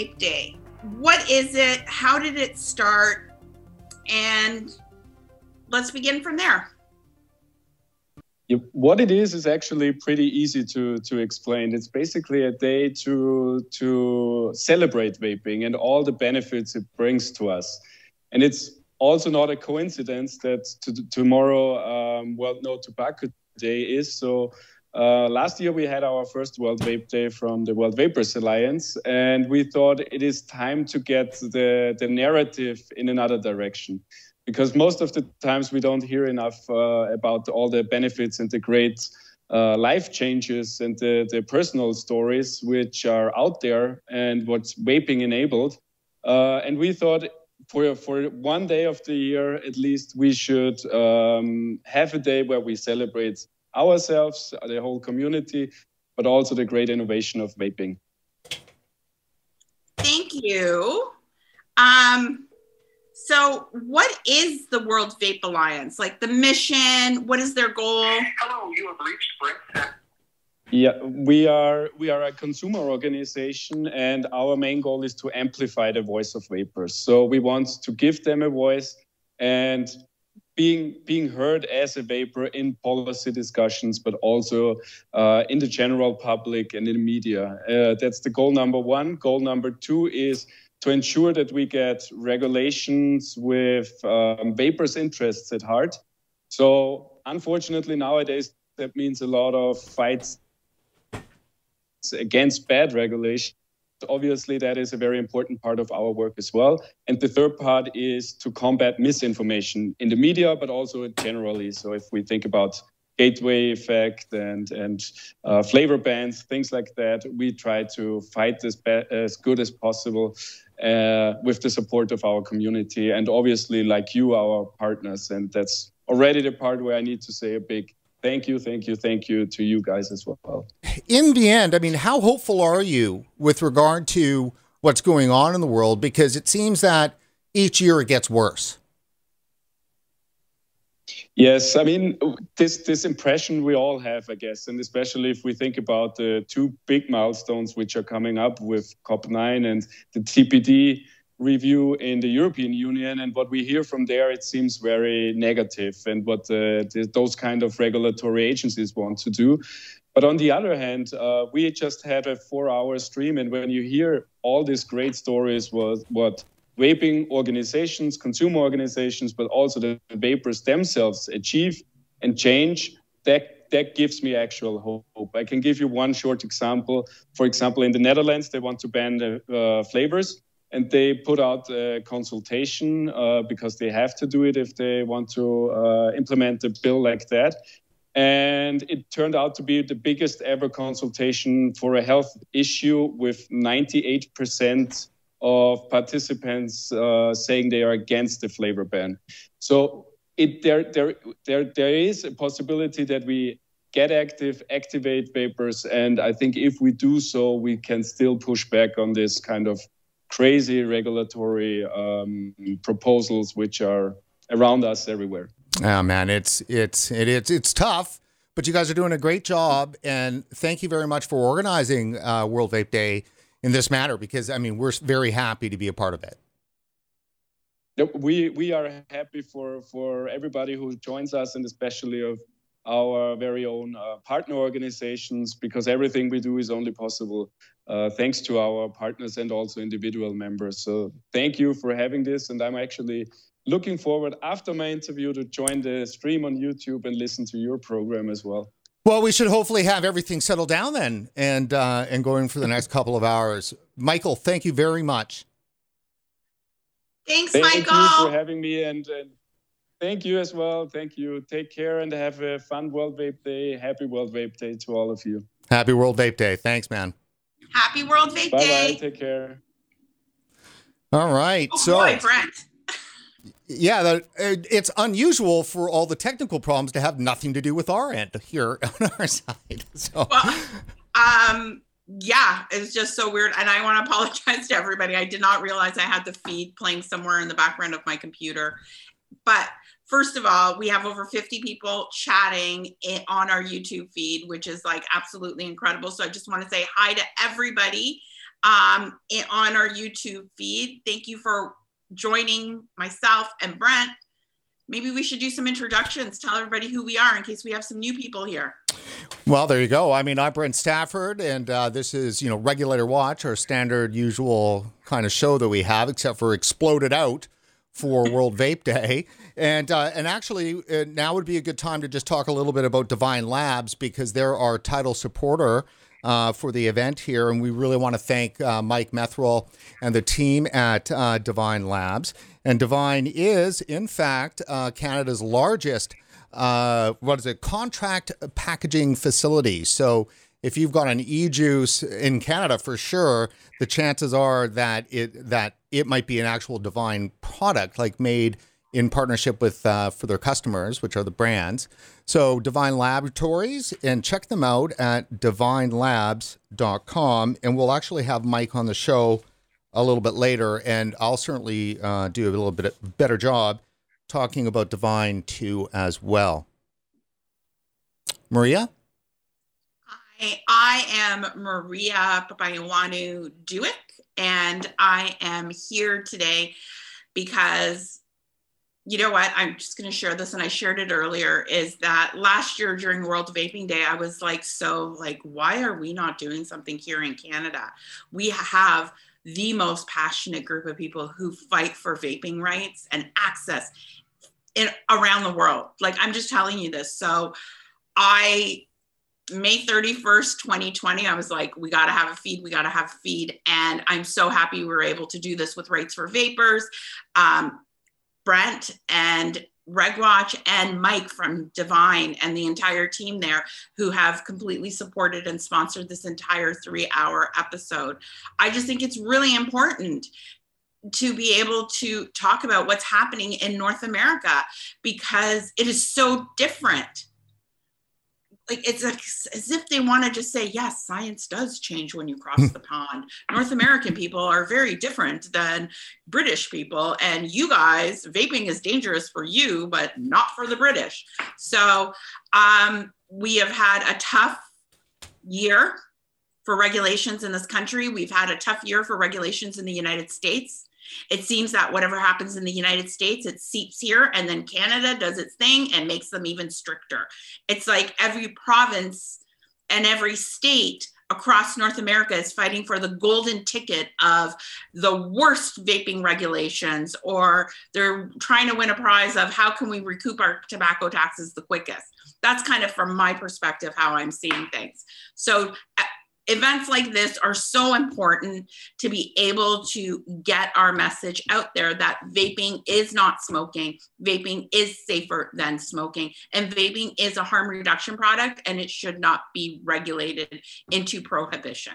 Vape Day. What is it? How did it start? And let's begin from there. What it is is actually pretty easy to to explain. It's basically a day to to celebrate vaping and all the benefits it brings to us. And it's also not a coincidence that to, tomorrow um, World No Tobacco Day is. So uh, last year we had our first World Vape Day from the World Vapers Alliance, and we thought it is time to get the the narrative in another direction because most of the times we don't hear enough uh, about all the benefits and the great uh, life changes and the, the personal stories which are out there and what's vaping enabled. Uh, and we thought for, for one day of the year, at least, we should um, have a day where we celebrate ourselves, the whole community, but also the great innovation of vaping. Thank you. Um, so, what is the World Vape Alliance? Like the mission? What is their goal? Hello, you have reached Brent. Yeah, we are we are a consumer organization, and our main goal is to amplify the voice of vapers. So we want to give them a voice and being being heard as a vapor in policy discussions, but also uh, in the general public and in the media. Uh, that's the goal number one. Goal number two is to ensure that we get regulations with um, vapors' interests at heart. So, unfortunately, nowadays that means a lot of fights against bad regulation. Obviously, that is a very important part of our work as well. And the third part is to combat misinformation in the media, but also generally. So, if we think about gateway effect and and uh, flavor bans, things like that. We try to fight as be- as good as possible uh, with the support of our community and obviously like you our partners and that's already the part where i need to say a big thank you thank you thank you to you guys as well. In the end i mean how hopeful are you with regard to what's going on in the world? Because it seems that each year it gets worse. Yes, I mean this this impression we all have, I guess, and especially if we think about the two big milestones which are coming up with COP9 and the TPD review in the European Union, and what we hear from there, it seems very negative, and what the, those kind of regulatory agencies want to do. But on the other hand, uh, we just had a four-hour stream, and when you hear all these great stories, was what vaping organizations, consumer organizations, but also the vapors themselves achieve and change, that that gives me actual hope. I can give you one short example. For example, in the Netherlands, they want to ban the uh, flavors, and they put out a consultation uh, because they have to do it if they want to uh, implement a bill like that. And it turned out to be the biggest ever consultation for a health issue with 98% of participants uh, saying they are against the flavor ban. So it, there, there, there, there is a possibility that we get active, activate vapors, and I think if we do so, we can still push back on this kind of crazy regulatory um, proposals which are around us everywhere. Oh man, it's it's it, it's it's tough, but you guys are doing a great job, and thank you very much for organizing uh, World Vape Day in this matter because I mean we're very happy to be a part of it. We we are happy for for everybody who joins us and especially of our very own uh, partner organizations because everything we do is only possible thanks to our partners and also individual members. So thank you for having this, and I'm actually looking forward after my interview to join the stream on YouTube and listen to your program as well. Well, we should hopefully have everything settled down then and uh, and going for the next couple of hours. Michael, thank you very much. Thanks, thank Michael. Thank you for having me and, and thank you as well. Thank you. Take care and have a fun World Vape Day. Happy World Vape Day to all of you. Happy World Vape Day. Thanks, man. Happy World Vape bye Day. Bye. Take care. All right. Oh so, boy, Brent. Yeah, that, it's unusual for all the technical problems to have nothing to do with our end here on our side. So, well, um, yeah, it's just so weird. And I want to apologize to everybody. I did not realize I had the feed playing somewhere in the background of my computer. But first of all, we have over 50 people chatting on our YouTube feed, which is like absolutely incredible. So I just want to say hi to everybody um, on our YouTube feed. Thank you for joining myself and Brent. Maybe we should do some introductions, tell everybody who we are in case we have some new people here. Well, there you go. I mean, I'm Brent Stafford, and uh, this is, you know, Regulator Watch, our standard, usual kind of show that we have, except for exploded out for World Vape Day. And uh, and actually, uh, now would be a good time to just talk a little bit about Divine Labs because they're our title supporter. Uh, for the event here, and we really want to thank uh, Mike Methrall and the team at uh, Divine Labs. And Divine is, in fact, uh, Canada's largest what is it contract packaging facility. So if you've got an e-juice in Canada for sure, the chances are that it that it might be an actual Divine product, like made in partnership with uh, for their customers, which are the brands. So Divine Laboratories, and check them out at divinelabs.com. And we'll actually have Mike on the show a little bit later, and I'll certainly uh, do a little bit better job talking about Divine too as well. Maria. Hi, I am Maria Papayawanu Dewick, and I am here today because you know what? I'm just going to share this, and I shared it earlier. Is that last year during World Vaping Day, I was like, so like, why are we not doing something here in Canada? We have the most passionate group of people who fight for vaping rights and access in around the world. Like I'm just telling you this. So I May 31st, 2020, I was like, we got to have a feed. We got to have a feed. And I'm so happy we were able to do this with Rights for Vapers, um, Brent and Regwatch and Mike from Divine and the entire team there who have completely supported and sponsored this entire three hour episode. I just think it's really important to be able to talk about what's happening in North America because it is so different like it's like as if they want to just say yes science does change when you cross hmm. the pond. North american people are very different than british people and you guys vaping is dangerous for you but not for the british. So um, we have had a tough year for regulations in this country. We've had a tough year for regulations in the united states it seems that whatever happens in the United States, it seeps here, and then Canada does its thing and makes them even stricter. It's like every province and every state across North America is fighting for the golden ticket of the worst vaping regulations, or they're trying to win a prize of how can we recoup our tobacco taxes the quickest. That's kind of from my perspective how I'm seeing things. So events like this are so important to be able to get our message out there that vaping is not smoking. Vaping is safer than smoking. And vaping is a harm reduction product and it should not be regulated into prohibition.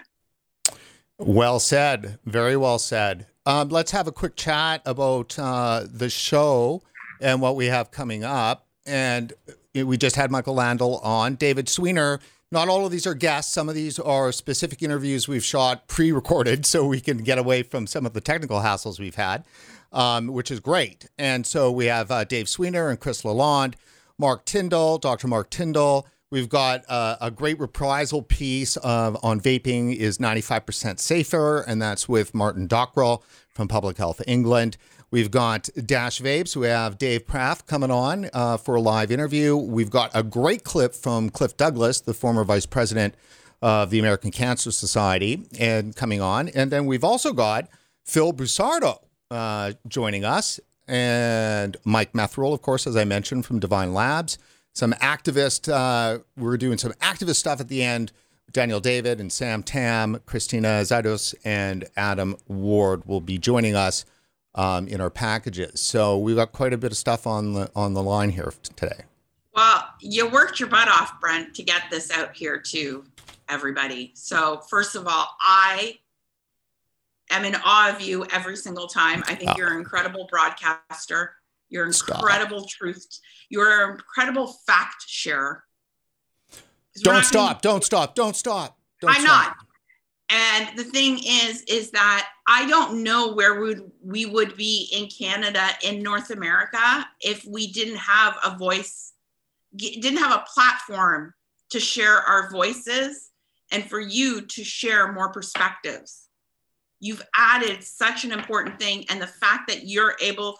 Well said. Very well said. Um, let's have a quick chat about uh, the show and what we have coming up. And we just had Michael Landl on. David Sweanor not all of these are guests. Some of these are specific interviews we've shot pre recorded so we can get away from some of the technical hassles we've had, um, which is great. And so we have uh, Dave Sweanor and Chris Lalonde, Mark Tyndall, Dr. Mark Tyndall. We've got uh, a great reprisal piece of, on vaping is 95% safer, and that's with Martin Dockrell from Public Health England. We've got Dash Vapes. We have Dave Prath coming on uh, for a live interview. We've got a great clip from Cliff Douglas, the former vice president of the American Cancer Society, and coming on. And then we've also got Phil Busardo uh, joining us, and Mike Methrall, of course, as I mentioned, from Divine Labs. Some activist, uh, we're doing some activist stuff at the end. Daniel David and Sam Tam, Christina Zaidos, and Adam Ward will be joining us um, in our packages. So we've got quite a bit of stuff on the on the line here today. Well, you worked your butt off, Brent, to get this out here to everybody. So first of all, I am in awe of you every single time. I think oh. you're an incredible broadcaster. You're incredible stop. truth. You're an incredible fact sharer. Don't stop, don't stop. Don't stop. Don't I'm stop. not. And the thing is is that i don't know where we would, we would be in canada in north america if we didn't have a voice didn't have a platform to share our voices and for you to share more perspectives. You've added such an important thing and the fact that you're able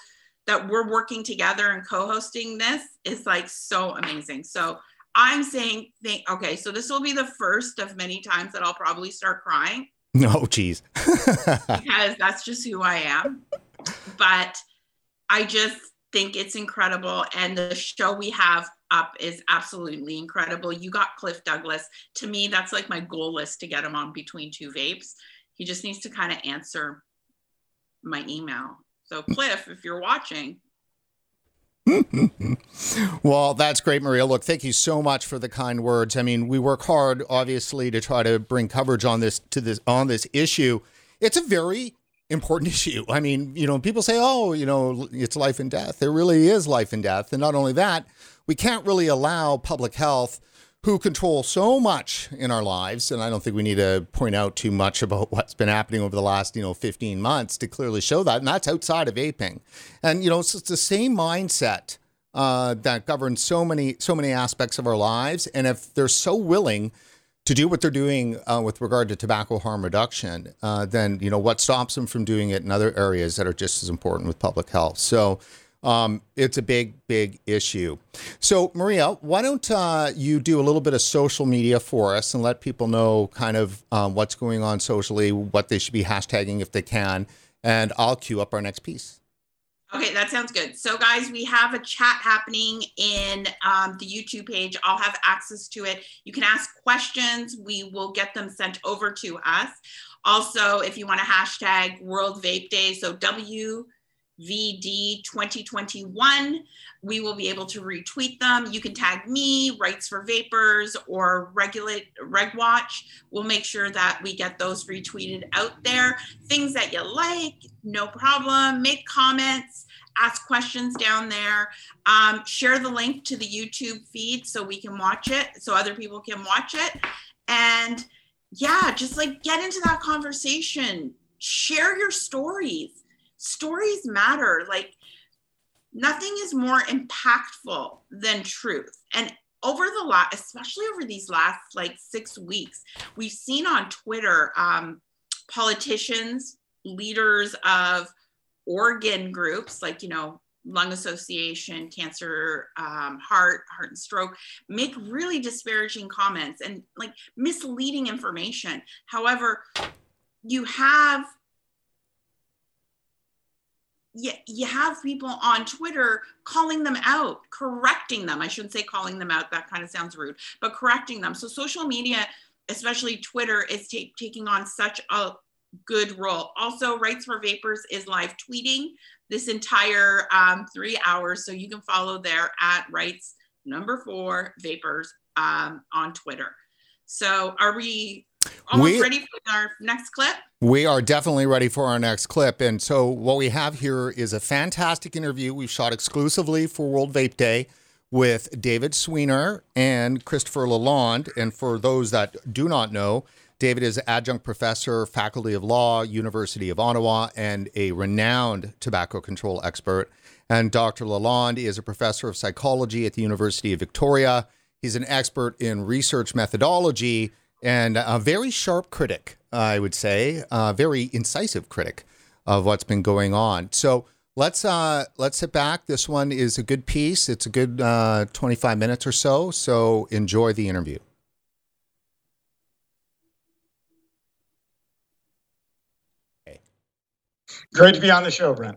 that we're working together and co-hosting this is like so amazing. So I'm saying, think, okay, so this will be the first of many times that I'll probably start crying. No, oh, geez. because that's just who I am. But I just think it's incredible. And the show we have up is absolutely incredible. You got Cliff Douglas. To me, that's like my goal list to get him on between two vapes. He just needs to kind of answer my email. So, Cliff, if you're watching, well, that's great, Maria. Look, thank you so much for the kind words. I mean, we work hard, obviously, to try to bring coverage on this to this on this issue. It's a very important issue. I mean, you know, people say, "Oh, you know, it's life and death." There really is life and death, and not only that, we can't really allow public health who control so much in our lives. And I don't think we need to point out too much about what's been happening over the last, you know, 15 months to clearly show that. And that's outside of vaping. And, you know, it's the same mindset uh, that governs so many, so many aspects of our lives. And if they're so willing to do what they're doing uh, with regard to tobacco harm reduction, uh, then, you know, what stops them from doing it in other areas that are just as important with public health? So, um, it's a big, big issue. So, Maria, why don't uh, you do a little bit of social media for us and let people know kind of um, what's going on socially, what they should be hashtagging if they can, and I'll queue up our next piece. Okay, that sounds good. So, guys, we have a chat happening in um, the YouTube page. I'll have access to it. You can ask questions, we will get them sent over to us. Also, if you want to hashtag World Vape Day, so W VD 2021. We will be able to retweet them. You can tag me, Rights for Vapers, or Regulate RegWatch. We'll make sure that we get those retweeted out there. Things that you like, no problem. Make comments, ask questions down there. Um, share the link to the YouTube feed so we can watch it, so other people can watch it. And yeah, just like get into that conversation. Share your stories stories matter. Like nothing is more impactful than truth. And over the last, especially over these last like six weeks, we've seen on Twitter um, politicians, leaders of organ groups like, you know, lung association cancer um, heart heart and stroke make really disparaging comments and like misleading information however you have you, you have people on Twitter calling them out, correcting them. I shouldn't say calling them out, that kind of sounds rude, but correcting them. So social media, especially Twitter, is t- taking on such a good role. Also, Rights for Vapers is live tweeting this entire um, three hours. So you can follow there at Rights number four Vapors um, on Twitter. So are we almost we, ready for our next clip? We are definitely ready for our next clip. And so, what we have here is a fantastic interview we've shot exclusively for World Vape Day with David Sweanor and Christopher Lalonde. And for those that do not know, David is adjunct professor, faculty of law, University of Ottawa, and a renowned tobacco control expert. And Dr. Lalonde is a professor of psychology at the University of Victoria. He's an expert in research methodology and a very sharp critic, I would say, a very incisive critic of what's been going on. So let's uh, let's sit back. This one is a good piece. It's a good uh, 25 minutes or so. So enjoy the interview. Great to be on the show, Brent.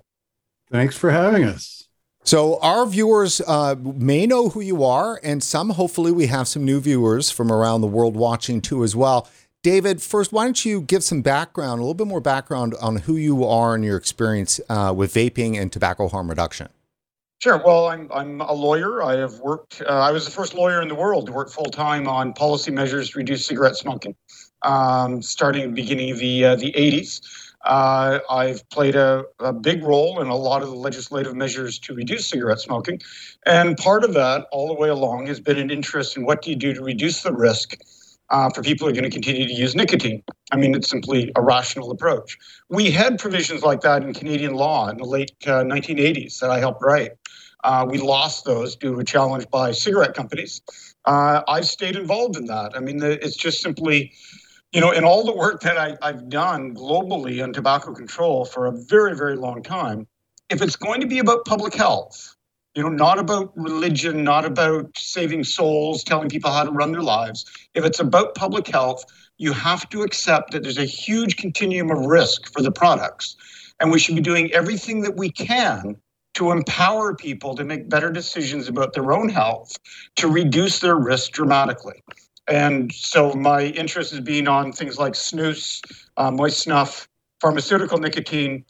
Thanks for having us. So our viewers uh, may know who you are, and some hopefully we have some new viewers from around the world watching too as well. David, first, why don't you give some background, a little bit more background on who you are and your experience uh, with vaping and tobacco harm reduction? Sure. Well, I'm I'm a lawyer. I have worked. Uh, I was the first lawyer in the world to work full time on policy measures to reduce cigarette smoking, um, starting beginning of the uh, the 80s. Uh, I've played a, a, big role in a lot of the legislative measures to reduce cigarette smoking. And part of that, all the way along, has been an interest in what do you do to reduce the risk uh, for people who are going to continue to use nicotine. I mean, it's simply a rational approach. We had provisions like that in Canadian law in the late uh, 1980s that I helped write. Uh, we lost those due to a challenge by cigarette companies. Uh, I've stayed involved in that. I mean, the, it's just simply, you know, in all the work that I, I've done globally on tobacco control for a very, very long time, if it's going to be about public health, you know, not about religion, not about saving souls, telling people how to run their lives. If it's about public health, you have to accept that there's a huge continuum of risk for the products. And we should be doing everything that we can to empower people to make better decisions about their own health to reduce their risk dramatically. And so my interest has been on things like snus, uh, moist snuff, pharmaceutical nicotine,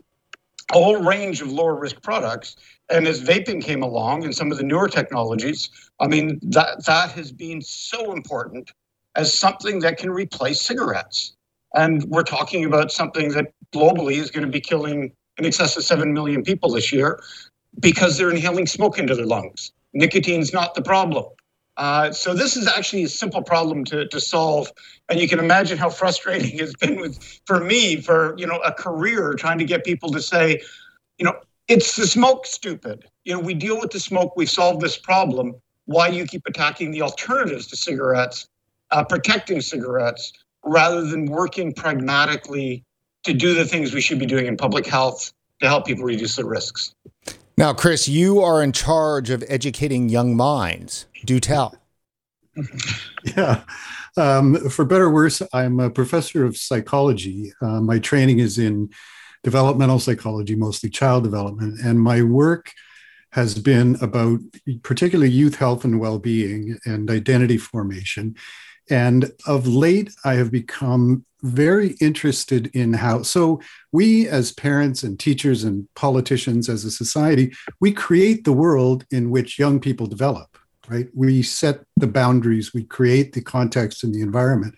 a whole range of lower risk products. And as vaping came along and some of the newer technologies, I mean, that, that has been so important as something that can replace cigarettes. And we're talking about something that globally is going to be killing in excess of 7 million people this year because they're inhaling smoke into their lungs. Nicotine's not the problem. Uh, so this is actually a simple problem to, to solve, and you can imagine how frustrating it's been with for me for you know a career trying to get people to say, you know, it's the smoke, stupid. You know, we deal with the smoke, we solve this problem. Why you keep attacking the alternatives to cigarettes, uh, protecting cigarettes, rather than working pragmatically to do the things we should be doing in public health to help people reduce the risks? Now, Chris, you are in charge of educating young minds. Do tell. Yeah. Um, for better or worse, I'm a professor of psychology. Uh, my training is in developmental psychology, mostly child development. And my work has been about particularly youth health and well being and identity formation. And of late, I have become very interested in how. So, we as parents and teachers and politicians as a society, we create the world in which young people develop, right? We set the boundaries, we create the context and the environment.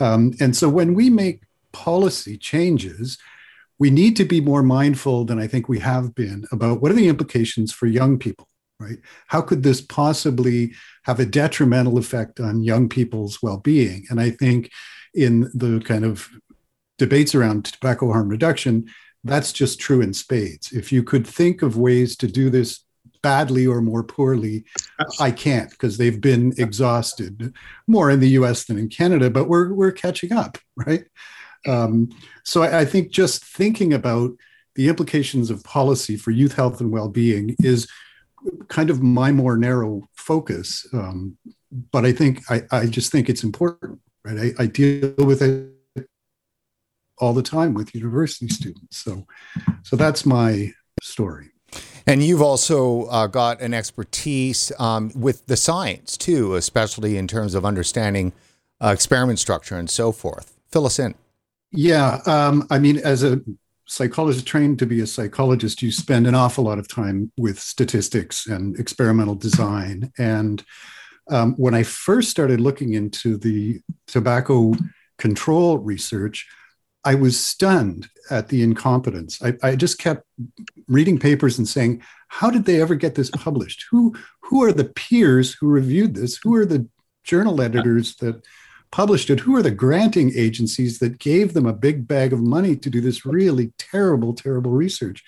Um, and so, when we make policy changes, we need to be more mindful than I think we have been about what are the implications for young people, right? How could this possibly have a detrimental effect on young people's well being? And I think in the kind of debates around tobacco harm reduction, that's just true in spades. If you could think of ways to do this badly or more poorly, I can't because they've been exhausted more in the US than in Canada, but we're, we're catching up, right? Um, so I, I, think just thinking about the implications of policy for youth health and well-being is kind of my more narrow focus. Um, but I think I, I, just think it's important, right? I, I, deal with it all the time with university students. So, so that's my story. And you've also uh, got an expertise um, with the science too, especially in terms of understanding uh, experiment structure and so forth. Fill us in. Yeah, um, I mean, as a psychologist trained to be a psychologist, you spend an awful lot of time with statistics and experimental design. And um, when I first started looking into the tobacco control research, I was stunned at the incompetence. I, I, just kept reading papers and saying, "How did they ever get this published? Who who are the peers who reviewed this? Who are the journal editors that published it, who are the granting agencies that gave them a big bag of money to do this really terrible, terrible research?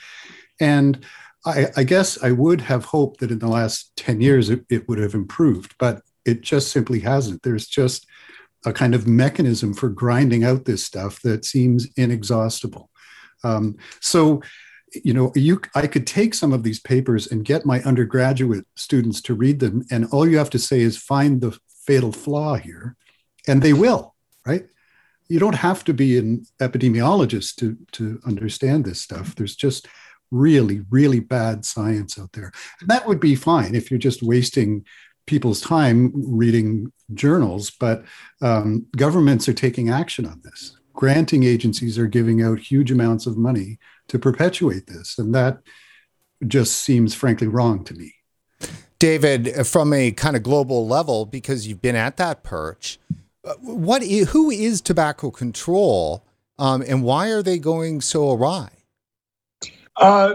And I, I guess I would have hoped that in the last 10 years it, it would have improved, but it just simply hasn't. There's just a kind of mechanism for grinding out this stuff that seems inexhaustible. Um, so, you know, you I could take some of these papers and get my undergraduate students to read them, and all you have to say is find the fatal flaw here, and they will, right? You don't have to be an epidemiologist to, to understand this stuff. There's just really, really bad science out there. And that would be fine if you're just wasting people's time reading journals, but um, governments are taking action on this. Granting agencies are giving out huge amounts of money to perpetuate this. And that just seems frankly wrong to me. David, from a kind of global level, because you've been at that perch, what is, who is tobacco control um, and why are they going so awry? Uh,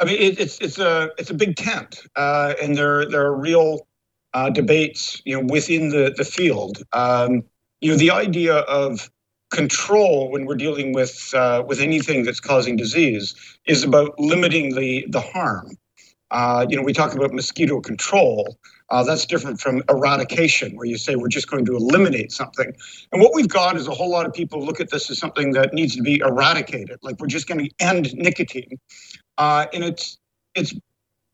I mean, it, it's it's a it's a big tent, uh, and there there are real uh, debates, you know, within the the field. Um, you know, the idea of control when we're dealing with uh, with anything that's causing disease is about limiting the the harm. Uh, you know, we talk about mosquito control. Uh, that's different from eradication, where you say we're just going to eliminate something. And what we've got is a whole lot of people look at this as something that needs to be eradicated, like we're just going to end nicotine. Uh, and it's it's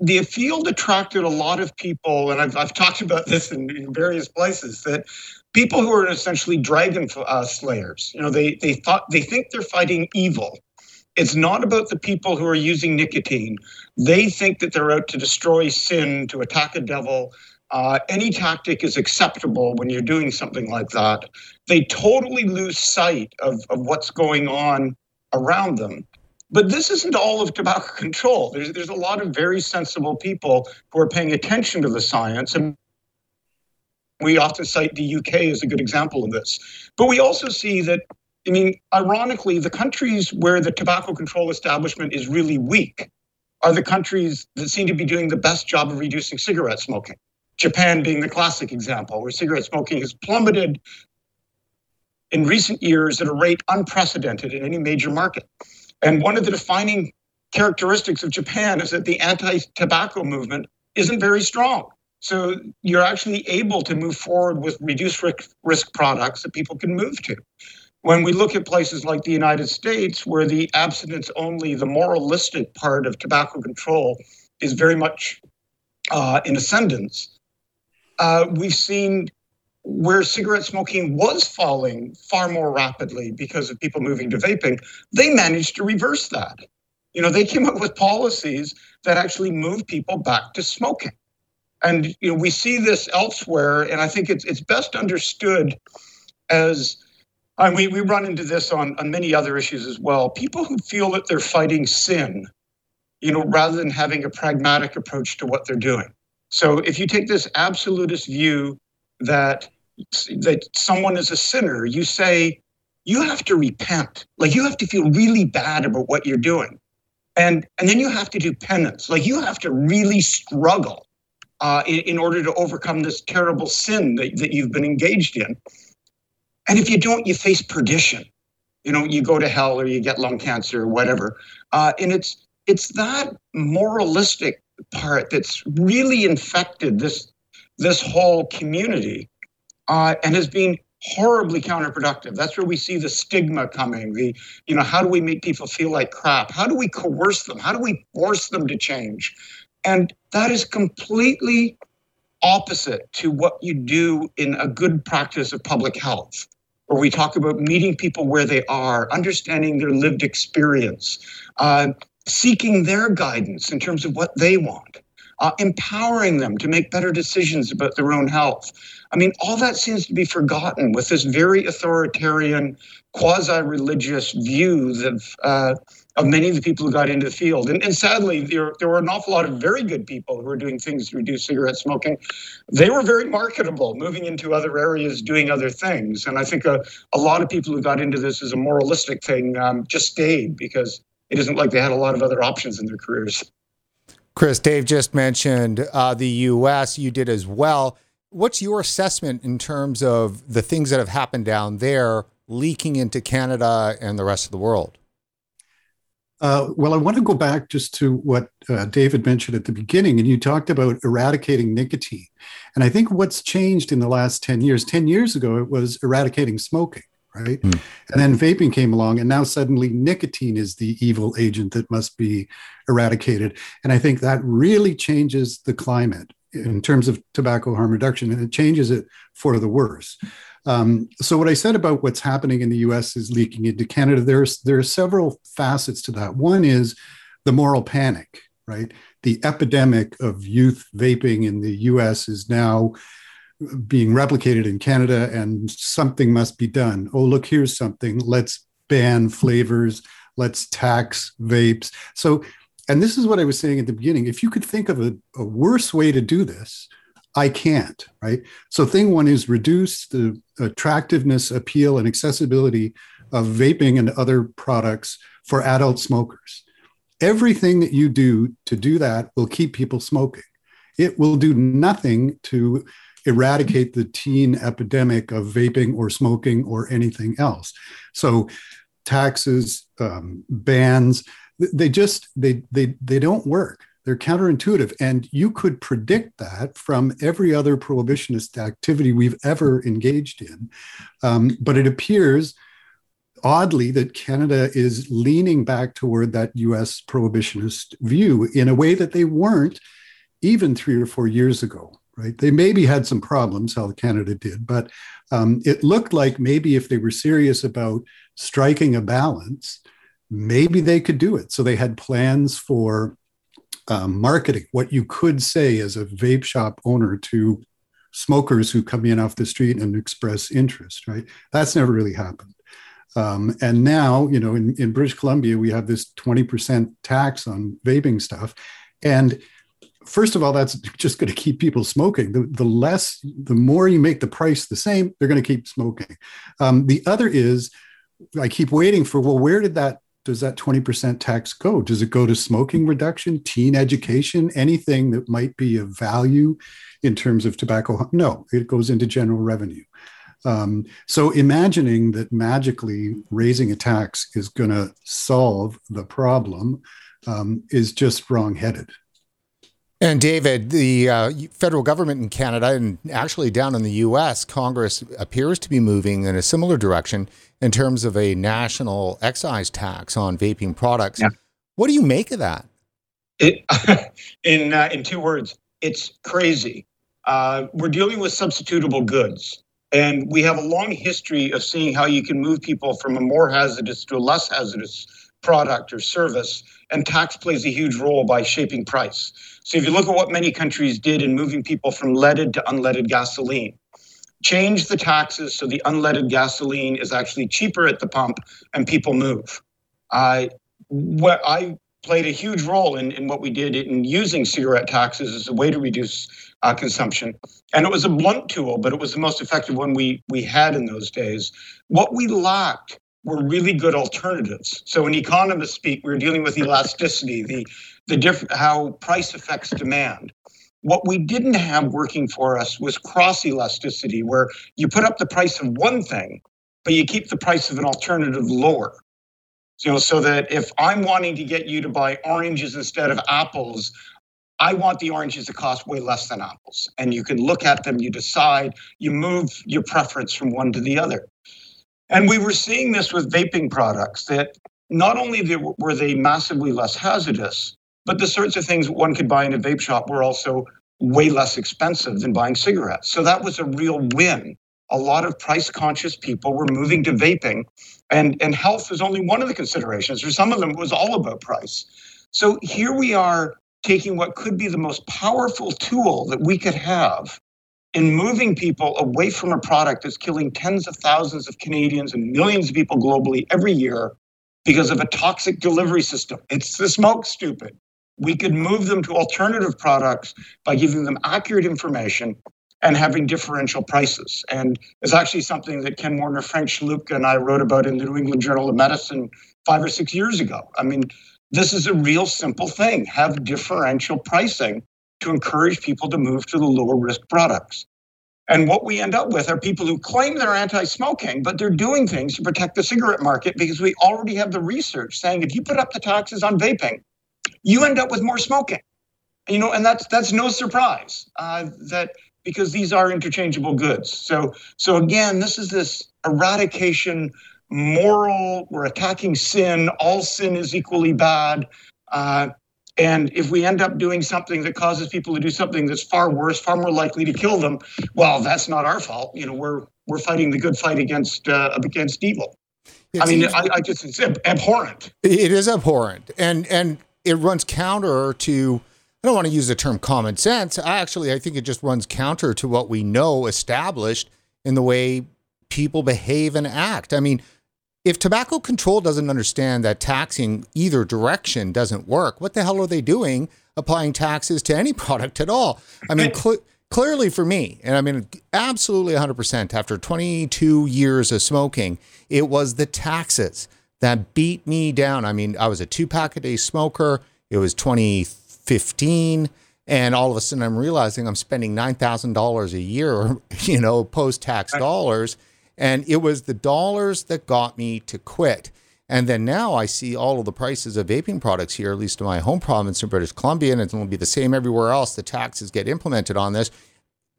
the field attracted a lot of people, and I've, I've talked about this in, in various places that people who are essentially dragon uh, slayers. You know, they they thought they think they're fighting evil. It's not about the people who are using nicotine. They think that they're out to destroy sin, to attack a devil. Uh, any tactic is acceptable when you're doing something like that. They totally lose sight of, of what's going on around them. But this isn't all of tobacco control. There's, there's a lot of very sensible people who are paying attention to the science. And we often cite the UK as a good example of this. But we also see that, I mean, ironically, the countries where the tobacco control establishment is really weak are the countries that seem to be doing the best job of reducing cigarette smoking. Japan being the classic example, where cigarette smoking has plummeted in recent years at a rate unprecedented in any major market. And one of the defining characteristics of Japan is that the anti tobacco movement isn't very strong. So you're actually able to move forward with reduced risk products that people can move to. When we look at places like the United States, where the abstinence only, the moralistic part of tobacco control is very much uh, in ascendance, uh, we've seen where cigarette smoking was falling far more rapidly because of people moving to vaping, they managed to reverse that. You know, they came up with policies that actually moved people back to smoking. And you know, we see this elsewhere, and I think it's it's best understood as and we, we run into this on, on many other issues as well. People who feel that they're fighting sin, you know, rather than having a pragmatic approach to what they're doing. So if you take this absolutist view that that someone is a sinner, you say you have to repent. Like you have to feel really bad about what you're doing. And and then you have to do penance. Like you have to really struggle uh, in, in order to overcome this terrible sin that, that you've been engaged in. And if you don't, you face perdition. You know, you go to hell or you get lung cancer or whatever. Uh, and it's it's that moralistic part that's really infected this this whole community uh, and has been horribly counterproductive. That's where we see the stigma coming. The, you know, how do we make people feel like crap? How do we coerce them? How do we force them to change? And that is completely opposite to what you do in a good practice of public health, where we talk about meeting people where they are, understanding their lived experience, uh, seeking their guidance in terms of what they want, uh, empowering them to make better decisions about their own health. I mean, all that seems to be forgotten with this very authoritarian, quasi-religious view of uh, of many of the people who got into the field. And, and sadly, there, there were an awful lot of very good people who were doing things to reduce cigarette smoking. They were very marketable, moving into other areas, doing other things. And I think a, a lot of people who got into this as a moralistic thing um, just stayed because it isn't like they had a lot of other options in their careers. Chris, Dave just mentioned uh, the U.S. You did as well. What's your assessment in terms of the things that have happened down there leaking into Canada and the rest of the world? Uh, well, I want to go back just to what uh, David mentioned at the beginning, and you talked about eradicating nicotine. And I think what's changed in the last 10 years, 10 years ago, it was eradicating smoking, right? Mm. And then vaping came along, and now suddenly nicotine is the evil agent that must be eradicated. And I think that really changes the climate in terms of tobacco harm reduction, and it changes it for the worse. Um, so what I said about what's happening in the U.S. is leaking into Canada. There's there are several facets to that. One is the moral panic, right? The epidemic of youth vaping in the U.S. is now being replicated in Canada, and something must be done. Oh, look, here's something. Let's ban flavors. Let's tax vapes. So, and this is what I was saying at the beginning. If you could think of a, a worse way to do this, I can't, right? So, thing one is reduce the attractiveness, appeal, and accessibility of vaping and other products for adult smokers. Everything that you do to do that will keep people smoking. It will do nothing to eradicate the teen epidemic of vaping or smoking or anything else. So taxes, um, bans, they just they they they don't work. They're counterintuitive, and you could predict that from every other prohibitionist activity we've ever engaged in. Um, but it appears oddly that Canada is leaning back toward that US prohibitionist view in a way that they weren't even three or four years ago, right? They maybe had some problems, how Canada did, but um, it looked like maybe if they were serious about striking a balance, maybe they could do it. So they had plans for um, marketing, what you could say as a vape shop owner to smokers who come in off the street and express interest, right? That's never really happened. Um, and now, you know, in, in British Columbia, we have this 20% tax on vaping stuff. And first of all, that's just going to keep people smoking. The, the less, the more you make the price the same, they're going to keep smoking. Um, the other is, I keep waiting for, well, where did that, does that 20% tax go? Does it go to smoking reduction, teen education, anything that might be of value in terms of tobacco? No, it goes into general revenue. Um, so imagining that magically raising a tax is going to solve the problem um, is just wrong-headed. And David, the uh, federal government in Canada and actually down in the U.S., Congress appears to be moving in a similar direction in terms of a national excise tax on vaping products. Yeah. What do you make of that? It, in uh, in two words, it's crazy. Uh, we're dealing with substitutable goods. And we have a long history of seeing how you can move people from a more hazardous to a less hazardous product or service. And tax plays a huge role by shaping price. So if you look at what many countries did in moving people from leaded to unleaded gasoline, change the taxes so the unleaded gasoline is actually cheaper at the pump and people move. Uh, what I played a huge role in, in what we did in using cigarette taxes as a way to reduce uh, consumption. And it was a blunt tool, but it was the most effective one we, we had in those days. What we lacked were really good alternatives. So when economists speak, we are dealing with elasticity, the, the diff- how price affects demand. What we didn't have working for us was cross elasticity, where you put up the price of one thing, but you keep the price of an alternative lower. You know, so that if I'm wanting to get you to buy oranges instead of apples, I want the oranges to cost way less than apples. And you can look at them, you decide, you move your preference from one to the other. And mm. we were seeing this with vaping products that not only were they massively less hazardous, but the sorts of things one could buy in a vape shop were also way less expensive than buying cigarettes. So that was a real win. A lot of price conscious people were moving to vaping, and, and health was only one of the considerations. For some of them, it was all about price. So here we are taking what could be the most powerful tool that we could have in moving people away from a product that's killing tens of thousands of Canadians and millions of people globally every year because of a toxic delivery system. It's the smoke, stupid. We could move them to alternative products by giving them accurate information and having differential prices. And it's actually something that Ken Warner, Frank Chaloupka, and I wrote about in the New England Journal of Medicine five or six years ago. I mean, this is a real simple thing. Have differential pricing to encourage people to move to the lower risk products. And what we end up with are people who claim they're anti smoking, but they're doing things to protect the cigarette market because we already have the research saying if you put up the taxes on vaping, you end up with more smoking. You know, and that's that's no surprise uh, that because these are interchangeable goods. So so again, this is this eradication moral, we're attacking sin, all sin is equally bad. Uh, and if we end up doing something that causes people to do something that's far worse, far more likely to kill them, well, that's not our fault. You know, we're we're fighting the good fight against uh, against evil. It I mean, I, I, just it's abhorrent. It is abhorrent, and and it runs counter to. I don't want to use the term common sense. I actually I think it just runs counter to what we know established in the way people behave and act. I mean, if tobacco control doesn't understand that taxing either direction doesn't work, what the hell are they doing applying taxes to any product at all? I mean, cl- clearly for me, and I mean, absolutely 100% after 22 years of smoking, it was the taxes that beat me down. I mean, I was a two pack a day smoker. It was 2015. And all of a sudden, I'm realizing I'm spending nine thousand dollars a year, you know, post-tax dollars, and it was the dollars that got me to quit. And then now I see all of the prices of vaping products here, at least in my home province in British Columbia, and it's going to be the same everywhere else. The taxes get implemented on this,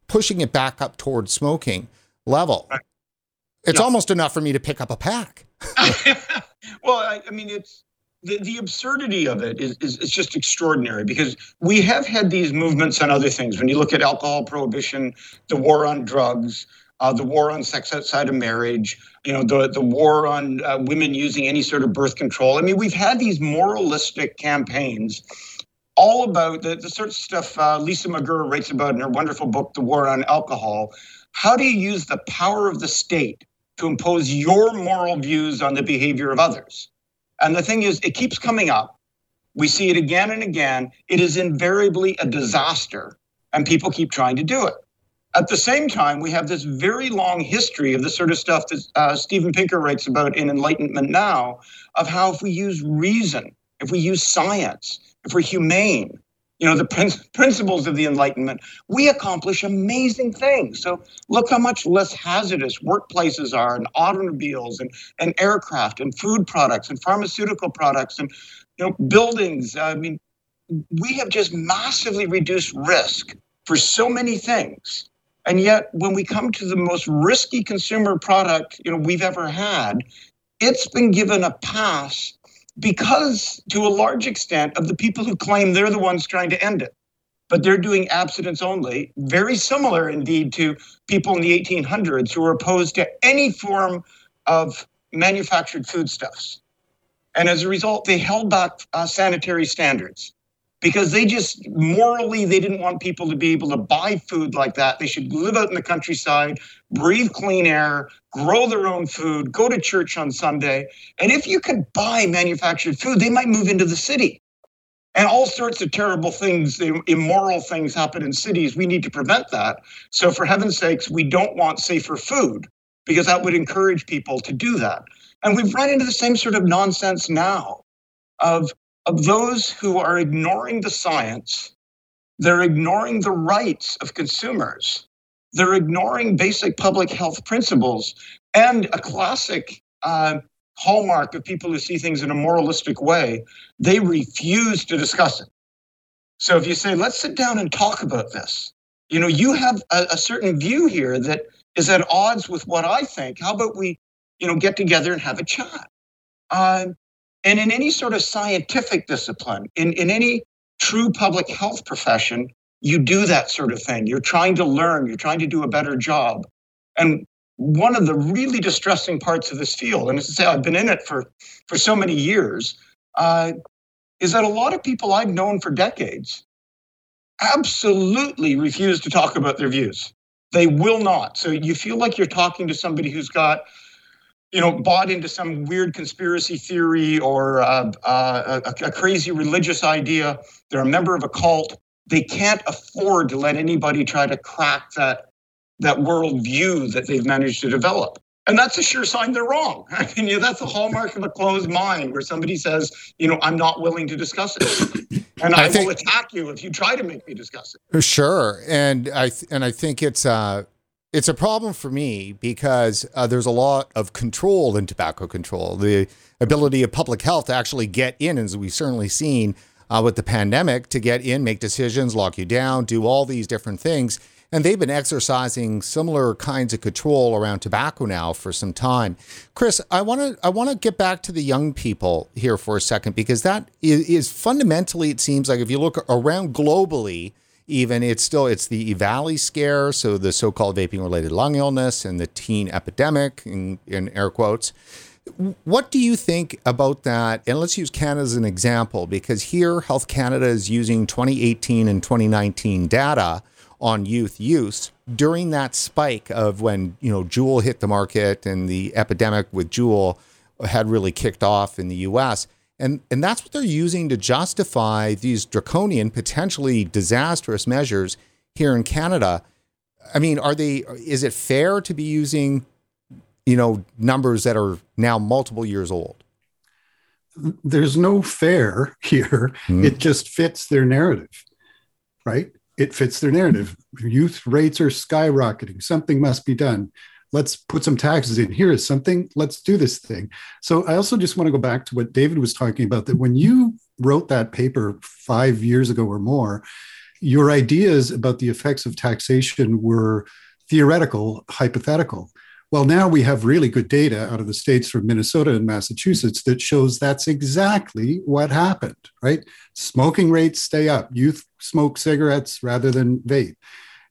pushing it back up towards smoking level. It's Yeah. almost enough for me to pick up a pack. well, I, I mean, it's the, the absurdity of it is, is, is just extraordinary because we have had these movements on other things. When you look at alcohol prohibition, the war on drugs, uh, the war on sex outside of marriage, you know, the, the war on uh, women using any sort of birth control. I mean, we've had these moralistic campaigns all about the, the sort of stuff uh, Lisa McGirr writes about in her wonderful book, The War on Alcohol. How do you use the power of the state to impose your moral views on the behavior of others? And the thing is, it keeps coming up. We see it again and again. It is invariably a disaster, and people keep trying to do it. At the same time, we have this very long history of the sort of stuff that uh, Steven Pinker writes about in Enlightenment Now of how if we use reason, if we use science, if we're humane, you know, the prin- principles of the Enlightenment, we accomplish amazing things. So look how much less hazardous workplaces are, and automobiles, and, and aircraft, and food products, and pharmaceutical products, and you know, buildings. I mean, we have just massively reduced risk for so many things. And yet, when we come to the most risky consumer product you know we've ever had, it's been given a pass because, to a large extent, of the people who claim they're the ones trying to end it. But they're doing abstinence only, very similar indeed to people in the 1800s who were opposed to any form of manufactured foodstuffs. And as a result, they held back uh, sanitary standards because they just morally they didn't want people to be able to buy food like that. They should live out in the countryside breathe clean air grow their own food go to church on sunday. And if you could buy manufactured food they might move into the city. And all sorts of terrible things immoral things happen in cities. We need to prevent that. So for heaven's sakes we don't want safer food because that would encourage people to do that. And we've run into the same sort of nonsense now of of those who are ignoring the science, they're ignoring the rights of consumers, they're ignoring basic public health principles, and a classic uh, hallmark of people who see things in a moralistic way, they refuse to discuss it. So if you say, let's sit down and talk about this, you know, you have a, a certain view here that is at odds with what I think. How about we, you know, get together and have a chat? Uh, and in any sort of scientific discipline, in, in any true public health profession, you do that sort of thing. You're trying to learn, you're trying to do a better job. And one of the really distressing parts of this field, and as I say, I've been in it for, for so many years, uh, is that a lot of people I've known for decades absolutely refuse to talk about their views. They will not. So you feel like you're talking to somebody who's got you know, bought into some weird conspiracy theory or uh, uh, a, a, crazy religious idea. They're a member of a cult. They can't afford to let anybody try to crack that that worldview that they've managed to develop. And that's a sure sign they're wrong. I mean, you know, that's the hallmark of a closed mind where somebody says, you know, I'm not willing to discuss it. And I, I think, will attack you if you try to make me discuss it. Sure. And I th- and I think it's uh it's a problem for me because uh, there's a lot of control in tobacco control. The ability of public health to actually get in, as we've certainly seen uh, with the pandemic, to get in, make decisions, lock you down, do all these different things. And they've been exercising similar kinds of control around tobacco now for some time. Chris, I want to I want to get back to the young people here for a second because that is, is fundamentally it seems like if you look around globally, even it's still it's the EVALI scare, so the so-called vaping-related lung illness and the teen epidemic in, in air quotes. What do you think about that? And let's use Canada as an example because here Health Canada is using 2018 and 2019 data on youth use during that spike of when you know Juul hit the market and the epidemic with Juul had really kicked off in the U.S. And, and that's what they're using to justify these draconian, potentially disastrous measures here in Canada. I mean, are they, is it fair to be using, you know, numbers that are now multiple years old? There's no fair here. Mm. It just fits their narrative. right? It fits their narrative. Youth rates are skyrocketing. Something must be done. Let's put some taxes in. Here is something. Let's do this thing. So I also just want to go back to what David was talking about that when you wrote that paper five years ago or more, your ideas about the effects of taxation were theoretical, hypothetical. Well, now we have really good data out of the states from Minnesota and Massachusetts that shows that's exactly what happened, right? Smoking rates stay up. Youth smoke cigarettes rather than vape.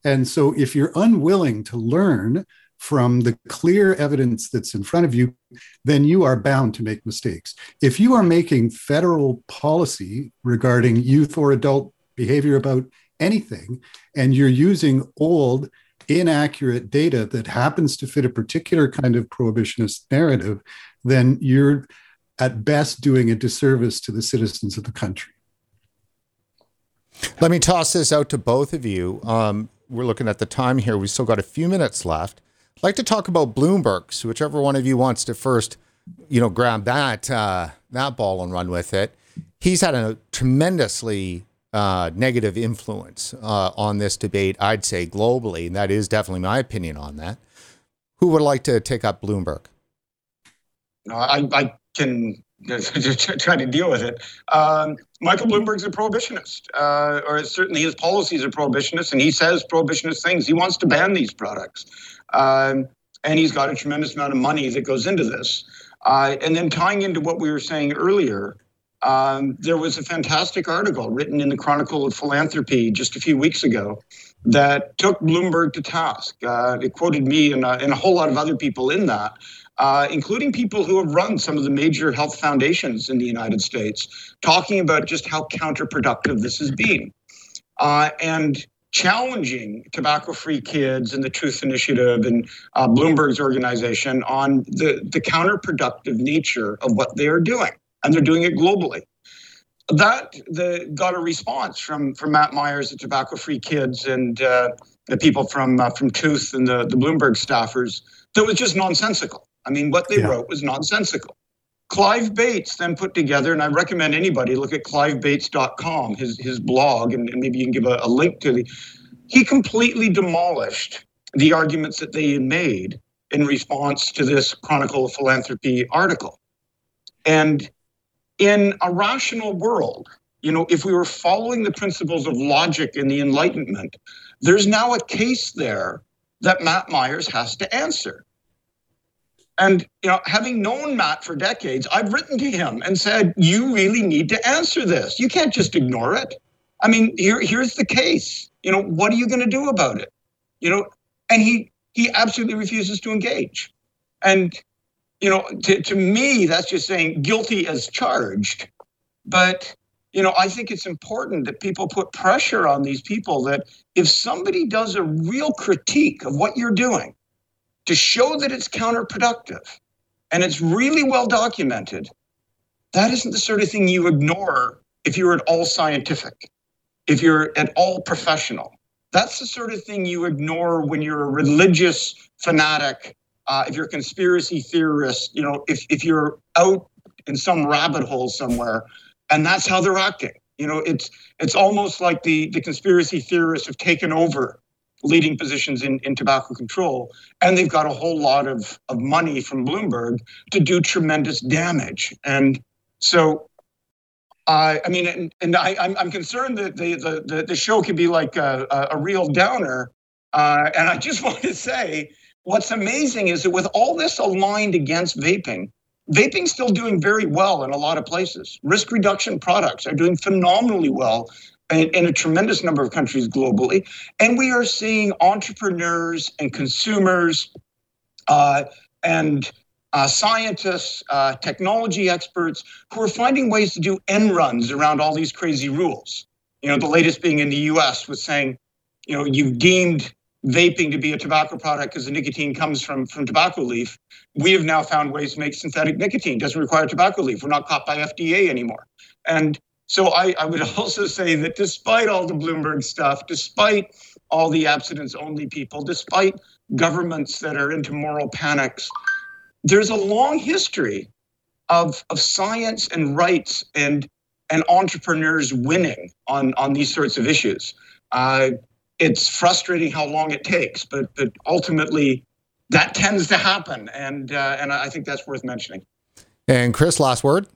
And so if you're unwilling to learn from the clear evidence that's in front of you, then you are bound to make mistakes. If you are making federal policy regarding youth or adult behavior about anything, and you're using old inaccurate data that happens to fit a particular kind of prohibitionist narrative, then you're at best doing a disservice to the citizens of the country. Let me toss this out to both of you. Um, we're looking at the time here. We've still got a few minutes left. I'd like to talk about Bloomberg. So whichever one of you wants to first, you know, grab that uh, that ball and run with it. He's had a tremendously uh, negative influence uh, on this debate, I'd say globally. And that is definitely my opinion on that. Who would like to take up Bloomberg? No, I, I can try to deal with it. Um, Michael Bloomberg's a prohibitionist, uh, or certainly his policies are prohibitionist, and he says prohibitionist things. He wants to ban these products. Um, and he's got a tremendous amount of money that goes into this. Uh, and then tying into what we were saying earlier, um, there was a fantastic article written in the Chronicle of Philanthropy just a few weeks ago that took Bloomberg to task. Uh, it quoted me and, uh, and, a whole lot of other people in that, uh, including people who have run some of the major health foundations in the United States, talking about just how counterproductive this has been. Uh, and challenging tobacco free kids and the truth initiative and uh, bloomberg's organization on the, the counterproductive nature of what they are doing and they're doing it globally. That the, got a response from from Matt Myers, at Tobacco Free Kids, and uh, the people from uh, from Truth and the the Bloomberg staffers. That was just nonsensical. I mean, what they yeah. wrote was nonsensical. Clive Bates then put together, and I recommend anybody look at clivebates.com, his his blog, and, and maybe you can give a, a link to the. He completely demolished the arguments that they made in response to this Chronicle of Philanthropy article. And in a rational world, you know, if we were following the principles of logic in the Enlightenment, there's now a case there that Matt Myers has to answer. And you know, having known Matt for decades, I've written to him and said, "You really need to answer this. You can't just ignore it. I mean, here, here's the case. You know, what are you going to do about it? You know?" And he he absolutely refuses to engage. And you know, to, to me, that's just saying guilty as charged. But, you know, I think it's important that people put pressure on these people that if somebody does a real critique of what you're doing to show that it's counterproductive and it's really well documented, that isn't the sort of thing you ignore if you're at all scientific, if you're at all professional. That's the sort of thing you ignore when you're a religious fanatic uh, if you're a conspiracy theorist, you know, if, if you're out in some rabbit hole somewhere, and that's how they're acting. You know, it's it's almost like the the conspiracy theorists have taken over leading positions in, in tobacco control, and they've got a whole lot of, of money from Bloomberg to do tremendous damage. And so, uh, I mean, and, and I, I'm, I'm concerned that the, the, the, the show could be like a, a, real downer. Uh, and I just want to say what's amazing is that with all this aligned against vaping, vaping's still doing very well in a lot of places. Risk reduction products are doing phenomenally well in, a tremendous number of countries globally. And we are seeing entrepreneurs and consumers uh, and uh, scientists, uh, technology experts who are finding ways to do end runs around all these crazy rules. You know, the latest being in the US was saying, you know, you've deemed vaping to be a tobacco product because the nicotine comes from from tobacco leaf. We have now found ways to make synthetic nicotine. Doesn't require tobacco leaf. We're not caught by FDA anymore. And so I, I would also say that despite all the Bloomberg stuff, despite all the abstinence only people, despite governments that are into moral panics, there's a long history of, of science and rights and and entrepreneurs winning on, on these sorts of issues. Uh, it's frustrating how long it takes, but but ultimately that tends to happen, and uh, and I think that's worth mentioning. And Chris, last word.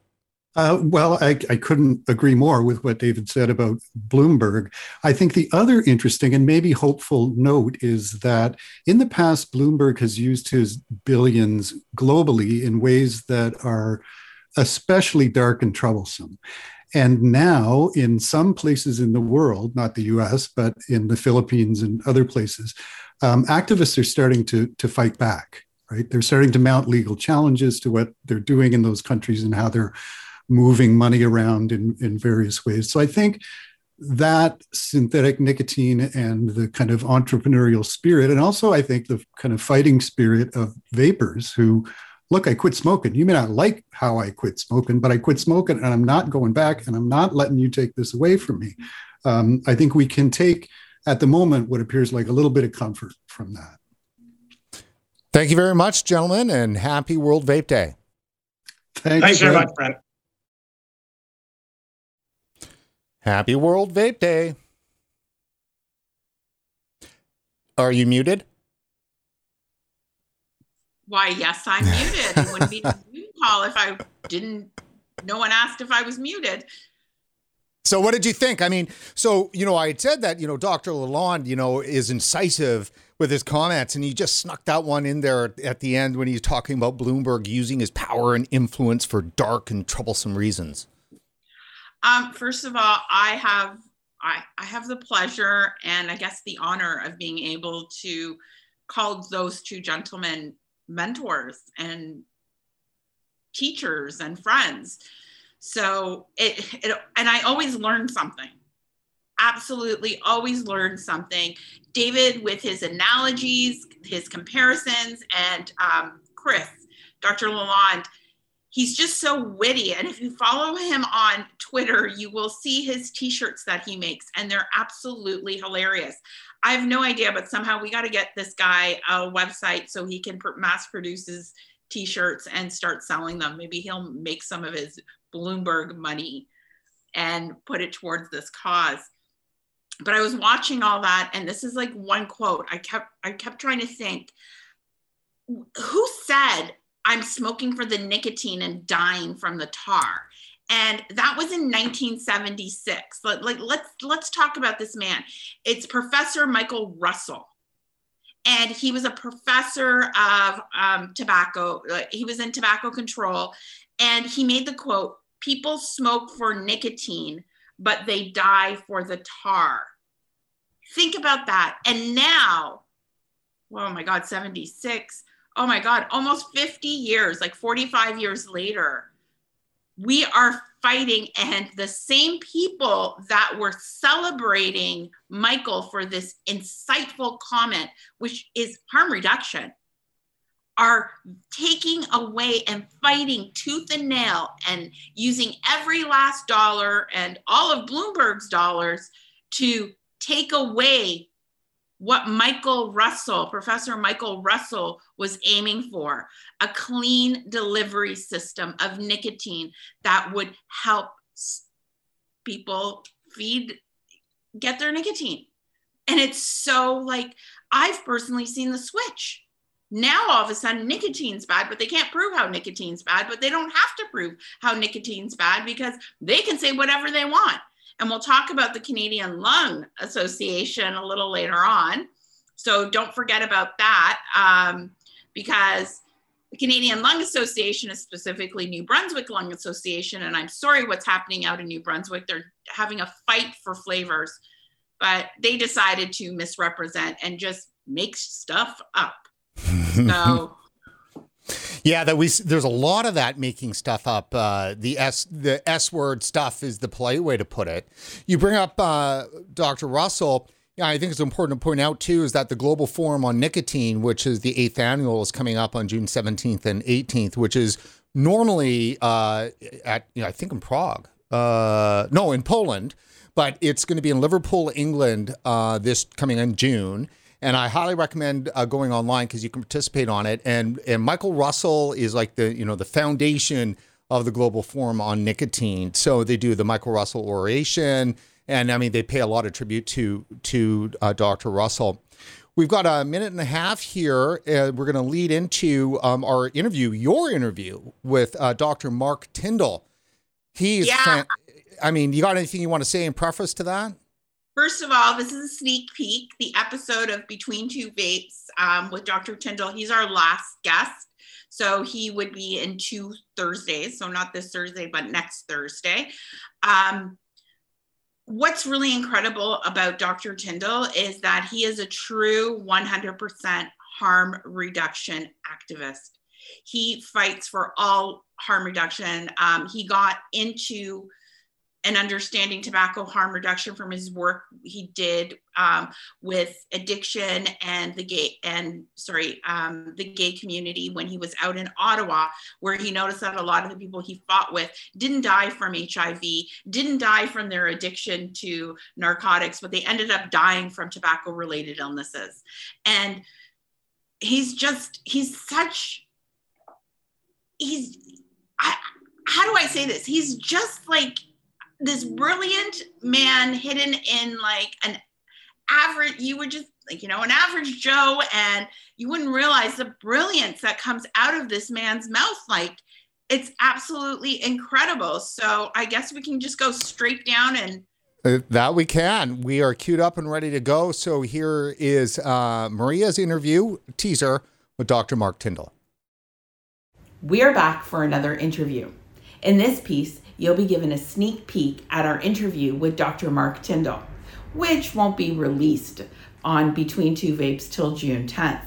Uh, well, I, I, couldn't agree more with what David said about Bloomberg. I think the other interesting and maybe hopeful note is that in the past, Bloomberg has used his billions globally in ways that are especially dark and troublesome. And now, in some places in the world, not the US, but in the Philippines and other places, um, activists are starting to, to fight back, right? They're starting to mount legal challenges to what they're doing in those countries and how they're moving money around in, in various ways. So I think that synthetic nicotine and the kind of entrepreneurial spirit, and also I think the kind of fighting spirit of vapers who look, I quit smoking. You may not like how I quit smoking, but I quit smoking and I'm not going back and I'm not letting you take this away from me. Um, I think we can take at the moment what appears like a little bit of comfort from that. Thank you very much, gentlemen, and happy World Vape Day. Thanks, Thanks very much, Brent. Happy World Vape Day. Are you muted? Why, yes, I'm muted. It wouldn't be a Zoom call if I didn't. No one asked if I was muted. So, what did you think? I mean, so you know, I had said that you know Dr. Lalonde, you know, is incisive with his comments, and he just snuck that one in there at the end when he's talking about Bloomberg using his power and influence for dark and troublesome reasons. Um, first of all, I have I, I have the pleasure and I guess the honor of being able to call those two gentlemen mentors and teachers and friends. So it, it and I always learn something. Absolutely always learn something. David with his analogies, his comparisons, and um, Chris, Dr. Lalonde, he's just so witty. And if you follow him on Twitter, you will see his t-shirts that he makes, and they're absolutely hilarious. I have no idea, but somehow we got to get this guy a website so he can mass produce his t-shirts and start selling them. Maybe he'll make some of his Bloomberg money and put it towards this cause. But I was watching all that, and this is like one quote. I kept I kept trying to think, who said I'm smoking for the nicotine and dying from the tar? and that was in 1976 like, like let's let's talk about this man. It's professor michael russell. And he was a professor of um, tobacco he was in tobacco control. And he made the quote people smoke for nicotine but they die for the tar. Think about that. And now oh my god 76 oh my god almost 50 years like 45 years later we are fighting and the same people that were celebrating michael for this insightful comment which is harm reduction are taking away and fighting tooth and nail and using every last dollar and all of bloomberg's dollars to take away what Michael Russell, Professor Michael Russell, was aiming for a clean delivery system of nicotine that would help people feed, get their nicotine. And it's so like, I've personally seen the switch. Now, all of a sudden, nicotine's bad, but they can't prove how nicotine's bad, but they don't have to prove how nicotine's bad because they can say whatever they want. And we'll talk about the Canadian Lung Association a little later on. So don't forget about that um, because the Canadian Lung Association is specifically New Brunswick Lung Association. And I'm sorry what's happening out in New Brunswick. They're having a fight for flavors, but they decided to misrepresent and just make stuff up. so yeah, that we there's a lot of that making stuff up. Uh, the s the s word stuff is the polite way to put it. You bring up uh, Dr. Russell. Yeah, I think it's important to point out too is that the Global Forum on Nicotine, which is the eighth annual, is coming up on June 17th and 18th, which is normally uh, at you know, I think in Prague. Uh, no, in Poland, but it's going to be in Liverpool, England, uh, this coming in June and I highly recommend uh, going online because you can participate on it. And and Michael Russell is like the you know the foundation of the Global Forum on Nicotine. So they do the Michael Russell oration, And I mean, they pay a lot of tribute to to uh, Dr. Russell. We've got a minute and a half here. Uh, we're going to lead into um, our interview, your interview with uh, Dr. Mark Tyndall. He's, Yeah. fan- I mean, you got anything you want to say in preface to that? First of all, this is a sneak peek, the episode of Between Two Vapes um, with Dr. Tyndall. He's our last guest. So he would be in two Thursdays. So not this Thursday, but next Thursday. Um, what's really incredible about Dr. Tyndall is that he is a true 100% harm reduction activist. He fights for all harm reduction. Um, he got into and understanding tobacco harm reduction from his work he did um, with addiction and the gay and sorry um, the gay community when he was out in ottawa where he noticed that a lot of the people he fought with didn't die from hiv didn't die from their addiction to narcotics but they ended up dying from tobacco related illnesses. And he's just he's such he's I, how do i say this? He's just like this brilliant man hidden in like an average you would just like you know an average joe and you wouldn't realize the brilliance that comes out of this man's mouth like it's absolutely incredible so i guess we can just go straight down and Uh, that we can. We are queued up and ready to go. So here is uh, Maria's interview teaser with Dr. Mark Tyndall. We are back for another interview. In this piece, you'll be given a sneak peek at our interview with Dr. Mark Tyndall, which won't be released on Between Two Vapes till June 10th.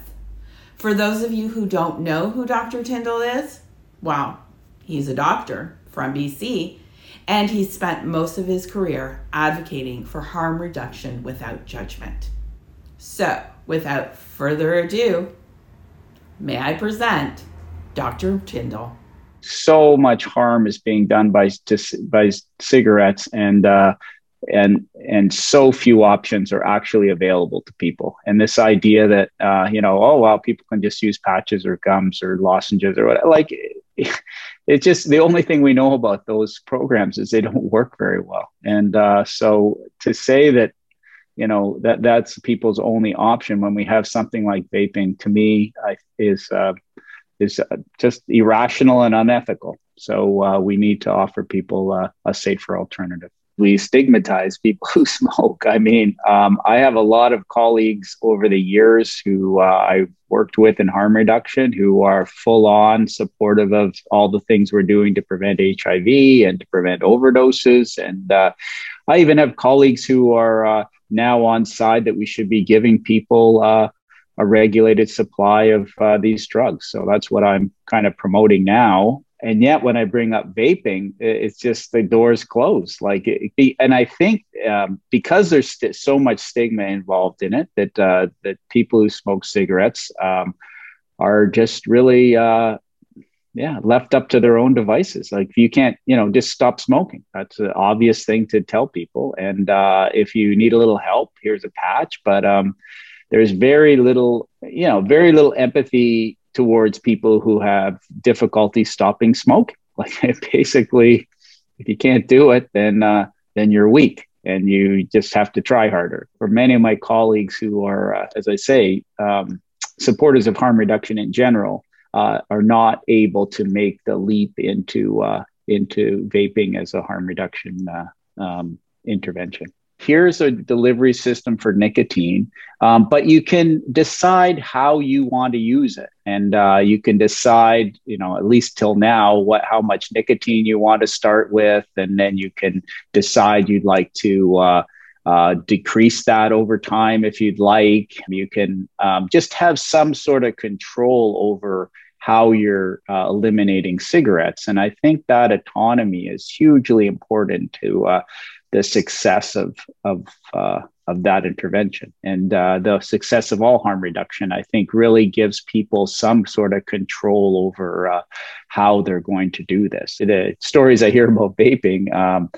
For those of you who don't know who Dr. Tyndall is, well, he's a doctor from BC, and he's spent most of his career advocating for harm reduction without judgment. So, without further ado, may I present Dr. Tyndall. So much harm is being done by just by cigarettes and uh, and and so few options are actually available to people. And this idea that uh, you know oh well people can just use patches or gums or lozenges or what like it's just the only thing we know about those programs is they don't work very well. And uh, so to say that you know that that's people's only option when we have something like vaping to me I, is uh, is uh, just irrational and unethical. So uh, we need to offer people uh, a safer alternative. We stigmatize people who smoke. I mean, um, I have a lot of colleagues over the years who uh, I've worked with in harm reduction who are full on supportive of all the things we're doing to prevent HIV and to prevent overdoses. And uh, I even have colleagues who are uh, now on side that we should be giving people a regulated supply of uh, these drugs. So that's what I'm kind of promoting now. And yet, when I bring up vaping, it's just the doors closed. Like, it, and I think um, because there's st- so much stigma involved in it, that uh, that people who smoke cigarettes um, are just really, uh, yeah, left up to their own devices. Like, you can't, you know, just stop smoking. That's an obvious thing to tell people. And uh, if you need a little help, here's a patch. But um, there's very little, you know, very little empathy towards people who have difficulty stopping smoke. Like basically, if you can't do it, then uh, then you're weak, and you just have to try harder. For many of my colleagues who are, uh, as I say, um, supporters of harm reduction in general, uh, are not able to make the leap into uh, into vaping as a harm reduction uh, um, intervention here's a delivery system for nicotine, um, but you can decide how you want to use it, and uh, you can decide, you know, at least till now, what how much nicotine you want to start with, and then you can decide you'd like to. Uh, uh, decrease that over time if you'd like. You can um, just have some sort of control over how you're uh, eliminating cigarettes. And I think that autonomy is hugely important to uh, the success of of uh, of that intervention and uh, the success of all harm reduction. I think really gives people some sort of control over uh, how they're going to do this. The stories I hear about vaping. Um,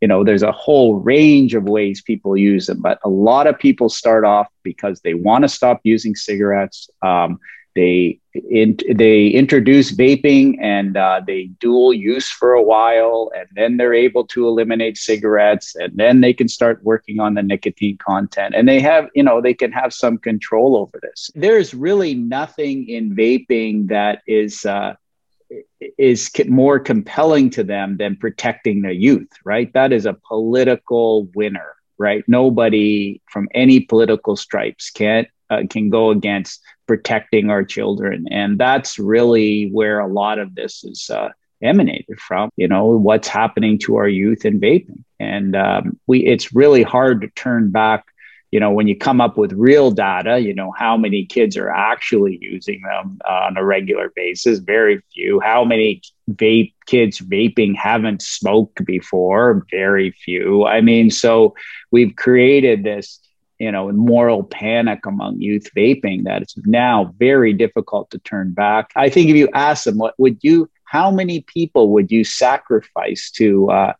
you know, there's a whole range of ways people use them, but a lot of people start off because they want to stop using cigarettes. Um, they in, they introduce vaping and uh, they dual use for a while, and then they're able to eliminate cigarettes, and then they can start working on the nicotine content, and they have you know they can have some control over this. There's really nothing in vaping that is. Uh, is more compelling to them than protecting the youth, right? That is a political winner, right? Nobody from any political stripes can uh, can go against protecting our children. And that's really where a lot of this is uh, emanated from, you know, what's happening to our youth in vaping. And um, we, it's really hard to turn back, you know, when you come up with real data, you know, how many kids are actually using them uh, on a regular basis? Very few. How many vape kids vaping haven't smoked before? Very few. I mean, so we've created this you know moral panic among youth vaping that it's now very difficult to turn back. I think if you ask them what would you how many people would you sacrifice to uh,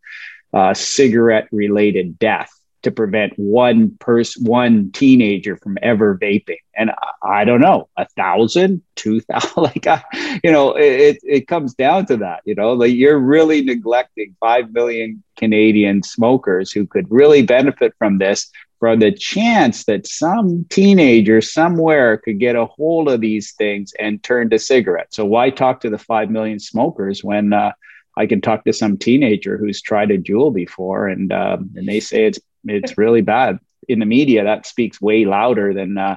uh, cigarette related death to prevent one person one teenager from ever vaping? And i, I don't know a thousand two thousand like I, you know it, it comes down to that you know like you're really neglecting five million canadian smokers who could really benefit from this for the chance that some teenager somewhere could get a hold of these things and turn to cigarettes. So why talk to the 5 million smokers when uh, I can talk to some teenager who's tried a Juul before and, um, and they say it's, it's really bad. In the media, that speaks way louder than uh,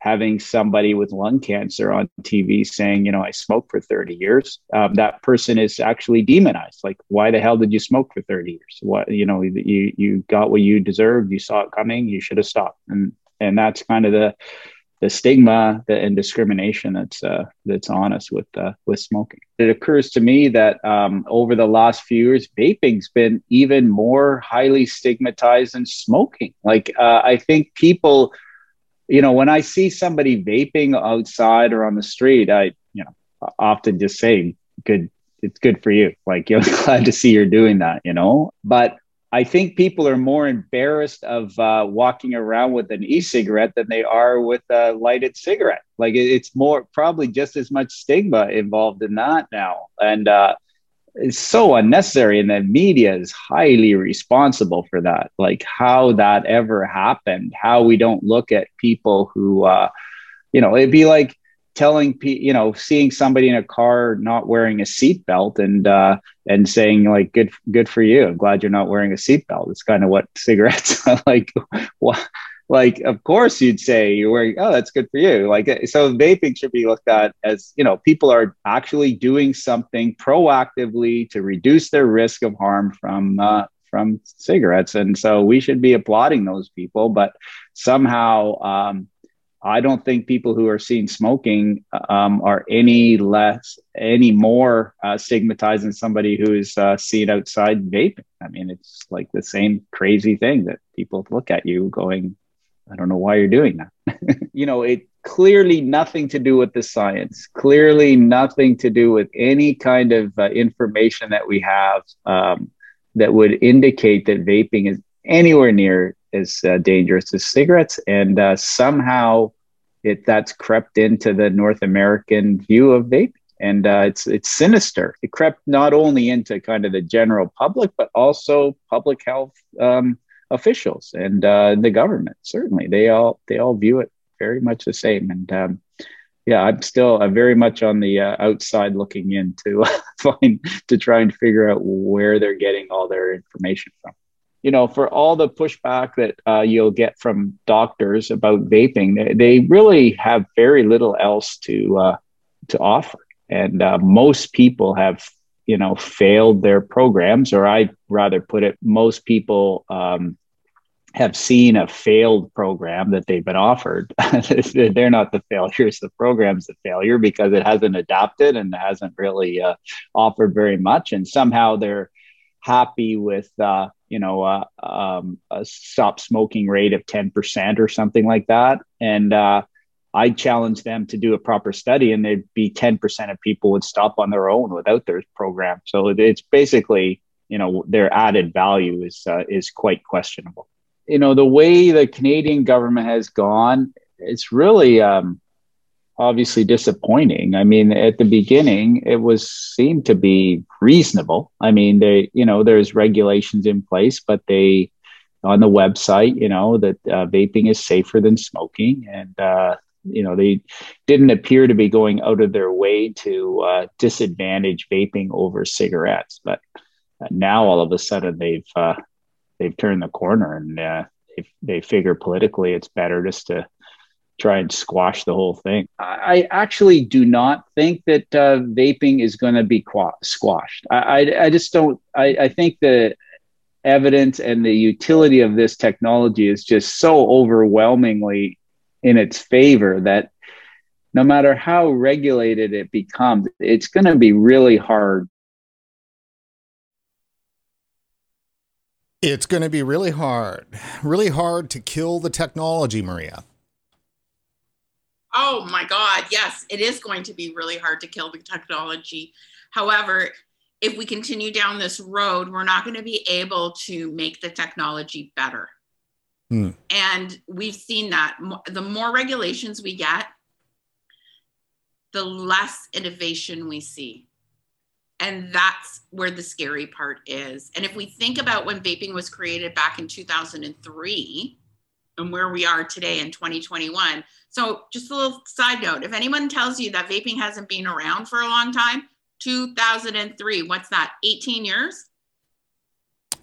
having somebody with lung cancer on TV saying, you know, I smoked for 30 years, um, that person is actually demonized. Like, why the hell did you smoke for 30 years? What, you know, you, you got what you deserved. You saw it coming. You should have stopped. And, and that's kind of the, the stigma and discrimination that's, uh, that's on us with, uh, with smoking. It occurs to me that um, over the last few years, vaping's been even more highly stigmatized than smoking. Like, uh, I think people, you know, when I see somebody vaping outside or on the street, I, you know, often just say, good, it's good for you. Like, you're glad to see you're doing that, you know? But I think people are more embarrassed of uh, walking around with an e-cigarette than they are with a lighted cigarette. Like it's more probably just as much stigma involved in that now. And uh, is so unnecessary and the media is highly responsible for that. Like how that ever happened how we don't look at people who uh you know it'd be like telling people you know seeing somebody in a car not wearing a seatbelt and uh and saying like good good for you. I'm glad you're not wearing a seatbelt. It's kind of what cigarettes are like. What like of course you'd say you're wearing oh that's good for you like so vaping should be looked at as you know people are actually doing something proactively to reduce their risk of harm from uh, from cigarettes and so we should be applauding those people but somehow um, I don't think people who are seen smoking um, are any less, any more uh, stigmatized than somebody who is uh, seen outside vaping. I mean, it's like the same crazy thing that people look at you going, I don't know why you're doing that. you know, it clearly nothing to do with the science, clearly nothing to do with any kind of uh, information that we have um, that would indicate that vaping is anywhere near as uh, dangerous as cigarettes. And uh, somehow it that's crept into the North American view of vaping. And uh, it's it's sinister. It crept not only into kind of the general public, but also public health um, officials and uh, the government. Certainly, they all they all view it very much the same. And um, yeah, I'm still uh, very much on the uh, outside looking in to find to try and figure out where they're getting all their information from. You know, for all the pushback that uh, you'll get from doctors about vaping, they, they, really have very little else to uh, to offer, and uh, most people have you know failed their programs, or i'd rather put it, most people um, have seen a failed program that they've been offered. They're not the failures. The program's the failure because it hasn't adapted and hasn't really uh, offered very much. And somehow they're happy with, uh, you know, uh, um, a stop smoking rate of 10% or something like that. And uh, I challenge them to do a proper study and they'd be 10% of people would stop on their own without their program. So it's basically, you know, their added value is, uh, is quite questionable you know the way the Canadian government has gone, it's really um, obviously disappointing. I mean, at the beginning, it was seemed to be reasonable. I mean, they, you know, there's regulations in place, but they on the website, you know, that uh, vaping is safer than smoking, and uh, you know, they didn't appear to be going out of their way to uh, disadvantage vaping over cigarettes. But uh, now, all of a sudden, they've uh, they've turned the corner, and uh, they figure politically it's better just to try and squash the whole thing. I actually do not think that uh, vaping is going to be qua- squashed. I, I, I, just don't. I, I think the evidence and the utility of this technology is just so overwhelmingly in its favor that no matter how regulated it becomes, it's going to be really hard. It's going to be really hard, really hard to kill the technology, Maria. Oh my God, yes, it is going to be really hard to kill the technology. However, if we continue down this road, we're not going to be able to make the technology better. Hmm. And we've seen that the more regulations we get, the less innovation we see. And that's where the scary part is. And if we think about when vaping was created back in 2003 and where we are today in 2021. So, just a little side note if anyone tells you that vaping hasn't been around for a long time, 2003, what's that, 18 years?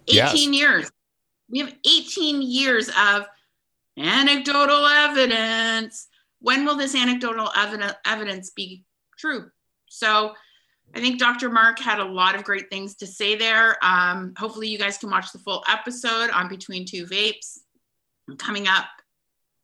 18 yes. years we have 18 years of anecdotal evidence. When will this anecdotal evidence be true? So I think Dr. Mark had a lot of great things to say there. Um, hopefully, you guys can watch the full episode on Between Two Vapes coming up,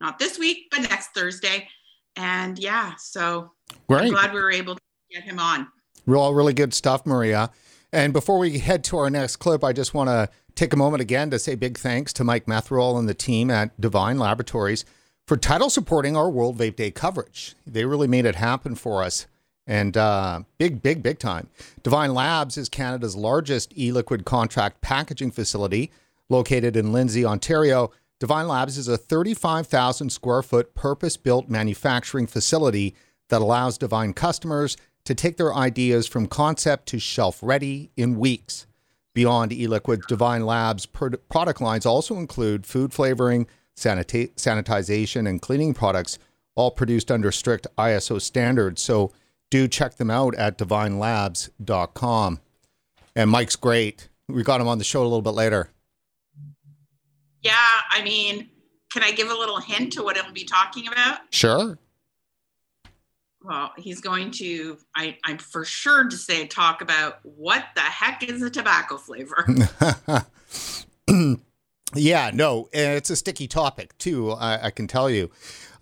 not this week, but next Thursday. And yeah, so great. I'm glad we were able to get him on. Real, really good stuff, Maria. And before we head to our next clip, I just want to take a moment again to say big thanks to Mike Metherell and the team at Divine Laboratories for title supporting our World Vape Day coverage. They really made it happen for us. And uh, big, big, big time. Divine Labs is Canada's largest e liquid contract packaging facility located in Lindsay, Ontario. Divine Labs is a 35,000 square foot purpose built manufacturing facility that allows Divine customers to take their ideas from concept to shelf ready in weeks. Beyond e liquid, Divine Labs product lines also include food flavoring, sanita- sanitization, and cleaning products, all produced under strict ISO standards. So do check them out at divinelabs.com. And Mike's great. We got him on the show a little bit later. Yeah, I mean, can I give a little hint to what he'll be talking about? Sure well, he's going to, I, I'm for sure to say, talk about what the heck is a tobacco flavor. yeah, no, it's a sticky topic too, I, I can tell you.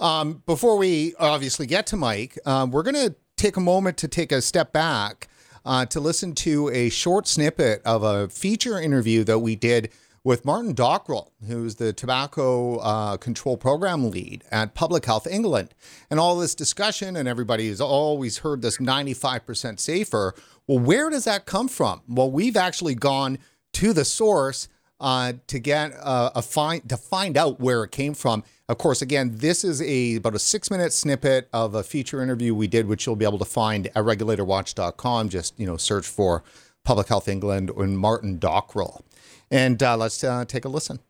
Um, before we obviously get to Mike, um, we're going to take a moment to take a step back uh, to listen to a short snippet of a feature interview that we did with Martin Dockrell, who's the tobacco uh, control program lead at Public Health England. And all this discussion, and everybody has always heard this 95% safer. Well, where does that come from? Well, we've actually gone to the source uh, to get uh, a find to find out where it came from. Of course, again, this is a about a six minute snippet of a feature interview we did, which you'll be able to find at regulatorwatch.com. Just you know, search for Public Health England and Martin Dockrell. And uh, let's uh, take a listen.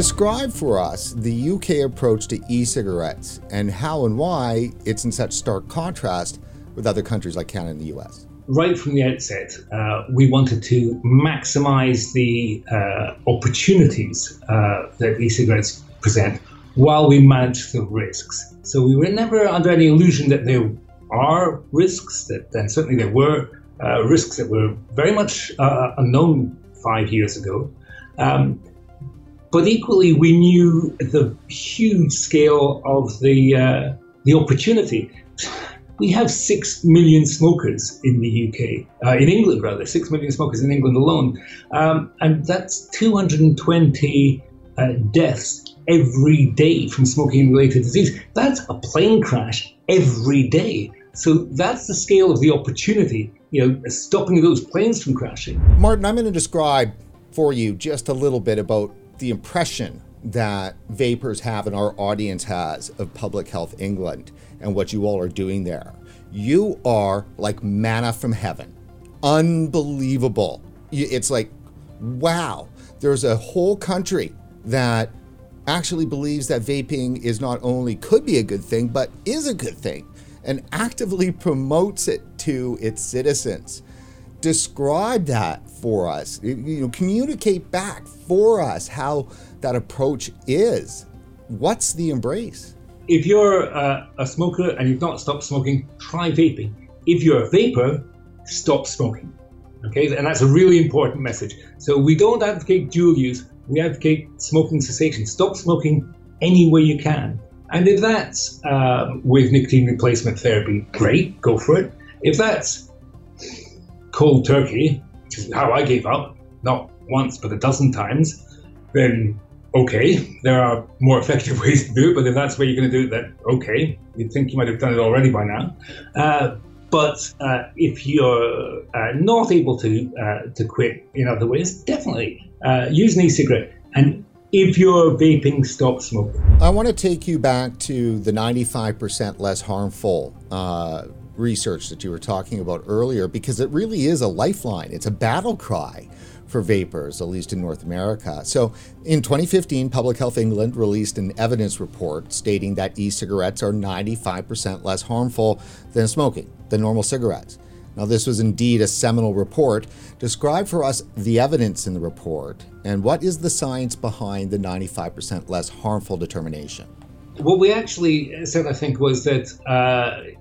Describe for us the UK approach to e cigarettes and how and why it's in such stark contrast with other countries like Canada and the US right from the outset, uh, we wanted to maximize the uh, opportunities uh, that e-cigarettes present while we manage the risks. So we were never under any illusion that there are risks, that, and certainly there were uh, risks that were very much uh, unknown five years ago. Um, but equally, we knew the huge scale of the uh, the opportunity we have 6 million smokers in the UK, uh, in England rather, 6 million smokers in England alone. Um, and that's 220 uh, deaths every day from smoking related disease. That's a plane crash every day. So that's the scale of the opportunity, you know, stopping those planes from crashing. Martin, I'm going to describe for you just a little bit about the impression that vapers have and our audience has of Public Health England and what you all are doing there. You are like manna from heaven. Unbelievable. It's like, wow, there's a whole country that actually believes that vaping is not only could be a good thing, but is a good thing and actively promotes it to its citizens. Describe that for us. You know, communicate back for us how that approach is. What's the embrace? If you're a, a smoker and you've not stopped smoking, try vaping. If you're a vaper, stop smoking. Okay, and that's a really important message. So we don't advocate dual use. We advocate smoking cessation. Stop smoking any way you can. And if that's um, with nicotine replacement therapy, great, go for it. If that's cold turkey, which is how I gave up, not once but a dozen times, then okay, there are more effective ways to do it. But if that's where you're going to do it, then okay, you'd think you might have done it already by now. Uh, but uh, if you're uh, not able to uh, to quit in other ways, definitely uh, use an e-cigarette. And if you're vaping, stop smoking. I want to take you back to the 95% less harmful uh, research that you were talking about earlier, because it really is a lifeline. It's a battle cry for vapers, at least in North America. So in 2015, Public Health England released an evidence report stating that e cigarettes are 95% less harmful than smoking, than normal cigarettes. Now, this was indeed a seminal report. Describe for us the evidence in the report and what is the science behind the 95% less harmful determination? What we actually said, I think, was that uh,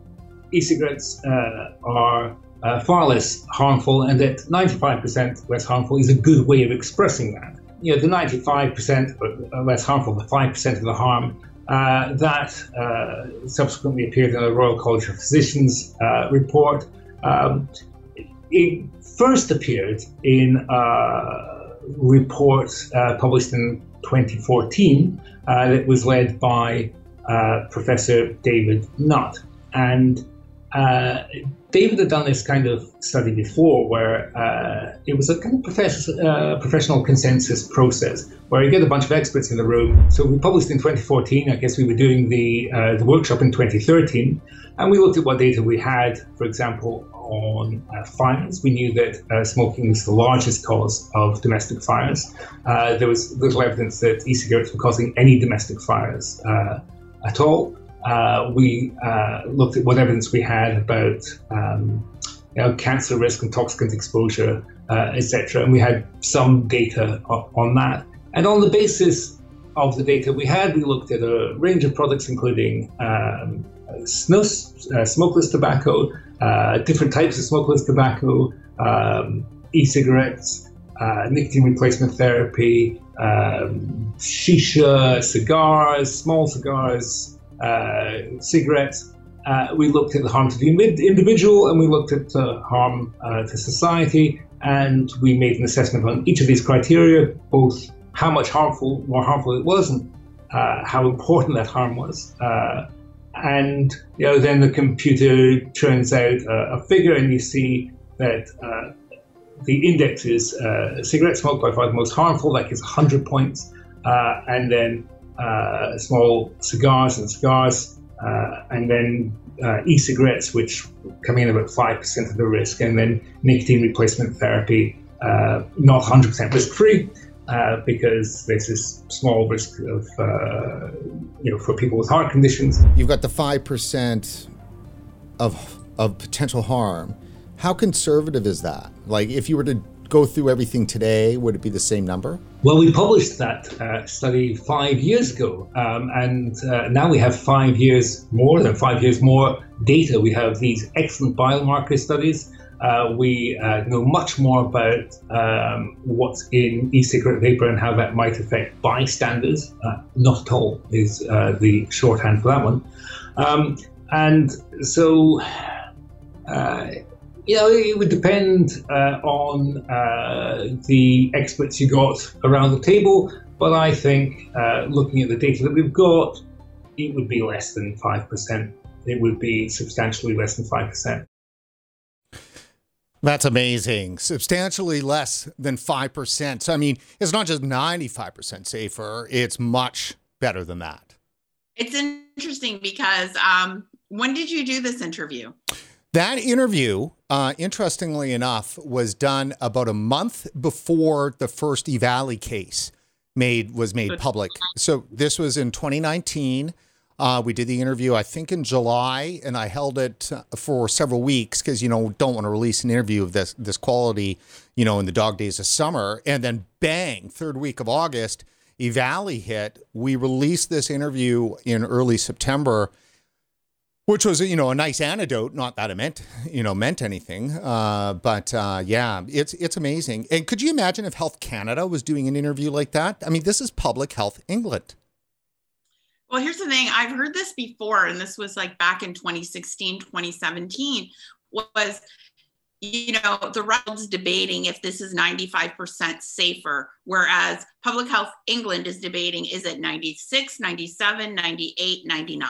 e cigarettes uh, are uh, far less harmful and that 95% less harmful is a good way of expressing that. You know, the 95% less harmful, the 5% of the harm, uh, that uh, subsequently appeared in the Royal College of Physicians uh, report. Um, it first appeared in a report uh, published in 2014 uh, that was led by uh, Professor David Nutt. And uh, David had done this kind of study before where uh, it was a kind of profess- uh, professional consensus process where you get a bunch of experts in the room. So we published in 2014. I guess we were doing the, uh, the workshop in 2013. And we looked at what data we had, for example, on uh, fires. We knew that smoking was the largest cause of domestic fires. There was little evidence that e cigarettes were causing any domestic fires at all uh, we uh, looked at what evidence we had about um, you know, cancer risk, and toxicant exposure, uh, etc. And we had some data on that. And on the basis of the data we had, we looked at a range of products, including um, snus, uh, smokeless tobacco, uh, different types of smokeless tobacco, um, e-cigarettes, uh, nicotine replacement therapy, um, shisha, cigars, small cigars, uh, cigarettes. Uh, we looked at the harm to the individual and we looked at the harm uh, to society, and we made an assessment on each of these criteria, both how much harmful, more harmful it was, and uh, how important that harm was. Uh, and you know, then the computer turns out a figure, and you see that the index is uh, cigarette smoke by far the most harmful, that gives 100 points. Uh, and then uh, small cigars and cigars, uh, and then uh, e-cigarettes, which come in about five percent of the risk, and then nicotine replacement therapy, uh, not 100% risk-free. Uh, because there's this small risk of, uh, you know, for people with heart conditions. You've got the 5% of, of potential harm. How conservative is that? Like, if you were to go through everything today, would it be the same number? Well, we published that uh, study five years ago, um, and uh, now we have five years more than five years more data. We have these excellent biomarker studies. Uh, we uh, know much more about um, what's in e-cigarette vapor and how that might affect bystanders. Uh, not at all is uh, the shorthand for that one. Um, and so you know, it would depend uh, on uh, the experts you got around the table. But I think uh, looking at the data that we've got, it would be less than 5%. It would be substantially less than 5%. That's amazing. Substantially less than 5%. So, I mean, it's not just 95% safer, it's much better than that. It's interesting because um, when did you do this interview? That interview, uh, interestingly enough, was done about a month before the first EVALI case made was made public. So this was in 2019. Uh, we did the interview, I think, in July, and I held it for several weeks because you know don't want to release an interview of this this quality, you know, in the dog days of summer, and then bang, third week of August, EVALI hit. We released this interview in early September, which was you know a nice antidote. Not that it meant you know meant anything, uh, but uh, yeah, it's it's amazing. And could you imagine if Health Canada was doing an interview like that? I mean, this is Public Health England. Well, here's the thing. I've heard this before, and this was like back in 2016, 2017, was you know, the Rudd's debating if this is 95% safer, whereas Public Health England is debating is it 96, 97, 98, 99.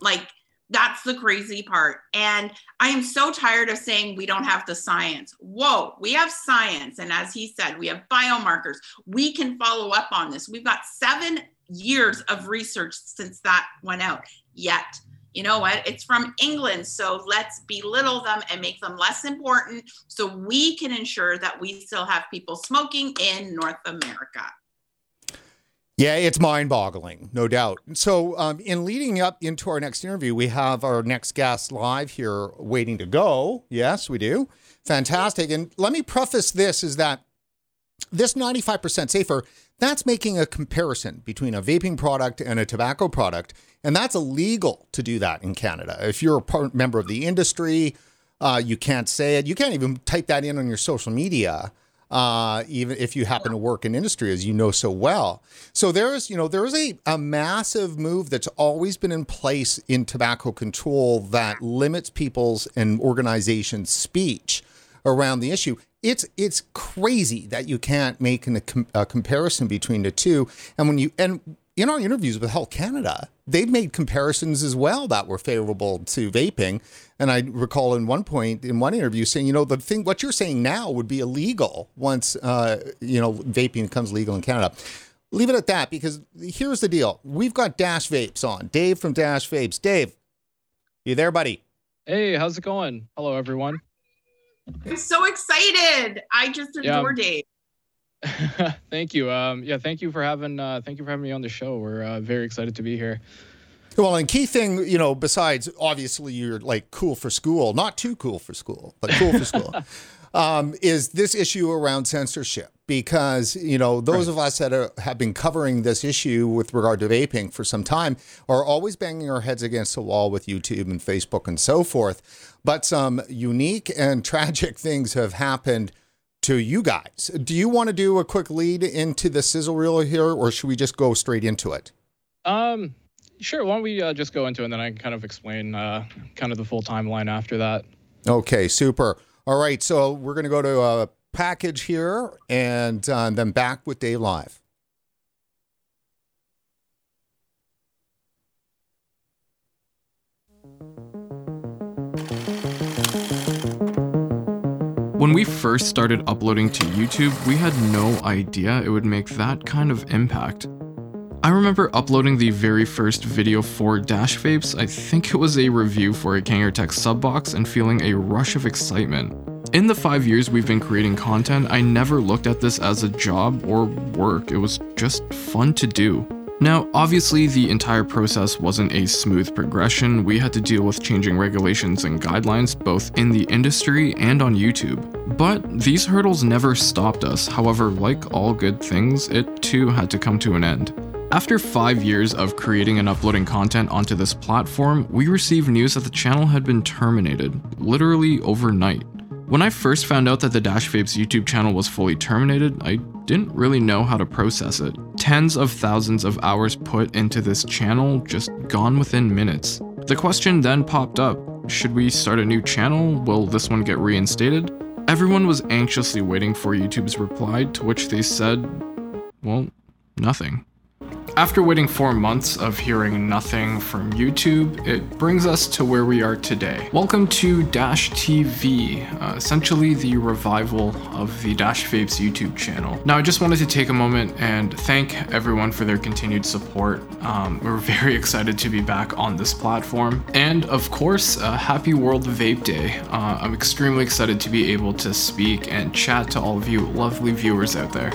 Like, that's the crazy part. And I am so tired of saying we don't have the science. Whoa, we have science. And as he said, we have biomarkers. We can follow up on this. We've got seven years of research since that went out. Yet, you know what? It's from England. So let's belittle them and make them less important so we can ensure that we still have people smoking in North America. Yeah, it's mind boggling, no doubt. So, um, in leading up into our next interview, we have our next guest live here waiting to go. Yes, we do. Fantastic. And let me preface this is that this 95% safer, that's making a comparison between a vaping product and a tobacco product. And that's illegal to do that in Canada. If you're a part, member of the industry, uh, you can't say it. You can't even type that in on your social media uh, even if you happen to work in industry, as you know so well. So there is, you know, there is a, a massive move that's always been in place in tobacco control that limits people's and organizations' speech around the issue. It's it's crazy that you can't make an, a, a comparison between the two. And when you and in our interviews with Health Canada, they've made comparisons as well that were favorable to vaping. And I recall in one point in one interview saying, you know, the thing what you're saying now would be illegal once uh, you know vaping becomes legal in Canada. Leave it at that because here's the deal: we've got Dash Vapes on. Dave from Dash Vapes. Dave, you there, buddy? Hey, how's it going? Hello, everyone. I'm so excited. I just adore yeah. Dave. thank you. Um, yeah, thank you for having uh, thank you for having me on the show. We're uh, very excited to be here. Well, and key thing, you know, besides obviously you're like cool for school, not too cool for school, but cool for school, um, is this issue around censorship. Because, you know, those right. of us that are, have been covering this issue with regard to vaping for some time are always banging our heads against the wall with YouTube and Facebook and so forth. But some unique and tragic things have happened to you guys. Do you want to do a quick lead into the sizzle reel here, or should we just go straight into it? Um, sure. Why don't we uh, just go into it, and then I can kind of explain uh, kind of the full timeline after that. Okay, super. All right, so we're going to go to a package here, and uh, then back with Dave Live. When we first started uploading to YouTube, we had no idea it would make that kind of impact. I remember uploading the very first video for Dash Vapes, I think it was a review for a Kangertech Subox, and feeling a rush of excitement. In the five years we've been creating content, I never looked at this as a job or work, it was just fun to do. Now, obviously, the entire process wasn't a smooth progression. We had to deal with changing regulations and guidelines both in the industry and on YouTube. But these hurdles never stopped us. However, like all good things, it too had to come to an end. After five years of creating and uploading content onto this platform, we received news that the channel had been terminated, literally overnight. When I first found out that the Dash Vapes YouTube channel was fully terminated, I didn't really know how to process it. Tens of thousands of hours put into this channel just gone within minutes. The question then popped up should we start a new channel? Will this one get reinstated? Everyone was anxiously waiting for YouTube's reply, to which they said, well, nothing. After waiting four months of hearing nothing from YouTube, it brings us to where we are today. Welcome to Dash TV, uh, essentially the revival of the Dash Vapes YouTube channel. Now, I just wanted to take a moment and thank everyone for their continued support. Um, we're very excited to be back on this platform. And of course, uh, happy World Vape Day. Uh, I'm extremely excited to be able to speak and chat to all of you lovely viewers out there.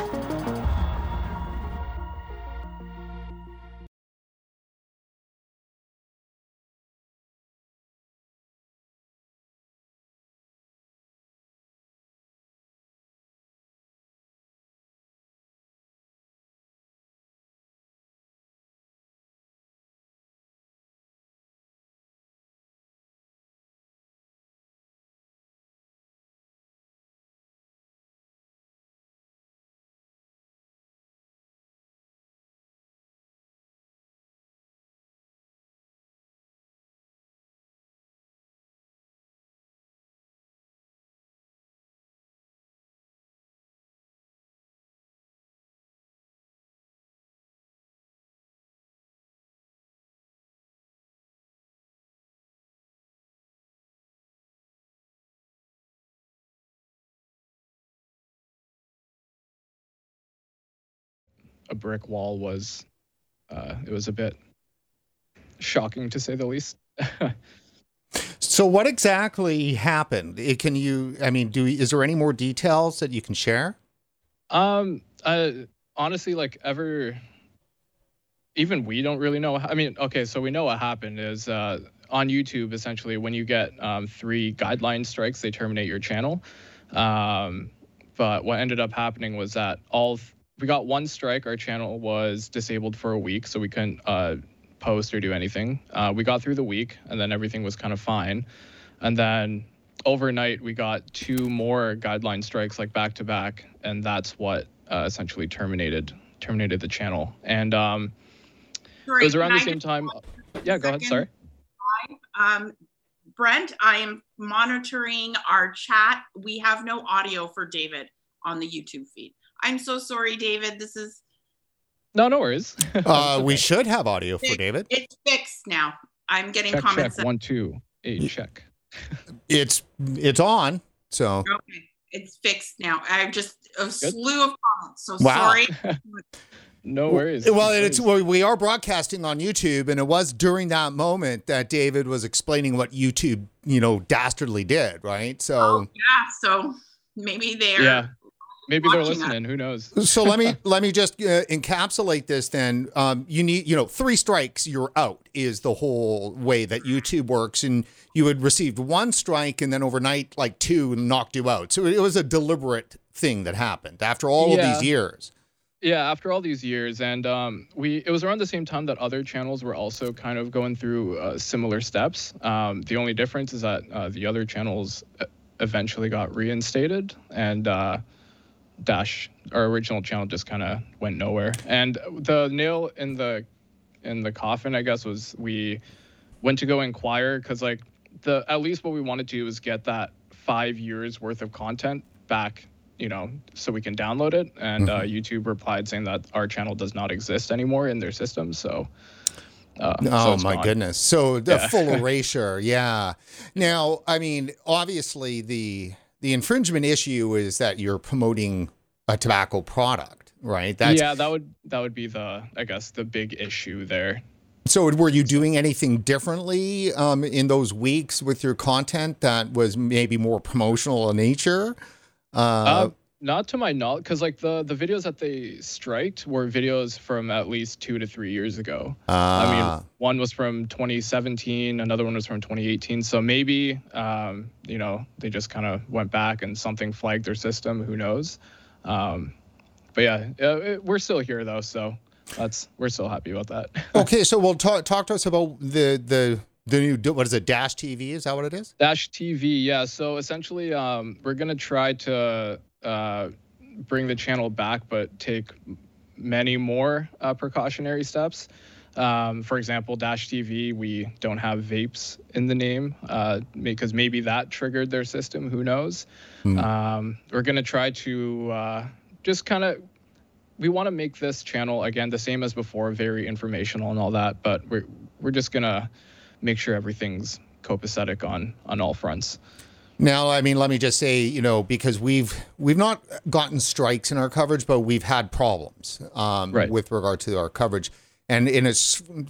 Brick wall was uh, it was a bit shocking to say the least. so what exactly happened? It, can you I mean do is there any more details that you can share? Um uh, honestly like ever even we don't really know I mean okay so we know what happened is uh, on YouTube essentially when you get um, three guideline strikes they terminate your channel. Um, but what ended up happening was that all we got one strike. Our channel was disabled for a week, so we couldn't uh, post or do anything. Uh, we got through the week, and then everything was kind of fine. And then overnight, we got two more guideline strikes, like back to back, and that's what uh, essentially terminated terminated the channel. And um, sorry, it was around the same time. Yeah, go ahead. Sorry. Um, Brent, I am monitoring our chat. We have no audio for David on the YouTube feed. I'm so sorry, David. This is. No, no worries. uh, we should have audio for David. It's fixed now. I'm getting check, comments. Check. One, two, eight, check. it's it's on. So. Okay, it's fixed now. I have just a Good. slew of comments. So wow. sorry. no worries. Well, it's well, we are broadcasting on YouTube, and it was during that moment that David was explaining what YouTube, you know, dastardly did, right? So. Oh, yeah. So maybe they're. Yeah maybe they're listening. Who knows? so let me let me just uh, encapsulate this. Then um, you need you know three strikes, you're out is the whole way that YouTube works, and you had received one strike, and then overnight like two knocked you out. So it was a deliberate thing that happened after all yeah. of these years. Yeah, after all these years, and um, we it was around the same time that other channels were also kind of going through uh, similar steps. Um, the only difference is that uh, the other channels uh, eventually got reinstated, and uh, Dash, our original channel, just kind of went nowhere. And the nail in the in the coffin, I guess, was we went to go inquire because like the at least what we wanted to do was get that five years worth of content back you know so we can download it and uh, mm-hmm. uh, youtube replied saying that our channel does not exist anymore in their system so uh, oh so my gone. goodness so the yeah. full erasure yeah now i mean obviously the the infringement issue is that you're promoting a tobacco product, right? That's, yeah, that would that would be the I guess the big issue there. So, were you doing anything differently um, in those weeks with your content that was maybe more promotional in nature? Uh, uh, not to my knowledge, because like the the videos that they striked were videos from at least two to three years ago. Uh, I mean, ah. one was from 2017, another one was from 2018. So maybe um, you know they just kind of went back and something flagged their system. Who knows? Um, but yeah, it, we're still here though, so that's we're still happy about that. okay, so we'll talk talk to us about the the the new what is it dash tv is that what it is dash tv yeah so essentially um, we're gonna try to uh, bring the channel back, but take many more uh, precautionary steps. Um, for example, Dash TV, we don't have vapes in the name uh, because maybe that triggered their system. Who knows? Hmm. Um, we're going to try to uh, just kind of we want to make this channel again the same as before, very informational and all that. But we're we're just gonna make sure everything's copacetic on on all fronts. Now, I mean, let me just say, you know, because we've we've not gotten strikes in our coverage, but we've had problems um, Right. with regard to our coverage, and in a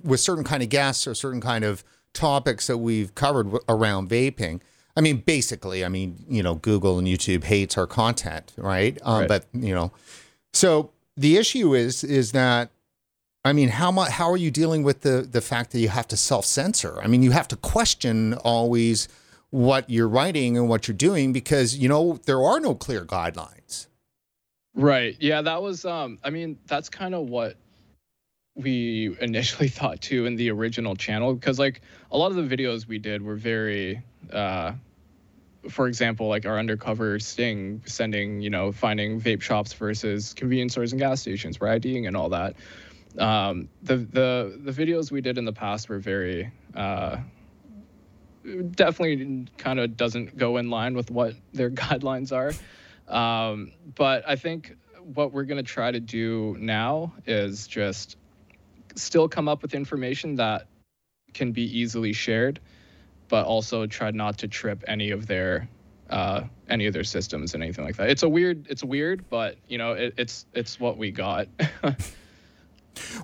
with certain kind of guests or certain kind of topics that we've covered w- around vaping. I mean, basically, I mean, you know, Google and YouTube hates our content, right? Um, Right. But you know, so the issue is is that I mean, how much? How are you dealing with the the fact that you have to self censor? I mean, you have to question always what you're writing and what you're doing because you know there are no clear guidelines. Right. Yeah, that was um I mean, that's kind of what we initially thought too in the original channel because like a lot of the videos we did were very uh for example, like our undercover sting sending, you know, finding vape shops versus convenience stores and gas stations, we're IDing and all that. Um, the the the videos we did in the past were very uh, definitely kind of doesn't go in line with what their guidelines are. Um, but I think what we're going to try to do now is just still come up with information that can be easily shared, but also try not to trip any of their uh, any of their systems and anything like that. It's a weird, it's weird, but you know, it, it's it's what we got.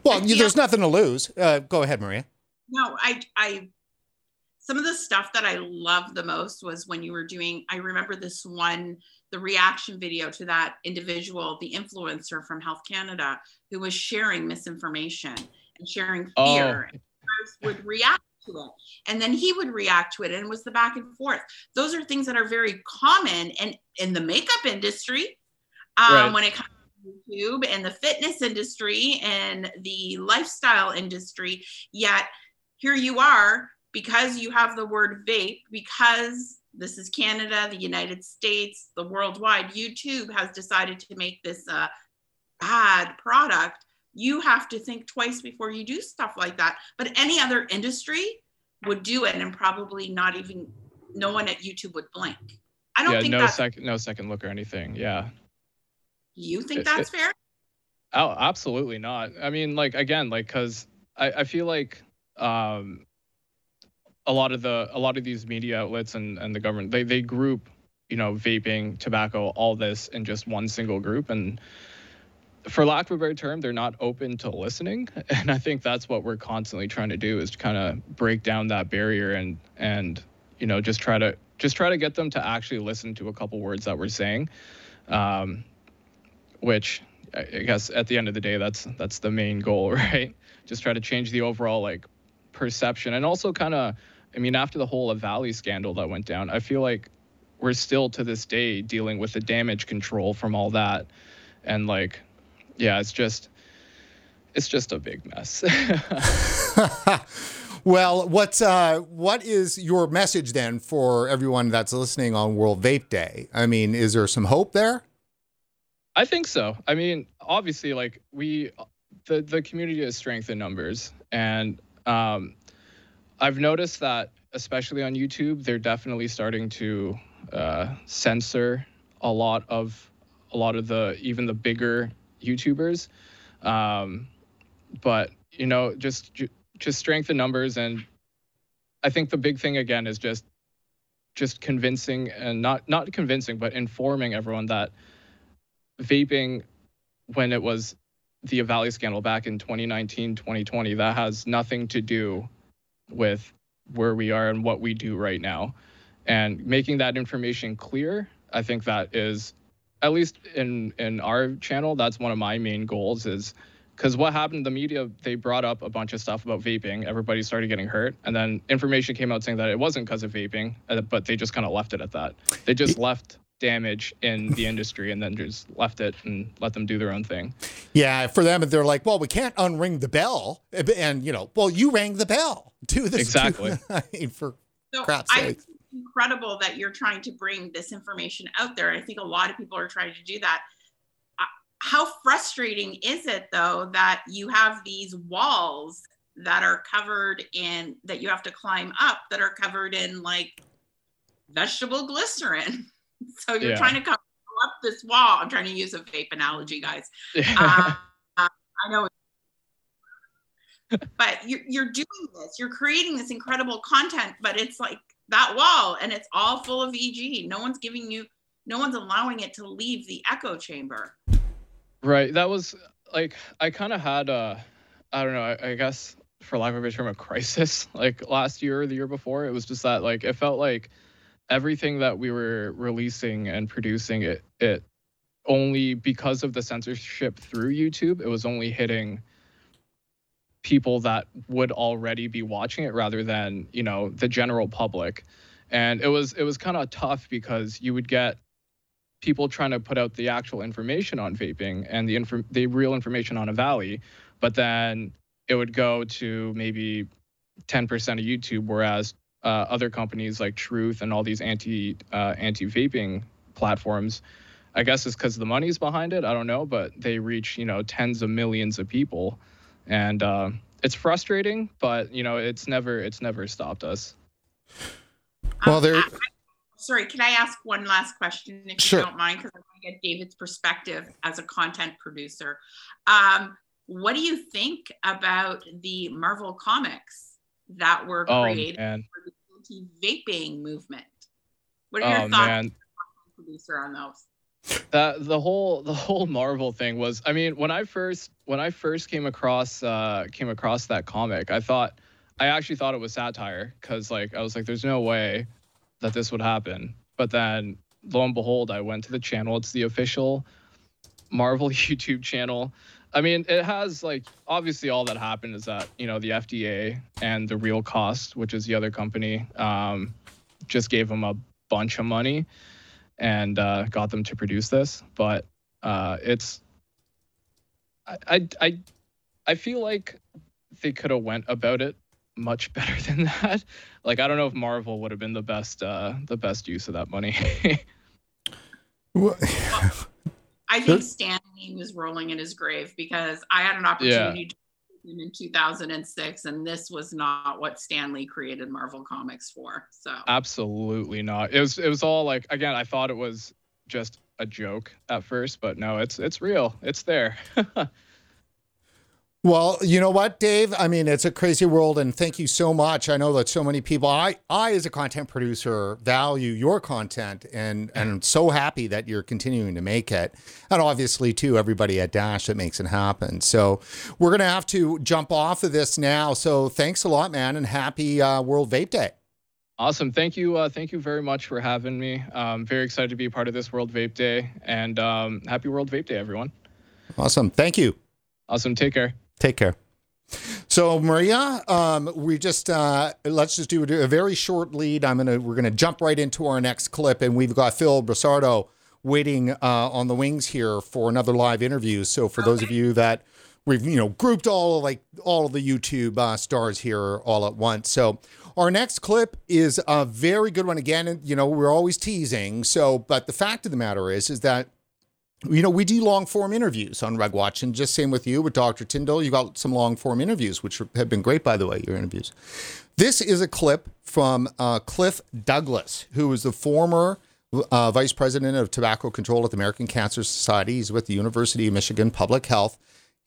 Well, you, there's nothing to lose. Uh, go ahead, Maria. No, I, I, some of the stuff that I loved the most was when you were doing, I remember this one, the reaction video to that individual, the influencer from Health Canada, who was sharing misinformation and sharing Oh. fear. And would react to it. And then he would react to it and it was the back and forth. Those are things that are very common and in the makeup industry, um, Right. when it comes to YouTube and the fitness industry and the lifestyle industry. Yet here you are because you have the word vape, because this is Canada, the United States, the worldwide, YouTube has decided to make this a bad product. You have to think twice before you do stuff like that. But any other industry would do it and probably not even, no one at YouTube would blink. I don't yeah, think no that's, second, no second look or anything. Yeah. you think it- that's it- fair? Oh, absolutely not. I mean, like again, like because I, I feel like um, a lot of the a lot of these media outlets and and the government they they group you know vaping, tobacco, all this in just one single group, and for lack of a better term, they're not open to listening. And I think that's what we're constantly trying to do is to kind of break down that barrier and and you know just try to just try to get them to actually listen to a couple words that we're saying. Um, which I guess at the end of the day, that's that's the main goal, right? Just try to change the overall like perception, and also kind of, I mean, after the whole Valley scandal that went down, I feel like we're still to this day dealing with the damage control from all that, and like, yeah, it's just, it's just a big mess. well, what's uh, what is your message then for everyone that's listening on World Vape Day? I mean, is there some hope there? I think so. I mean, obviously, like we, the the community is strength in numbers, and um, I've noticed that especially on YouTube, they're definitely starting to uh, censor a lot of a lot of the even the bigger YouTubers. Um, but you know, just just strength in numbers, and I think the big thing again is just just convincing and not not convincing, but informing everyone that vaping when it was the Valley scandal back in 2019, 2020, that has nothing to do with where we are and what we do right now. And making that information clear, I think that is, at least in in our channel, that's one of my main goals is because what happened the media they brought up a bunch of stuff about vaping. Everybody started getting hurt. And then information came out saying that it wasn't because of vaping uh, but they just kind of left it at that. They just left damage in the industry and then just left it and let them do their own thing Yeah, for them, they're like, well, we can't unring the bell, and you know, well, you rang the bell. Do this Exactly. I mean, for So crap's I sake. think it's incredible that you're trying to bring this information out there. I think a lot of people are trying to do that. Uh, How frustrating is it though that you have these walls that are covered in that you have to climb up that are covered in like vegetable glycerin? So you're Yeah. trying to come up this wall. I'm trying to use a vape analogy, guys. Uh, I know. but you're, you're doing this, you're creating this incredible content, but it's like that wall and it's all full of VG. No one's giving you, no one's allowing it to leave the echo chamber. Right. That was like, I kind of had a, I don't know, I, I guess for lack of a term, a crisis like last year or the year before. It was just that like, it felt like everything that we were releasing and producing it, it only because of the censorship through YouTube, it was only hitting people that would already be watching it rather than you know the general public. And it was it was kind of tough because you would get people trying to put out the actual information on vaping and the inf- the real information on EVALI, but then it would go to maybe 10% of youtube whereas uh, other companies like Truth and all these anti uh, anti vaping platforms i guess it's because the money's behind it i don't know but they reach you know tens of millions of people and uh, it's frustrating, but you know, it's never it's never stopped us. Well, there. Um, sorry, can I ask one last question if sure. you don't mind? Because I want to get David's perspective as a content producer. Um, what do you think about the Marvel comics that were oh, created man. for the anti-vaping movement? What are your oh, thoughts, man. producer, on those? that the whole the whole Marvel thing was I mean when I first when I first came across uh came across that comic I thought I actually thought it was satire cuz like I was like there's no way that this would happen but then lo and behold I went to the channel it's the official Marvel YouTube channel I mean it has like obviously all that happened is that you know the FDA and the real cost which is the other company um just gave them a bunch of money and uh, got them to produce this. But uh, it's I, I I I feel like they could have went about it much better than that. Like I don't know if Marvel would have been the best uh, the best use of that money. well, I think Stan Lee was rolling in his grave because I had an opportunity yeah in 2006 and this was not what Stan Lee created Marvel Comics for. So Absolutely not. It was it was all like again, I thought it was just a joke at first, but no, it's it's real. It's there. Well, you know what, Dave? I mean, it's a crazy world, and thank you so much. I know that so many people, I, I as a content producer, value your content, and and I'm so happy that you're continuing to make it, and obviously too everybody at Dash that makes it happen. So we're gonna have to jump off of this now. So thanks a lot, man, and happy uh, World Vape Day. Awesome. Thank you. Uh, thank you very much for having me. I'm very excited to be a part of this World Vape Day, and um, happy World Vape Day, everyone. Awesome. Thank you. Awesome. Take care. Take care. So Maria, um, we just uh, let's just do a very short lead. I'm gonna we're gonna jump right into our next clip, and we've got Phil Busardo waiting uh, on the wings here for another live interview. So for those of you that we've you know grouped all like all of the YouTube uh, stars here all at once. So our next clip is a very good one. Again, you know we're always teasing. So, but the fact of the matter is, is that you know, we do long form interviews on Reg Watch, and just same with you with Dr. Tyndall. You got some long form interviews, which have been great, by the way, your interviews. This is a clip from uh, Cliff Douglas, who is the former uh, vice president of tobacco control at the American Cancer Society. He's with the University of Michigan Public Health.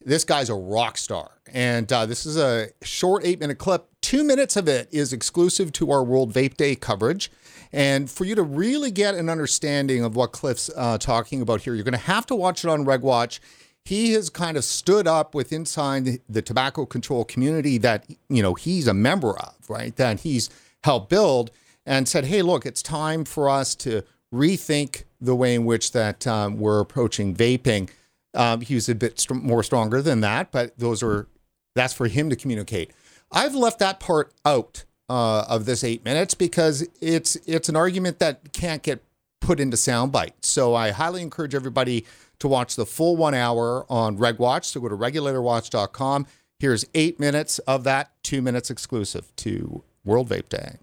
This guy's a rock star. And uh, this is a short eight minute clip. Two minutes of it is exclusive to our World Vape Day coverage. And for you to really get an understanding of what Cliff's uh, talking about here, you're going to have to watch it on RegWatch. He has kind of stood up with inside the tobacco control community that you know he's a member of, right? That he's helped build, and said, "Hey, look, it's time for us to rethink the way in which that um, we're approaching vaping." Um, he was a bit st- more stronger than that, but those are that's for him to communicate. I've left that part out uh, of this eight minutes because it's it's an argument that can't get put into soundbite. So I highly encourage everybody to watch the full one hour on RegWatch. So go to regulatorwatch.com. Here's eight minutes of that, two minutes exclusive to World Vape Day.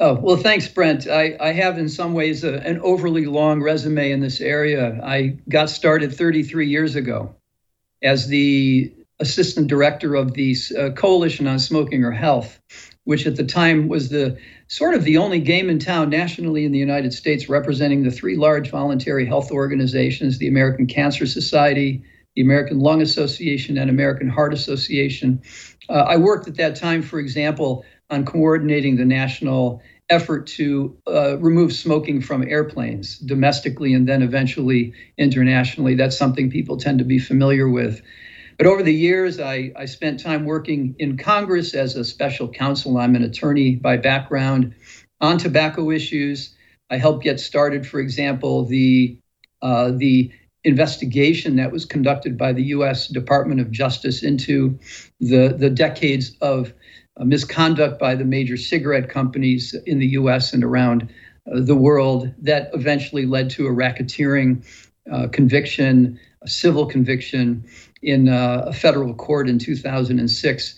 Oh, well, thanks, Brent. I, I have, in some ways, a, an overly long resume in this area. I got started 33 years ago as the assistant director of the uh, Coalition on Smoking or Health. which at the time was the sort of the only game in town nationally in the United States representing the three large voluntary health organizations the American Cancer Society, the American Lung Association, and American Heart Association. Uh, I worked at that time, for example, on coordinating the national effort to uh, remove smoking from airplanes domestically and then eventually internationally. That's something people tend to be familiar with. But over the years, I, I spent time working in Congress as a special counsel. I'm an attorney by background on tobacco issues. I helped get started, for example, the uh, the investigation that was conducted by the U.S. Department of Justice into the the decades of uh, misconduct by the major cigarette companies in the U.S. and around uh, the world that eventually led to a racketeering uh, conviction, a civil conviction in uh, a federal court in 2006.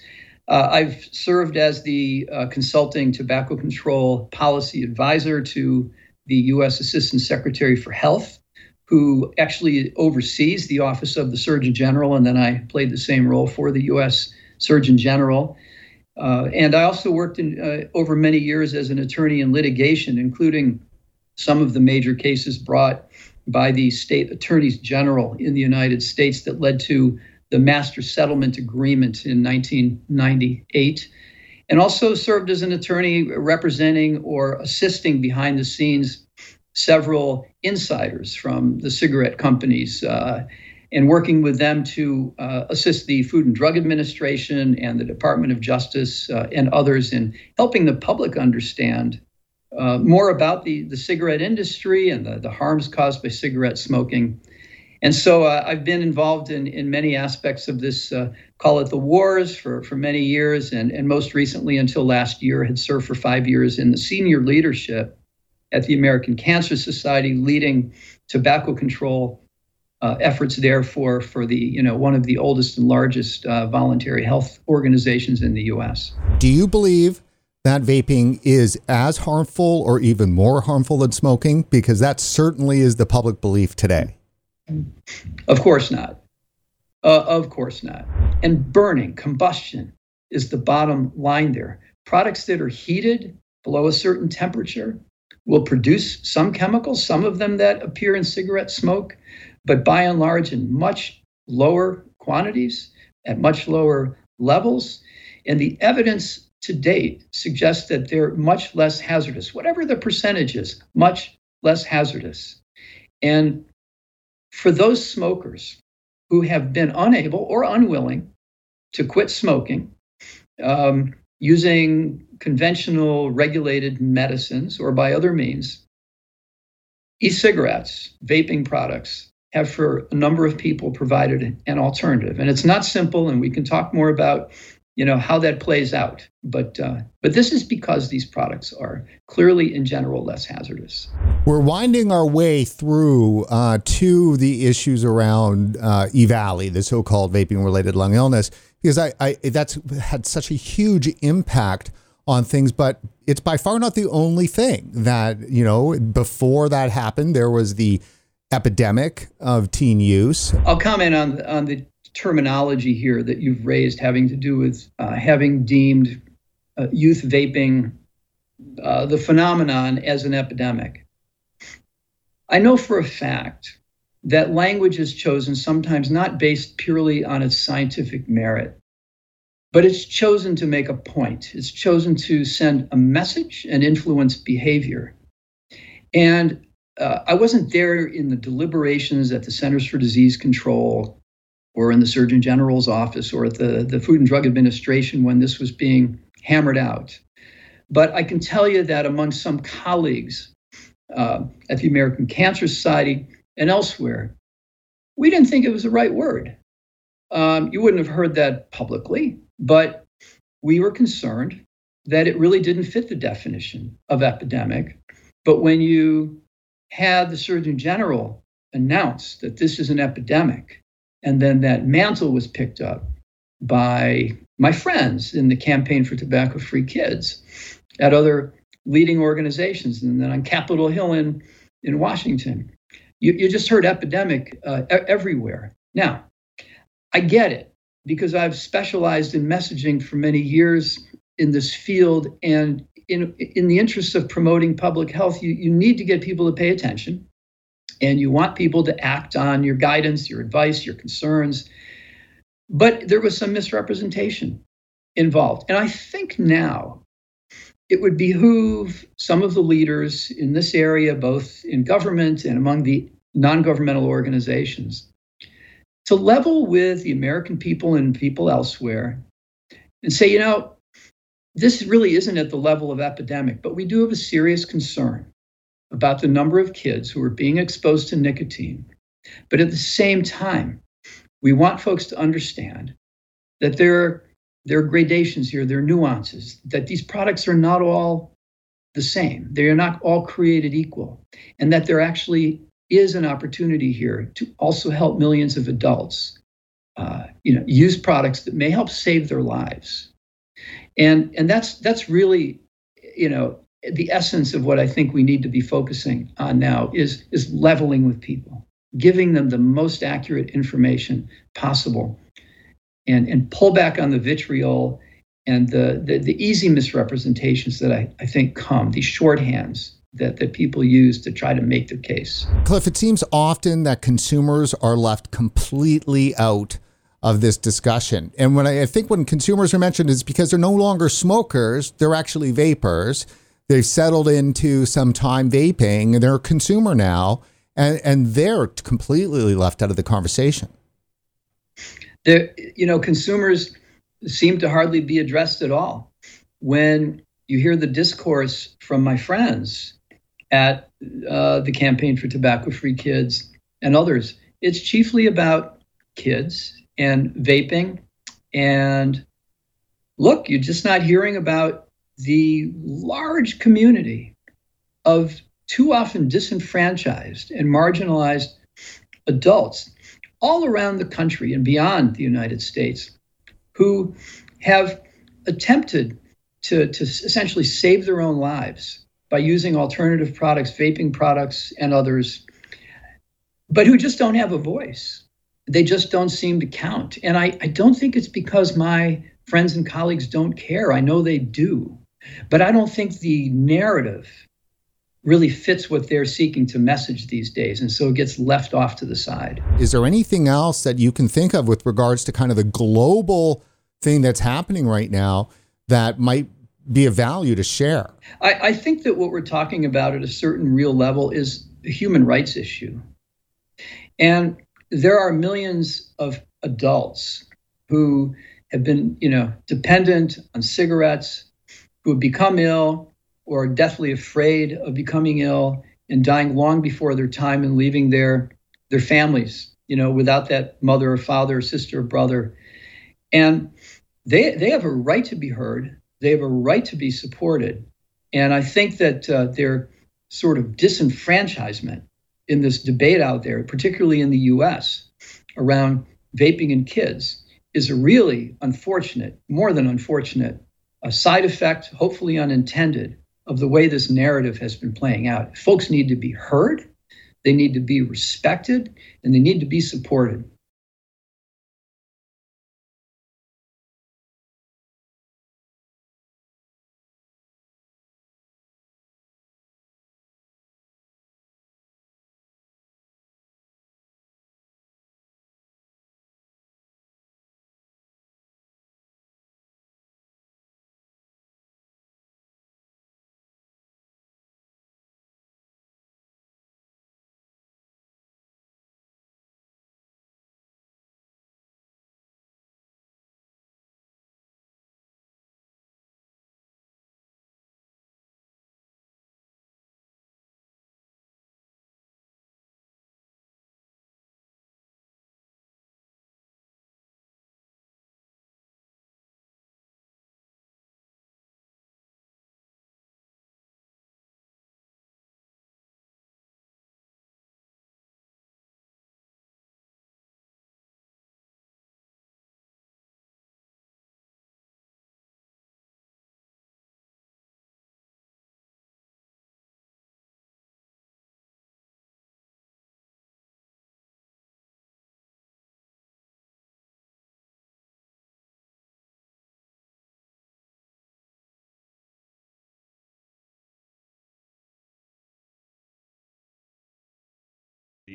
Uh, I've served as the uh, consulting tobacco control policy advisor to the U.S. Assistant Secretary for Health, who actually oversees the Office of the Surgeon General, and then I played the same role for the U.S. Surgeon General. Uh, and I also worked in, uh, over many years as an attorney in litigation, including some of the major cases brought by the state attorneys general in the United States that led to the Master Settlement Agreement in 1998, and also served as an attorney representing or assisting behind the scenes several insiders from the cigarette companies uh, and working with them to uh, assist the Food and Drug Administration and the Department of Justice uh, and others in helping the public understand uh, more about the, the cigarette industry and the, the harms caused by cigarette smoking. And so uh, I've been involved in, in many aspects of this, uh, call it the wars, for, for many years. And, and most recently, until last year, had served for five years in the senior leadership at the American Cancer Society, leading tobacco control uh, efforts there for, for the, you know, one of the oldest and largest uh, voluntary health organizations in the U.S. Do you believe that vaping is as harmful or even more harmful than smoking? Because that certainly is the public belief today. Of course not. Uh, of course not. And burning, combustion is the bottom line there. Products that are heated below a certain temperature will produce some chemicals, some of them that appear in cigarette smoke, but by and large in much lower quantities, at much lower levels. And the evidence to date suggest that they're much less hazardous, whatever the percentage is, much less hazardous. And for those smokers who have been unable or unwilling to quit smoking um, using conventional regulated medicines or by other means, e cigarettes, vaping products, have for a number of people provided an alternative. And it's not simple, and we can talk more about you know how that plays out but uh, but this is because these products are clearly in general less hazardous we're winding our way through uh, to the issues around uh, EVALI, the so-called vaping-related lung illness, because I, I that's had such a huge impact on things, but it's by far not the only thing that you know. Before that happened, there was the epidemic of teen use. I'll comment on on the terminology here that you've raised having to do with uh, having deemed uh, youth vaping uh, the phenomenon as an epidemic. I know for a fact that language is chosen sometimes not based purely on its scientific merit, but it's chosen to make a point. It's chosen to send a message and influence behavior. And uh, I wasn't there in the deliberations at the Centers for Disease Control or in the Surgeon General's office or at the, the Food and Drug Administration when this was being hammered out. But I can tell you that among some colleagues uh, at the American Cancer Society and elsewhere, we didn't think it was the right word. Um, you wouldn't have heard that publicly, but we were concerned that it really didn't fit the definition of epidemic. But when you had the Surgeon General announce that this is an epidemic, and then that mantle was picked up by my friends in the Campaign for Tobacco Free Kids at other leading organizations, and then on Capitol Hill in, in Washington. You, you just heard epidemic uh, everywhere. Now, I get it because I've specialized in messaging for many years in this field. And in, in the interest of promoting public health, you, you need to get people to pay attention. And you want people to act on your guidance, your advice, your concerns. But there was some misrepresentation involved. And I think now it would behoove some of the leaders in this area, both in government and among the non governmental organizations, to level with the American people and people elsewhere and say, you know, this really isn't at the level of epidemic, but we do have a serious concern about the number of kids who are being exposed to nicotine. But at the same time, we want folks to understand that there are, there are gradations here, there are nuances, that these products are not all the same. They are not all created equal, and that there actually is an opportunity here to also help millions of adults, uh, you know, use products that may help save their lives. And and that's that's really, you know, the essence of what I think we need to be focusing on now is is leveling with people, giving them the most accurate information possible, and and pull back on the vitriol and the the, the easy misrepresentations that I, I think come, these shorthands that, that people use to try to make their case. Cliff, it seems often that consumers are left completely out of this discussion. And when I, I think when consumers are mentioned, is because they're no longer smokers, they're actually vapers. They've settled into some time vaping and they're a consumer now, and, and they're completely left out of the conversation. There, you know, consumers seem to hardly be addressed at all. When you hear the discourse from my friends at uh, the Campaign for Tobacco Free Kids and others. It's chiefly about kids and vaping. And look, you're just not hearing about the large community of too often disenfranchised and marginalized adults all around the country and beyond the United States who have attempted to, to essentially save their own lives by using alternative products, vaping products, and others, but who just don't have a voice. They just don't seem to count. And I, I don't think it's because my friends and colleagues don't care. I know they do. But I don't think the narrative really fits what they're seeking to message these days. And so it gets left off to the side. Is there anything else that you can think of with regards to kind of the global thing that's happening right now that might be of value to share? I, I think that what we're talking about at a certain real level is a human rights issue. And there are millions of adults who have been, you know, dependent on cigarettes, who have become ill or are deathly afraid of becoming ill and dying long before their time and leaving their their families, you know, without that mother or father or sister or brother. And they they have a right to be heard. They have a right to be supported. And I think that uh, their sort of disenfranchisement in this debate out there, particularly in the US, around vaping in kids, is a really unfortunate, more than unfortunate, a side effect, hopefully unintended, of the way this narrative has been playing out. Folks need to be heard, they need to be respected, and they need to be supported.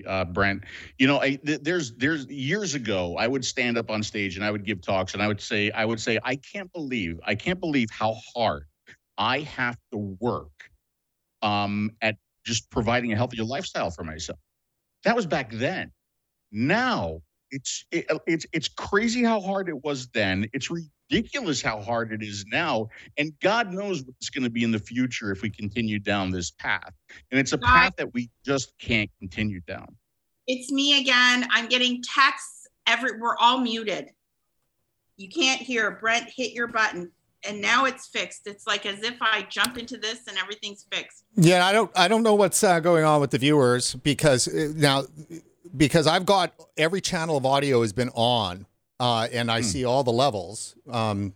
Uh, Brent. You know, I, th- there's there's years ago, I would stand up on stage and I would give talks, and I would say, I would say, I can't believe, I can't believe how hard I have to work um, at just providing a healthier lifestyle for myself. That was back then. Now it's it, it's it's crazy how hard it was then. It's ridiculous how hard it is now, and God knows what it's going to be in the future if we continue down this path. And it's a path that we just can't continue down. It's me again. I'm getting texts every we're all muted. You can't hear Brent hit your button and now it's fixed. It's like as if I jump into this and everything's fixed. Yeah, I don't I don't know what's uh, going on with the viewers because uh, now because I've got every channel of audio has been on uh, and I hmm. see all the levels. Um,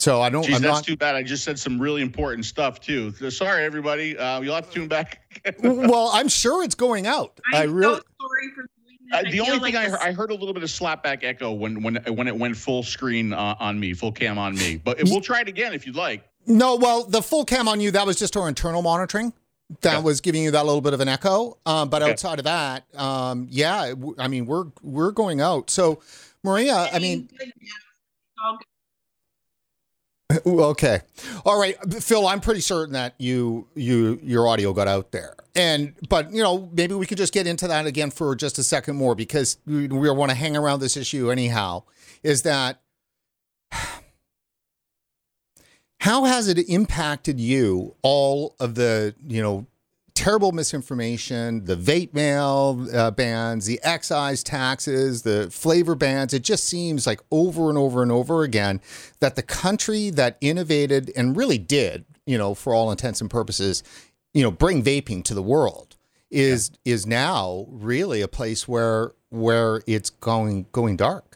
so I don't. Jeez, I'm that's not, too bad. I just said some really important stuff too. Sorry, everybody. Uh, you'll have to tune back. well, I'm sure it's going out. I'm I really. So sorry for uh, the only thing I, heard, I heard a little bit of slapback echo when when when it went full screen uh, on me, full cam on me. But we'll try it again if you'd like. No, well, the full cam on you that was just our internal monitoring. That was giving you that little bit of an echo. Um, but outside of that, um, yeah, I mean we're we're going out. So, Maria, I mean. Okay. All right, Phil, I'm pretty certain that you you your audio got out there. And but, you know, maybe we could just get into that again for just a second more because we, we want to hang around this issue anyhow. Is that how has it impacted you all of the, you know, terrible misinformation, the vape mail uh, bans, the excise taxes, the flavor bans. It just seems like over and over and over again that the country that innovated and really did, you know, for all intents and purposes, you know, bring vaping to the world is yeah. is now really a place where where it's going going dark.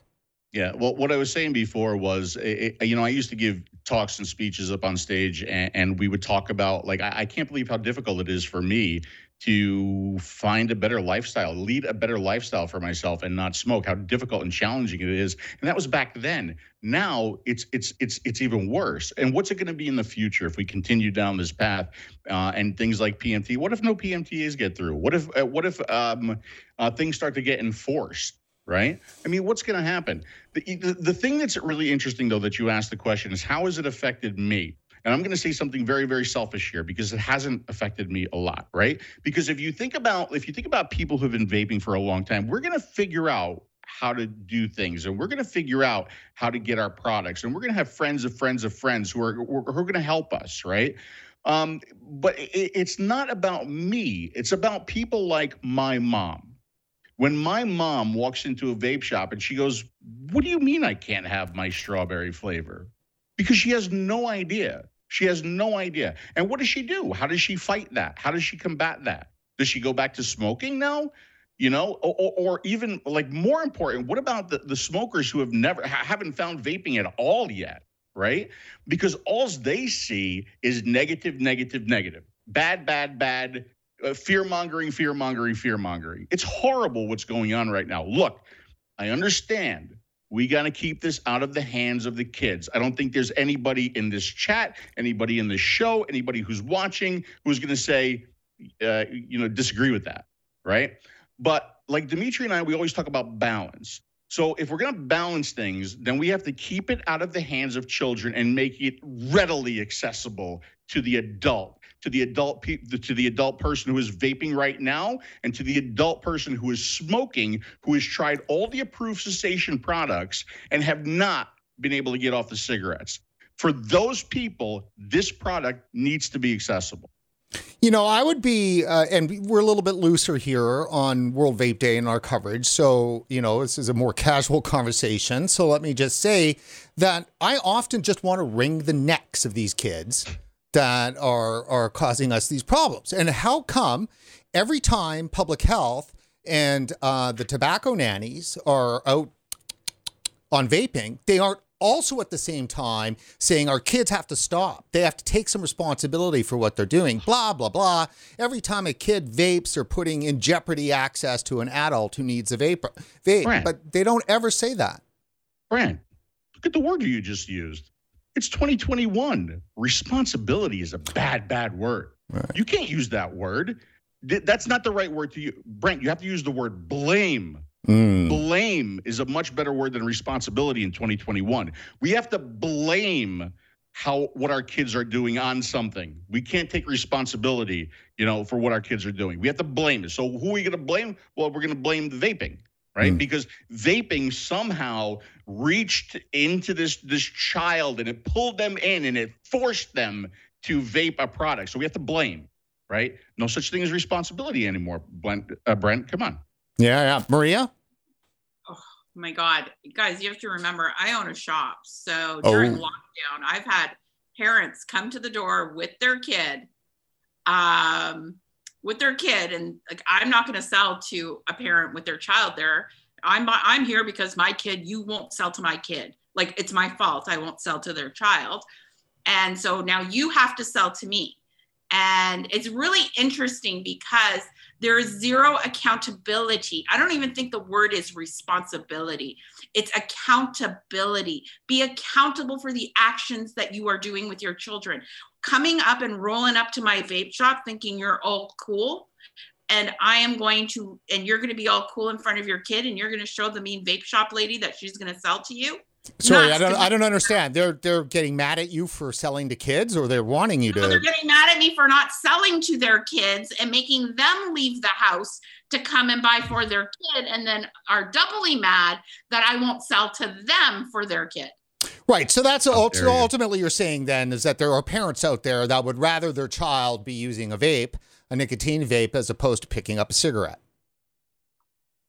Yeah. Well, what I was saying before was, you know, I used to give talks and speeches up on stage, and, and we would talk about like I, I, can't believe how difficult it is for me to find a better lifestyle, lead a better lifestyle for myself, and not smoke. How difficult and challenging it is, and that was back then. Now it's it's it's it's even worse. And what's it going to be in the future if we continue down this path uh, and things like PMT? What if no PMTAs get through? What if uh, what if um, uh, things start to get enforced? Right? I mean, what's going to happen? The, the, the thing that's really interesting, though, that you asked the question is how has it affected me? And I'm going to say something very, very selfish here because it hasn't affected me a lot, right? Because if you think about if you think about people who've been vaping for a long time, we're going to figure out how to do things and we're going to figure out how to get our products and we're going to have friends of friends of friends who are who are going to help us, right? Um, but it, it's not about me. It's about people like my mom when my mom walks into a vape shop and she goes, What do you mean I can't have my strawberry flavor? Because she has no idea. She has no idea. And what does she do? How does she fight that? How does she combat that? Does she go back to smoking now? You know, or, or, even like more important, what about the, the smokers who have never haven't found vaping at all yet? Right? Because all they see is negative, negative, negative, bad, bad, bad, uh, fear mongering, fear mongering, fear mongering. It's horrible what's going on right now. Look, I understand we got to keep this out of the hands of the kids. I don't think there's anybody in this chat, anybody in the show, anybody who's watching who's going to say, uh, you know, disagree with that, right? But like Dimitri and I, we always talk about balance. So if we're going to balance things, then we have to keep it out of the hands of children and make it readily accessible to the adult to the adult pe- to the adult person who is vaping right now and to the adult person who is smoking who has tried all the approved cessation products and have not been able to get off the cigarettes for those people this product needs to be accessible you know, I would be, uh, and we're a little bit looser here on World Vape Day in our coverage. So, you know, this is a more casual conversation. So let me just say that I often just want to wring the necks of these kids that are are causing us these problems. And how come every time public health and uh, the tobacco nannies are out on vaping, they aren't also at the same time saying our kids have to stop. They have to take some responsibility for what they're doing, blah, blah, blah. Every time a kid vapes, they're putting in jeopardy access to an adult who needs a vape. vape. Brent. But they don't ever say that. Brent, look at the word you just used. It's 2021. Responsibility is a bad, bad word. Right. You can't use that word. that's not the right word to you. Brent, you have to use the word blame. Mm. Blame is a much better word than responsibility in 2021. We have to blame how what our kids are doing on something. We can't take responsibility, you know, for what our kids are doing. We have to blame it. So who are we going to blame? Well, we're going to blame the vaping, right? Mm. Because vaping somehow reached into this this child and it pulled them in and it forced them to vape a product. So we have to blame, right? No such thing as responsibility anymore. Brent, uh, Brent come on. Yeah, yeah. Maria? Oh my God. Guys, you have to remember, I own a shop. So Oh. during lockdown, I've had parents come to the door with their kid, um, with their kid. And like, I'm not going to sell to a parent with their child there. I'm, I'm here because my kid, you won't sell to my kid. Like, it's my fault. I won't sell to their child. And so now you have to sell to me. And it's really interesting because there is zero accountability. I don't even think the word is responsibility. It's accountability. Be accountable for the actions that you are doing with your children. Coming up and rolling up to my vape shop thinking you're all cool. And I am going to, and you're going to be all cool in front of your kid, and you're going to show the mean vape shop lady that she's going to sell to you. Sorry, Nuts, I don't 'cause I don't understand. They're they're getting mad at you for selling to kids or they're wanting you to. they're getting mad at me for not selling to their kids and making them leave the house to come and buy for their kid, and then are doubly mad that I won't sell to them for their kid. Right. So that's dare ult- you. ultimately you're saying then is that there are parents out there that would rather their child be using a vape, a nicotine vape, as opposed to picking up a cigarette.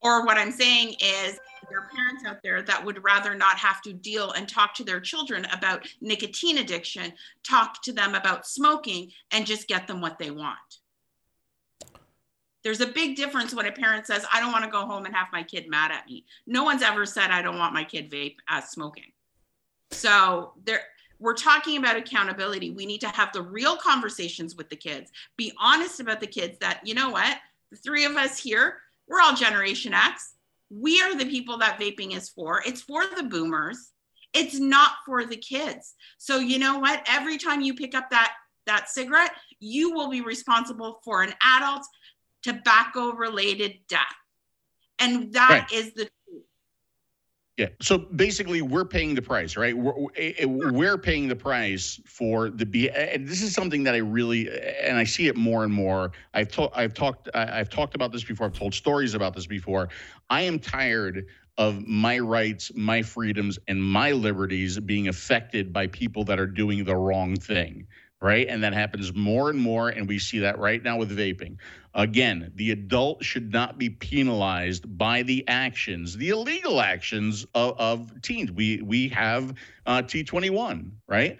Or what I'm saying is there are parents out there that would rather not have to deal and talk to their children about nicotine addiction, talk to them about smoking, and just get them what they want. There's a big difference when a parent says, I don't want to go home and have my kid mad at me. No one's ever said, I don't want my kid vape as smoking. So there, we're talking about accountability. We need to have the real conversations with the kids, be honest about the kids that, you know what, the three of us here, we're all Generation X. We are the people that vaping is for. It's for the boomers. It's not for the kids. So you know what? Every time you pick up that that cigarette, you will be responsible for an adult tobacco related death. And that Right. is the Yeah. So basically, we're paying the price, right? We're, we're paying the price for the be. And this is something that I really, and I see it more and more. I've told, I've talked, I've talked about this before. I've told stories about this before. I am tired of my rights, my freedoms, and my liberties being affected by people that are doing the wrong thing. Right. And that happens more and more. And we see that right now with vaping. Again, the adult should not be penalized by the actions, the illegal actions of, of teens. We we have uh, T21, right?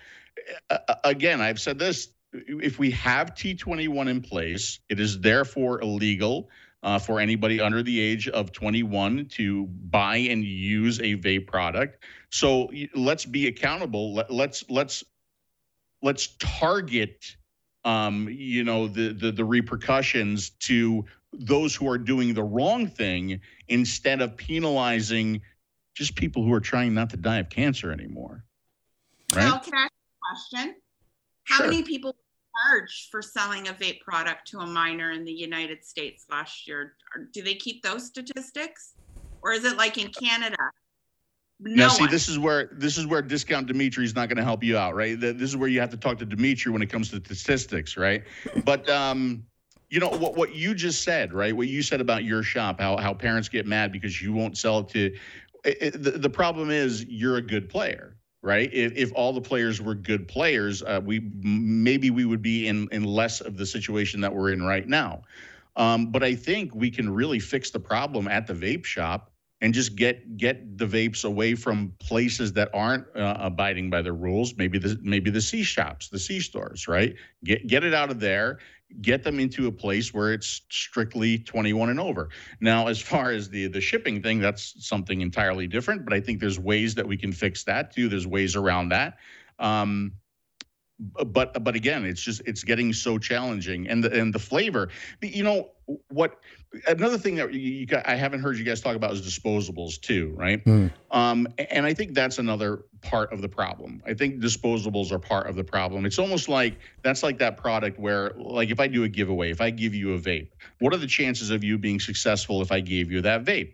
Uh, again, I've said this: if we have T21 in place, it is therefore illegal uh, for anybody under the age of 21 to buy and use a vape product. So let's be accountable. Let, let's let's let's target um, you know the, the the repercussions to those who are doing the wrong thing instead of penalizing just people who are trying not to die of cancer anymore right Well, can I ask a question? How Sure. many people were charged for selling a vape product to a minor in the United States last year? Do they keep those statistics? Or is it like in Canada? No now see one. this is where this is where discount dimitri is not going to help you out right? This is where you have to talk to dimitri when it comes to statistics right? But um you know what what you just said right what you said about your shop how how parents get mad because you won't sell it to it, it- the, the problem is you're a good player right? If, if all the players were good players uh, we maybe we would be in in less of the situation that we're in right now. Um, but i think we can really fix the problem at the vape shop and just get get the vapes away from places that aren't uh, abiding by the rules. Maybe the maybe the C shops, the C stores, right? Get get it out of there. Get them into a place where it's strictly 21 and over. Now, as far as the the shipping thing, that's something entirely different. But I think there's ways that we can fix that too. There's ways around that. Um, but but again, it's just it's getting so challenging, and the and the flavor. You know what? Another thing that you, you got, I haven't heard you guys talk about is disposables too, right? Mm. Um, and I think that's another part of the problem. I think disposables are part of the problem. It's almost like that's like that product where, like, if I do a giveaway, if I give you a vape, what are the chances of you being successful if I gave you that vape?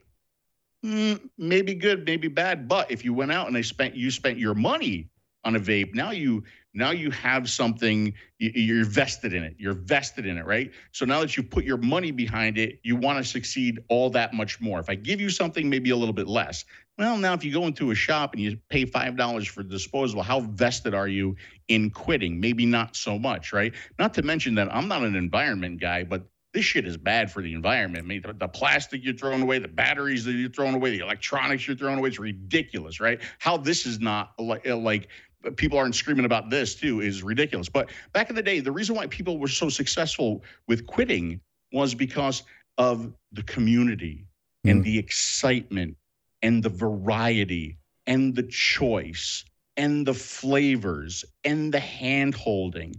Mm, maybe good, maybe bad. But if you went out and I spent you spent your money on a vape, now you now you have something you're vested in it. You're vested in it right? So now that you've put your money behind it you want to succeed all that much more. If i give you something maybe a little bit less. Well now if you go into a shop and you pay five dollars for disposable how vested are you in quitting? Maybe not so much right? Not to mention that i'm not an environment guy but this shit is bad for the environment. I mean, the, the, plastic you're throwing away, the batteries that you're throwing away, the electronics you're throwing away, it's ridiculous, right? How this is not like, like people aren't screaming about this too is ridiculous. But back in the day, the reason why people were so successful with quitting was because of the community mm. and the excitement and the variety and the choice and the flavors and the hand holding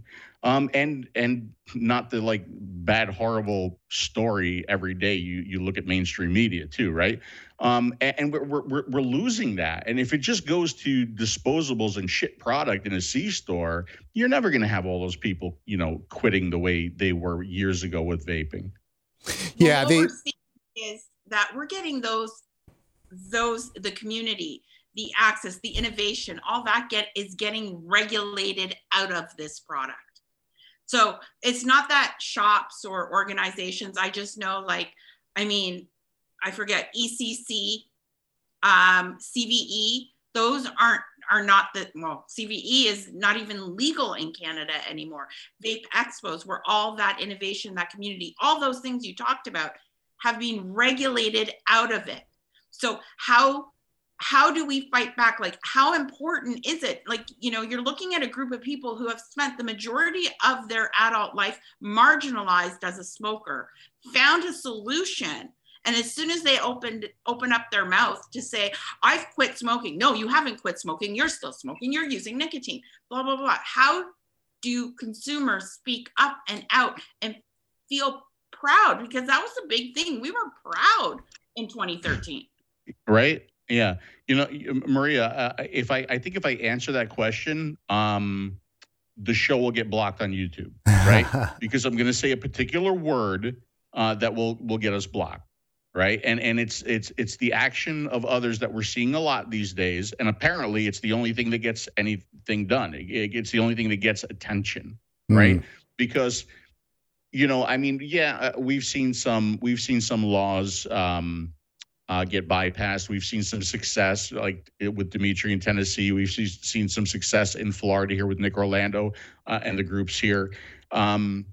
um, and and not the like bad horrible story every day. You you look at mainstream media too right? Um, and, and we're, we're we're losing that. And if it just goes to disposables and shit product in a c store you're never going to have all those people you know quitting the way they were years ago with vaping. Yeah well, they is that we're getting those those the community the access the innovation all that get is getting regulated out of this product so it's not that shops or organizations. I just know, like, I mean, I forget ECC, um, CVE. Those aren't are not the well. CVE is not even legal in Canada anymore. Vape expos, where all that innovation, that community, all those things you talked about, have been regulated out of it. So how how do we fight back? Like how important is it? Like you know you're looking at a group of people who have spent the majority of their adult life marginalized as a smoker found a solution and as soon as they opened open up their mouth to say i've quit smoking. No you haven't quit smoking. You're still smoking. You're using nicotine. Blah blah blah. How do consumers speak up and out and feel proud? Because that was a big thing. We were proud in 2013 right yeah, you know, Maria, uh, if I I think if I answer that question, um, the show will get blocked on YouTube, right? because I'm going to say a particular word uh, that will will get us blocked, right? And and it's it's it's the action of others that we're seeing a lot these days, and apparently it's the only thing that gets anything done. It, it's the only thing that gets attention, mm. right? Because you know, I mean, yeah, uh, we've seen some we've seen some laws. Um, uh, get bypassed. We've seen some success, like with Dimitri in Tennessee. We've seen some success in Florida here with Nick Orlando uh, and the groups here. Um,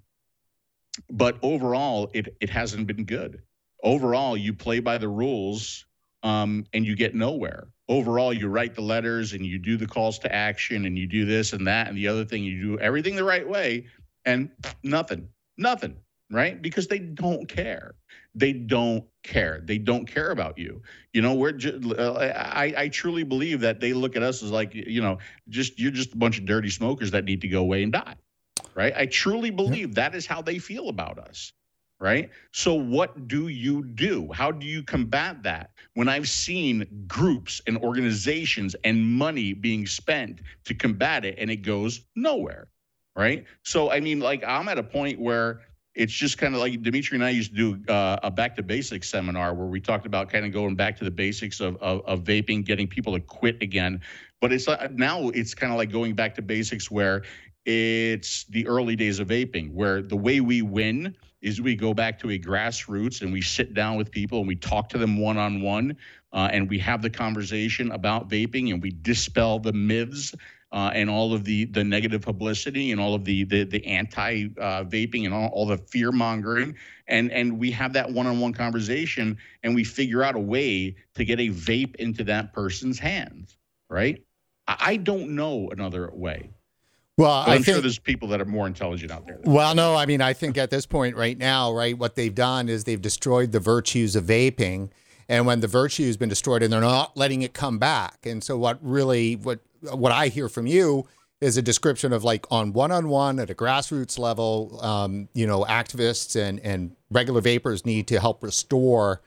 but overall, it it hasn't been good. Overall, you play by the rules um, and you get nowhere. Overall, you write the letters and you do the calls to action and you do this and that and the other thing. You do everything the right way and nothing, nothing, right? Because they don't care they don't care. They don't care about you. You know, we're just, uh, I, I truly believe that they look at us as like, you know, just you're just a bunch of dirty smokers that need to go away and die. Right. I truly believe that is how they feel about us. Right. So, what do you do? How do you combat that? When I've seen groups and organizations and money being spent to combat it and it goes nowhere. Right. So, I mean, like, I'm at a point where it's just kind of like Dimitri and I used to do uh, a back to basics seminar where we talked about kind of going back to the basics of, of, of vaping, getting people to quit again. But it's uh, now it's kind of like going back to basics where it's the early days of vaping, where the way we win is we go back to a grassroots and we sit down with people and we talk to them one on one and we have the conversation about vaping and we dispel the myths uh, and all of the the negative publicity and all of the the, the anti uh, vaping and all, all the fear mongering and and we have that one-on-one conversation and we figure out a way to get a vape into that person's hands right i, I don't know another way well, but I'm I think, sure there's people that are more intelligent out there. Well, no, I mean, I think at this point right now, right, what they've done is they've destroyed the virtues of vaping. And when the virtue has been destroyed and they're not letting it come back. And so what really, what what I hear from you is a description of like on one on one at a grassroots level, um, you know, activists and, and regular vapers need to help restore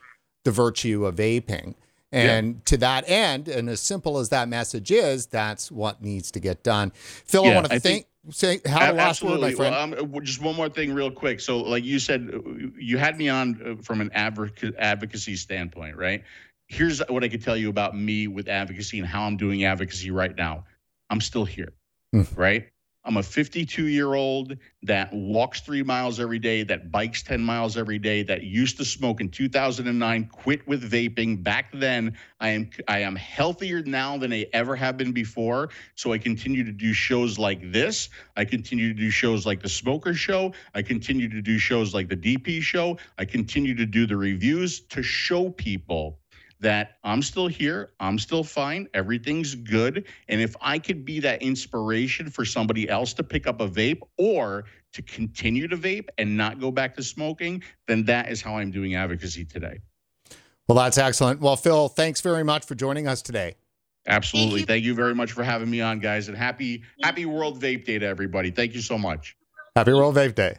the virtue of vaping. And yeah. to that end, and as simple as that message is, that's what needs to get done. Phil, yeah, I want to thank. Say, have a last word, my friend. Well, um, just one more thing, real quick. So, like you said, you had me on uh, from an advocacy standpoint, right? Here's what I could tell you about me with advocacy and how I'm doing advocacy right now. I'm still here, mm. right? I'm a 52 year old that walks three miles every day, that bikes 10 miles every day, that used to smoke in 2009, quit with vaping. Back then, I am I am healthier now than I ever have been before. So I continue to do shows like this. I continue to do shows like the Smoker Show. I continue to do shows like the DP Show. I continue to do the reviews to show people that I'm still here, I'm still fine, everything's good. And if I could be that inspiration for somebody else to pick up a vape or to continue to vape and not go back to smoking, then that is how I'm doing advocacy today. Well, that's excellent. Well, Phil, thanks very much for joining us today. Absolutely. Thank you, Thank you very much for having me on, guys. And happy happy World Vape Day to everybody. Thank you so much. Happy World Vape Day.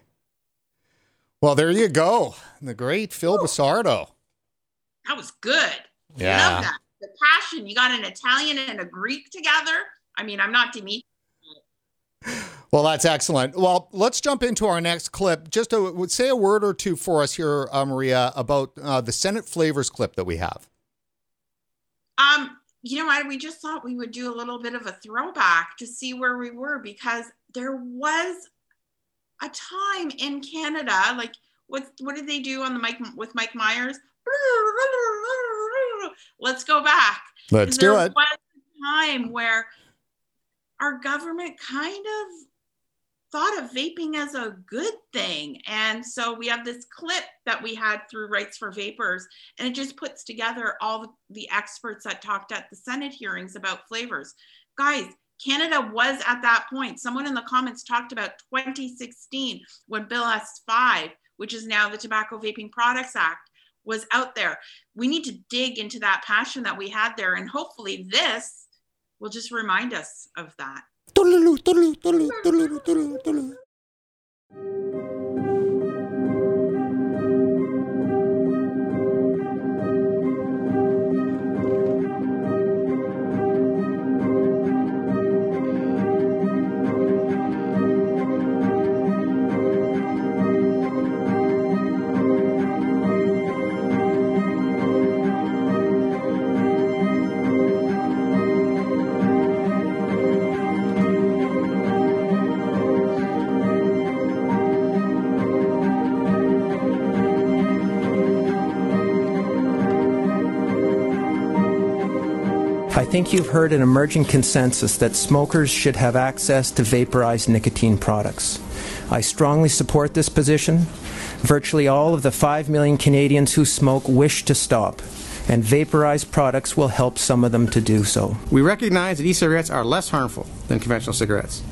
Well, there you go. The great Phil Busardo. That was good. Yeah. love that. The passion. You got an Italian and a Greek together. I mean, I'm not Dimitri. Well, that's excellent. Well, let's jump into our next clip. Just to say a word or two for us here, uh, Maria, about uh, the Senate flavors clip that we have. Um, you know what? We just thought we would do a little bit of a throwback to see where we were because there was a time in Canada, like what what did they do on the Mike with Mike Myers? Let's go back. Let's do it. Was a time where our government kind of thought of vaping as a good thing. And so we have this clip that we had through Rights for Vapers, and it just puts together all the experts that talked at the Senate hearings about flavors. Guys, Canada was at that point. Someone in the comments talked about 2016 when Bill S5, which is now the Tobacco Vaping Products Act, was out there. We need to dig into that passion that we had there. And hopefully, this will just remind us of that. Think you've heard an emerging consensus that smokers should have access to vaporized nicotine products. I strongly support this position. Virtually all of the 5 million Canadians who smoke wish to stop, and vaporized products will help some of them to do so. We recognize that e cigarettes are less harmful than conventional cigarettes,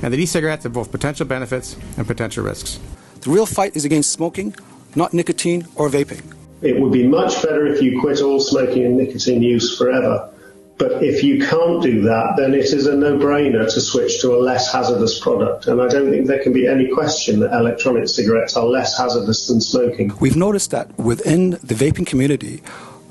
and that e cigarettes have both potential benefits and potential risks. The real fight is against smoking, not nicotine or vaping. It would be much better if you quit all smoking and nicotine use forever but if you can't do that, then it is a no-brainer to switch to a less hazardous product. And I don't think there can be any question that electronic cigarettes are less hazardous than smoking. We've noticed that within the vaping community,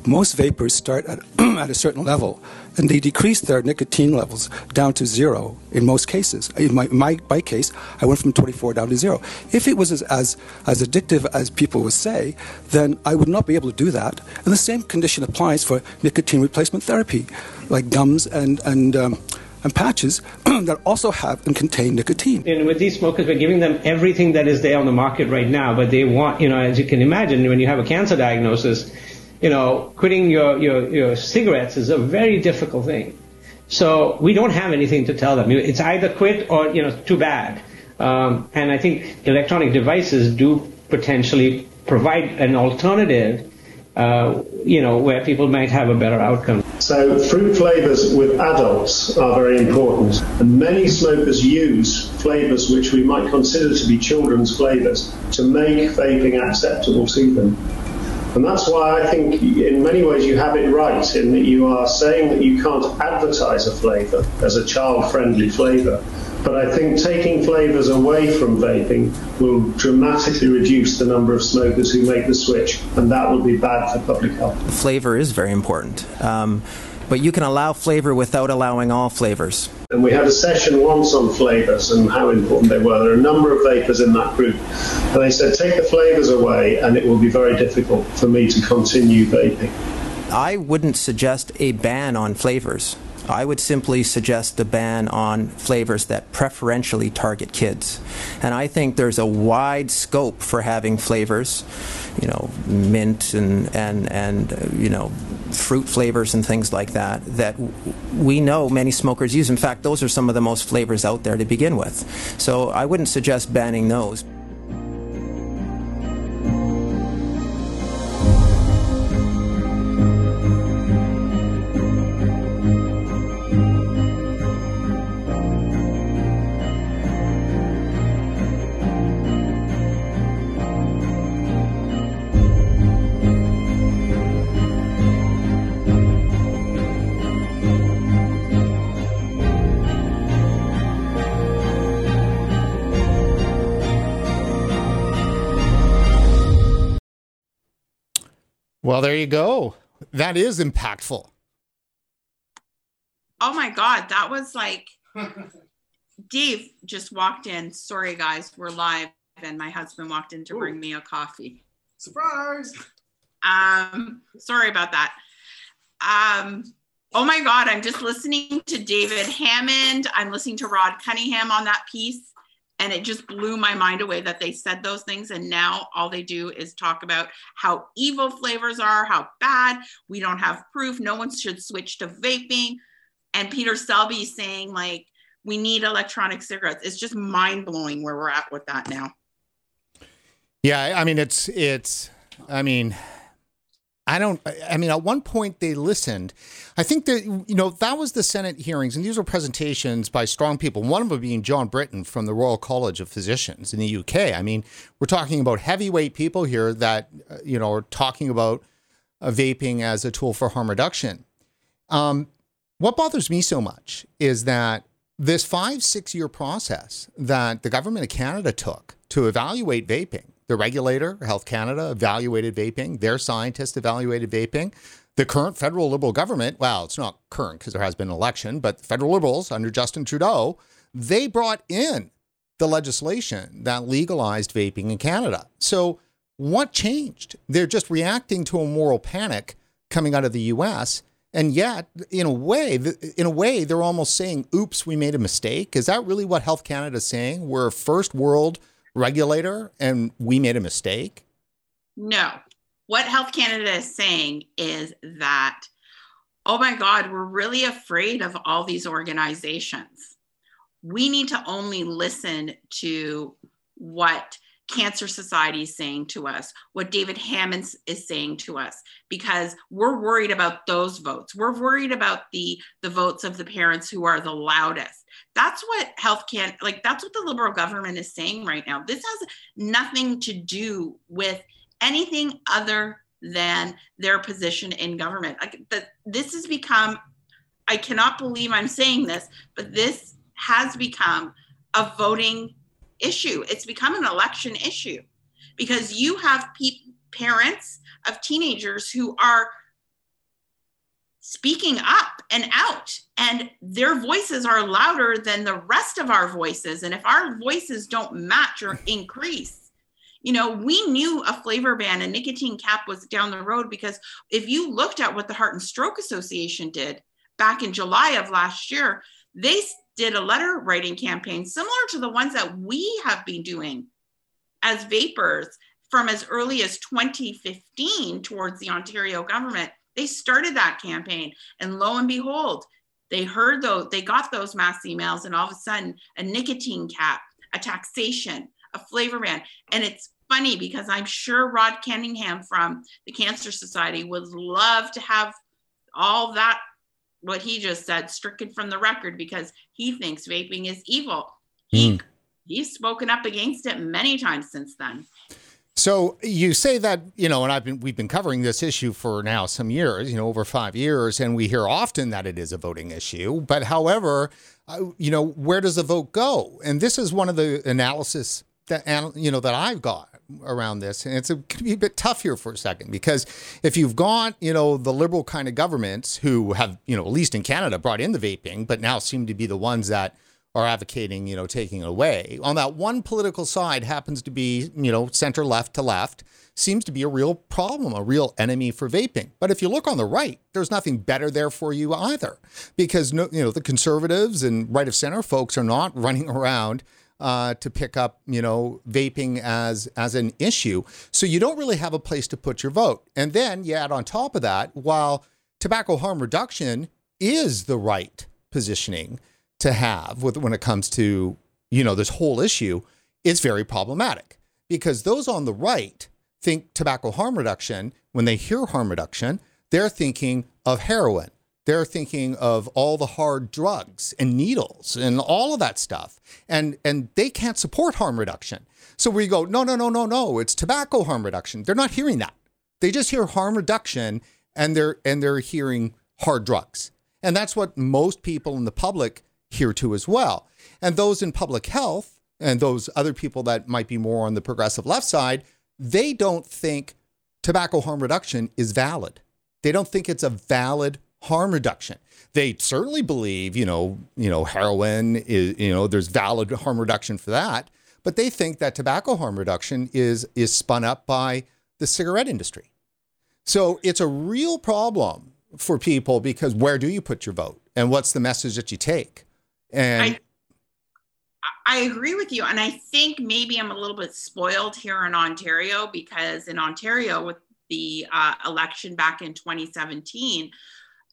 most vapers start at, at a certain level and they decrease their nicotine levels down to zero in most cases. In my, my, my case, I went from 24 down to zero. If it was as, as, as addictive as people would say, then I would not be able to do that. And the same condition applies for nicotine replacement therapy, like gums and, and um, and patches that also have and contain nicotine. And with these smokers, we're giving them everything that is there on the market right now, but they want, you know, as you can imagine, when you have a cancer diagnosis, you know, quitting your, your, your cigarettes is a very difficult thing. So we don't have anything to tell them. It's either quit or, you know, too bad. Um, and I think electronic devices do potentially provide an alternative, uh, you know, where people might have a better outcome. So fruit flavors with adults are very important. And many smokers use flavors which we might consider to be children's flavors to make vaping acceptable to them. And that's why I think in many ways you have it right in that you are saying that you can't advertise a flavour as a child friendly flavour. But I think taking flavours away from vaping will dramatically reduce the number of smokers who make the switch, and that will be bad for public health. Flavor is very important. Um, but you can allow flavor without allowing all flavors. And we had a session once on flavors and how important they were. There are a number of vapers in that group. And they said, take the flavors away, and it will be very difficult for me to continue vaping. I wouldn't suggest a ban on flavors. I would simply suggest a ban on flavors that preferentially target kids. And I think there's a wide scope for having flavors, you know, mint and, and, and uh, you know, fruit flavors and things like that, that we know many smokers use. In fact, those are some of the most flavors out there to begin with. So I wouldn't suggest banning those. Well, there you go. That is impactful. Oh my God, that was like Dave just walked in. Sorry, guys, we're live, and my husband walked in to Ooh. bring me a coffee. Surprise! Um, sorry about that. Um, oh my God, I'm just listening to David Hammond. I'm listening to Rob Cunningham on that piece and it just blew my mind away that they said those things. And now all they do is talk about how evil flavors are how bad. We don't have proof. No one should switch to vaping. And peter selby saying like we need electronic cigarettes. It's just mind-blowing where we're at with that now. Yeah i mean it's it's i mean I don't, I mean, at one point they listened. I think that, you know, that was the Senate hearings, and these were presentations by strong people, one of them being John Britton from the Royal College of Physicians in the UK. I mean, we're talking about heavyweight people here that, uh, you know, are talking about uh, vaping as a tool for harm reduction. Um, what bothers me so much is that this five, six year process that the government of Canada took to evaluate vaping the regulator, Health Canada, evaluated vaping. Their scientists evaluated vaping. The current federal Liberal government, well, it's not current because there has been an election, but federal Liberals under Justin Trudeau, they brought in the legislation that legalized vaping in Canada. So what changed? They're just reacting to a moral panic coming out of the US. And yet, in a way, in a way, they're almost saying, oops, we made a mistake. Is that really what Health Canada is saying? We're a first world regulator and we made a mistake? No. What Health Canada is saying is that, oh my God, we're really afraid of all these organizations. We need to only listen to what Cancer Society is saying to us, what David Hammond is saying to us, because we're worried about those votes. We're worried about the the votes of the parents who are the loudest. That's what health can like. That's what the liberal government is saying right now. This has nothing to do with anything other than their position in government. Like that, this has become. I cannot believe I'm saying this, but this has become a voting issue. It's become an election issue because you have pe- parents of teenagers who are speaking up and out, and their voices are louder than the rest of our voices. And if our voices don't match or increase, you know, we knew a flavor ban, a nicotine cap was down the road because if you looked at what the Heart and Stroke Association did back in July of last year, they did a letter writing campaign similar to the ones that we have been doing as vapers from as early as 2015 towards the Ontario government. They started that campaign, and lo and behold, they heard those, they got those mass emails, and all of a sudden, a nicotine cap, a taxation, a flavor ban. And it's funny because I'm sure Rob Cunningham from the Cancer Society would love to have all that what he just said stricken from the record because he thinks vaping is evil. He mm. he's spoken up against it many times since then. So you say that you know, and I've been we've been covering this issue for now some years, you know, over five years, and we hear often that it is a voting issue. But however, uh, you know, where does the vote go? And this is one of the analysis that you know that I've got around this, and it's a, be a bit tough here for a second because if you've got you know the liberal kind of governments who have you know at least in Canada brought in the vaping, but now seem to be the ones that are advocating you know taking away. On that one political side happens to be you know center left to left seems to be a real problem, a real enemy for vaping. But if you look on the right, there's nothing better there for you either, because no, you know the conservatives and right of center folks are not running around uh, to pick up, you know, vaping as as an issue. So you don't really have a place to put your vote. And then you add on top of that, while tobacco harm reduction is the right positioning to have with when it comes to, you know, this whole issue, is very problematic because those on the right think tobacco harm reduction. When they hear harm reduction, they're thinking of heroin they're thinking of all the hard drugs and needles and all of that stuff. And and they can't support harm reduction. So we go, no, no, no, no, no, it's tobacco harm reduction. They're not hearing that. They just hear harm reduction and they're and they're hearing hard drugs. And that's what most people in the public hear too as well. And those in public health and those other people that might be more on the progressive left side, they don't think tobacco harm reduction is valid. They don't think it's a valid harm reduction. They certainly believe, you know, you know, heroin is, you know, there's valid harm reduction for that, but they think that tobacco harm reduction is is spun up by the cigarette industry. So it's a real problem for people because where do you put your vote and what's the message that you take? And I, I agree with you. And I think maybe I'm a little bit spoiled here in Ontario because in Ontario, with the uh, election back in 2017,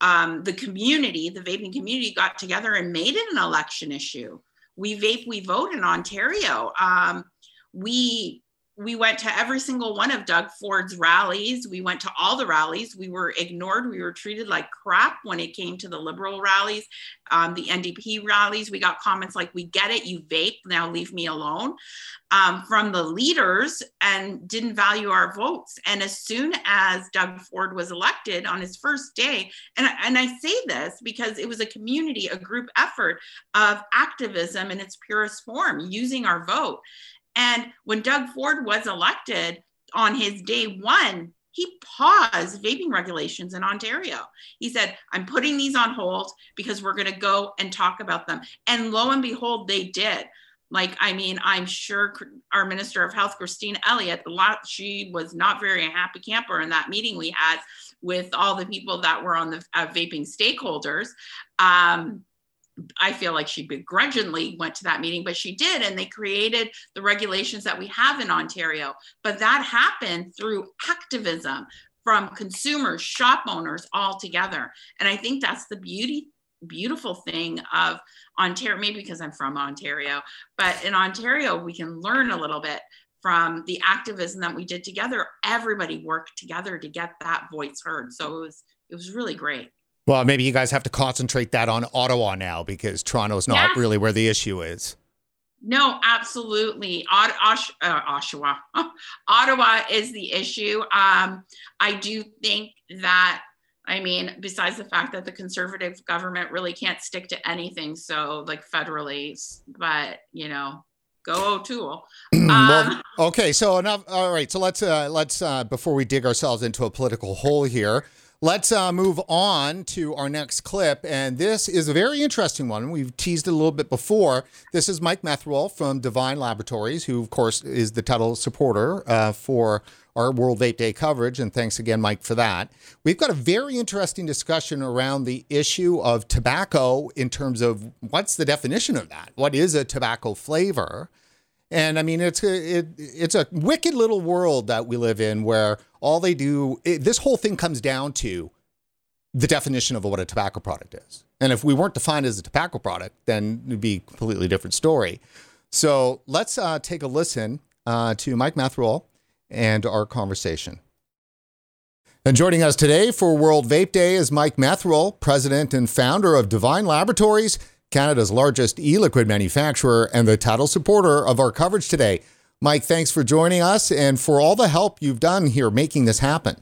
um, the community, the vaping community, got together and made it an election issue. We vape, we vote in Ontario. Um, we we went to every single one of Doug Ford's rallies. We went to all the rallies. We were ignored. We were treated like crap when it came to the liberal rallies, um, the NDP rallies. We got comments like, We get it, you vape, now leave me alone um, from the leaders and didn't value our votes. And as soon as Doug Ford was elected on his first day, and, and I say this because it was a community, a group effort of activism in its purest form, using our vote. And when Doug Ford was elected on his day one, he paused vaping regulations in Ontario. He said, I'm putting these on hold because we're going to go and talk about them. And lo and behold, they did. Like, I mean, I'm sure our Minister of Health, Christine Elliott, she was not very a happy camper in that meeting we had with all the people that were on the uh, vaping stakeholders. Um, I feel like she begrudgingly went to that meeting, but she did. And they created the regulations that we have in Ontario. But that happened through activism from consumers, shop owners all together. And I think that's the beauty beautiful thing of Ontario, maybe because I'm from Ontario, but in Ontario, we can learn a little bit from the activism that we did together. Everybody worked together to get that voice heard. So it was it was really great. Well, maybe you guys have to concentrate that on Ottawa now because Toronto's not yeah. really where the issue is. No, absolutely. Uh, Oshawa. Ottawa is the issue. Um, I do think that, I mean, besides the fact that the conservative government really can't stick to anything, so like federally, but you know, go O'Toole. Um, well, okay, so enough. All right, so let's uh, let's uh, before we dig ourselves into a political hole here. Let's uh, move on to our next clip. And this is a very interesting one. We've teased it a little bit before. This is Mike Metherill from Divine Laboratories, who, of course, is the title supporter uh, for our World Vape Day coverage. And thanks again, Mike, for that. We've got a very interesting discussion around the issue of tobacco in terms of what's the definition of that? What is a tobacco flavor? And I mean, it's a, it, it's a wicked little world that we live in where all they do, it, this whole thing comes down to the definition of what a tobacco product is. And if we weren't defined as a tobacco product, then it'd be a completely different story. So let's uh, take a listen uh, to Mike Metherill and our conversation. And joining us today for World Vape Day is Mike Metherill, president and founder of Divine Laboratories Canada's largest e liquid manufacturer and the title supporter of our coverage today. Mike, thanks for joining us and for all the help you've done here making this happen.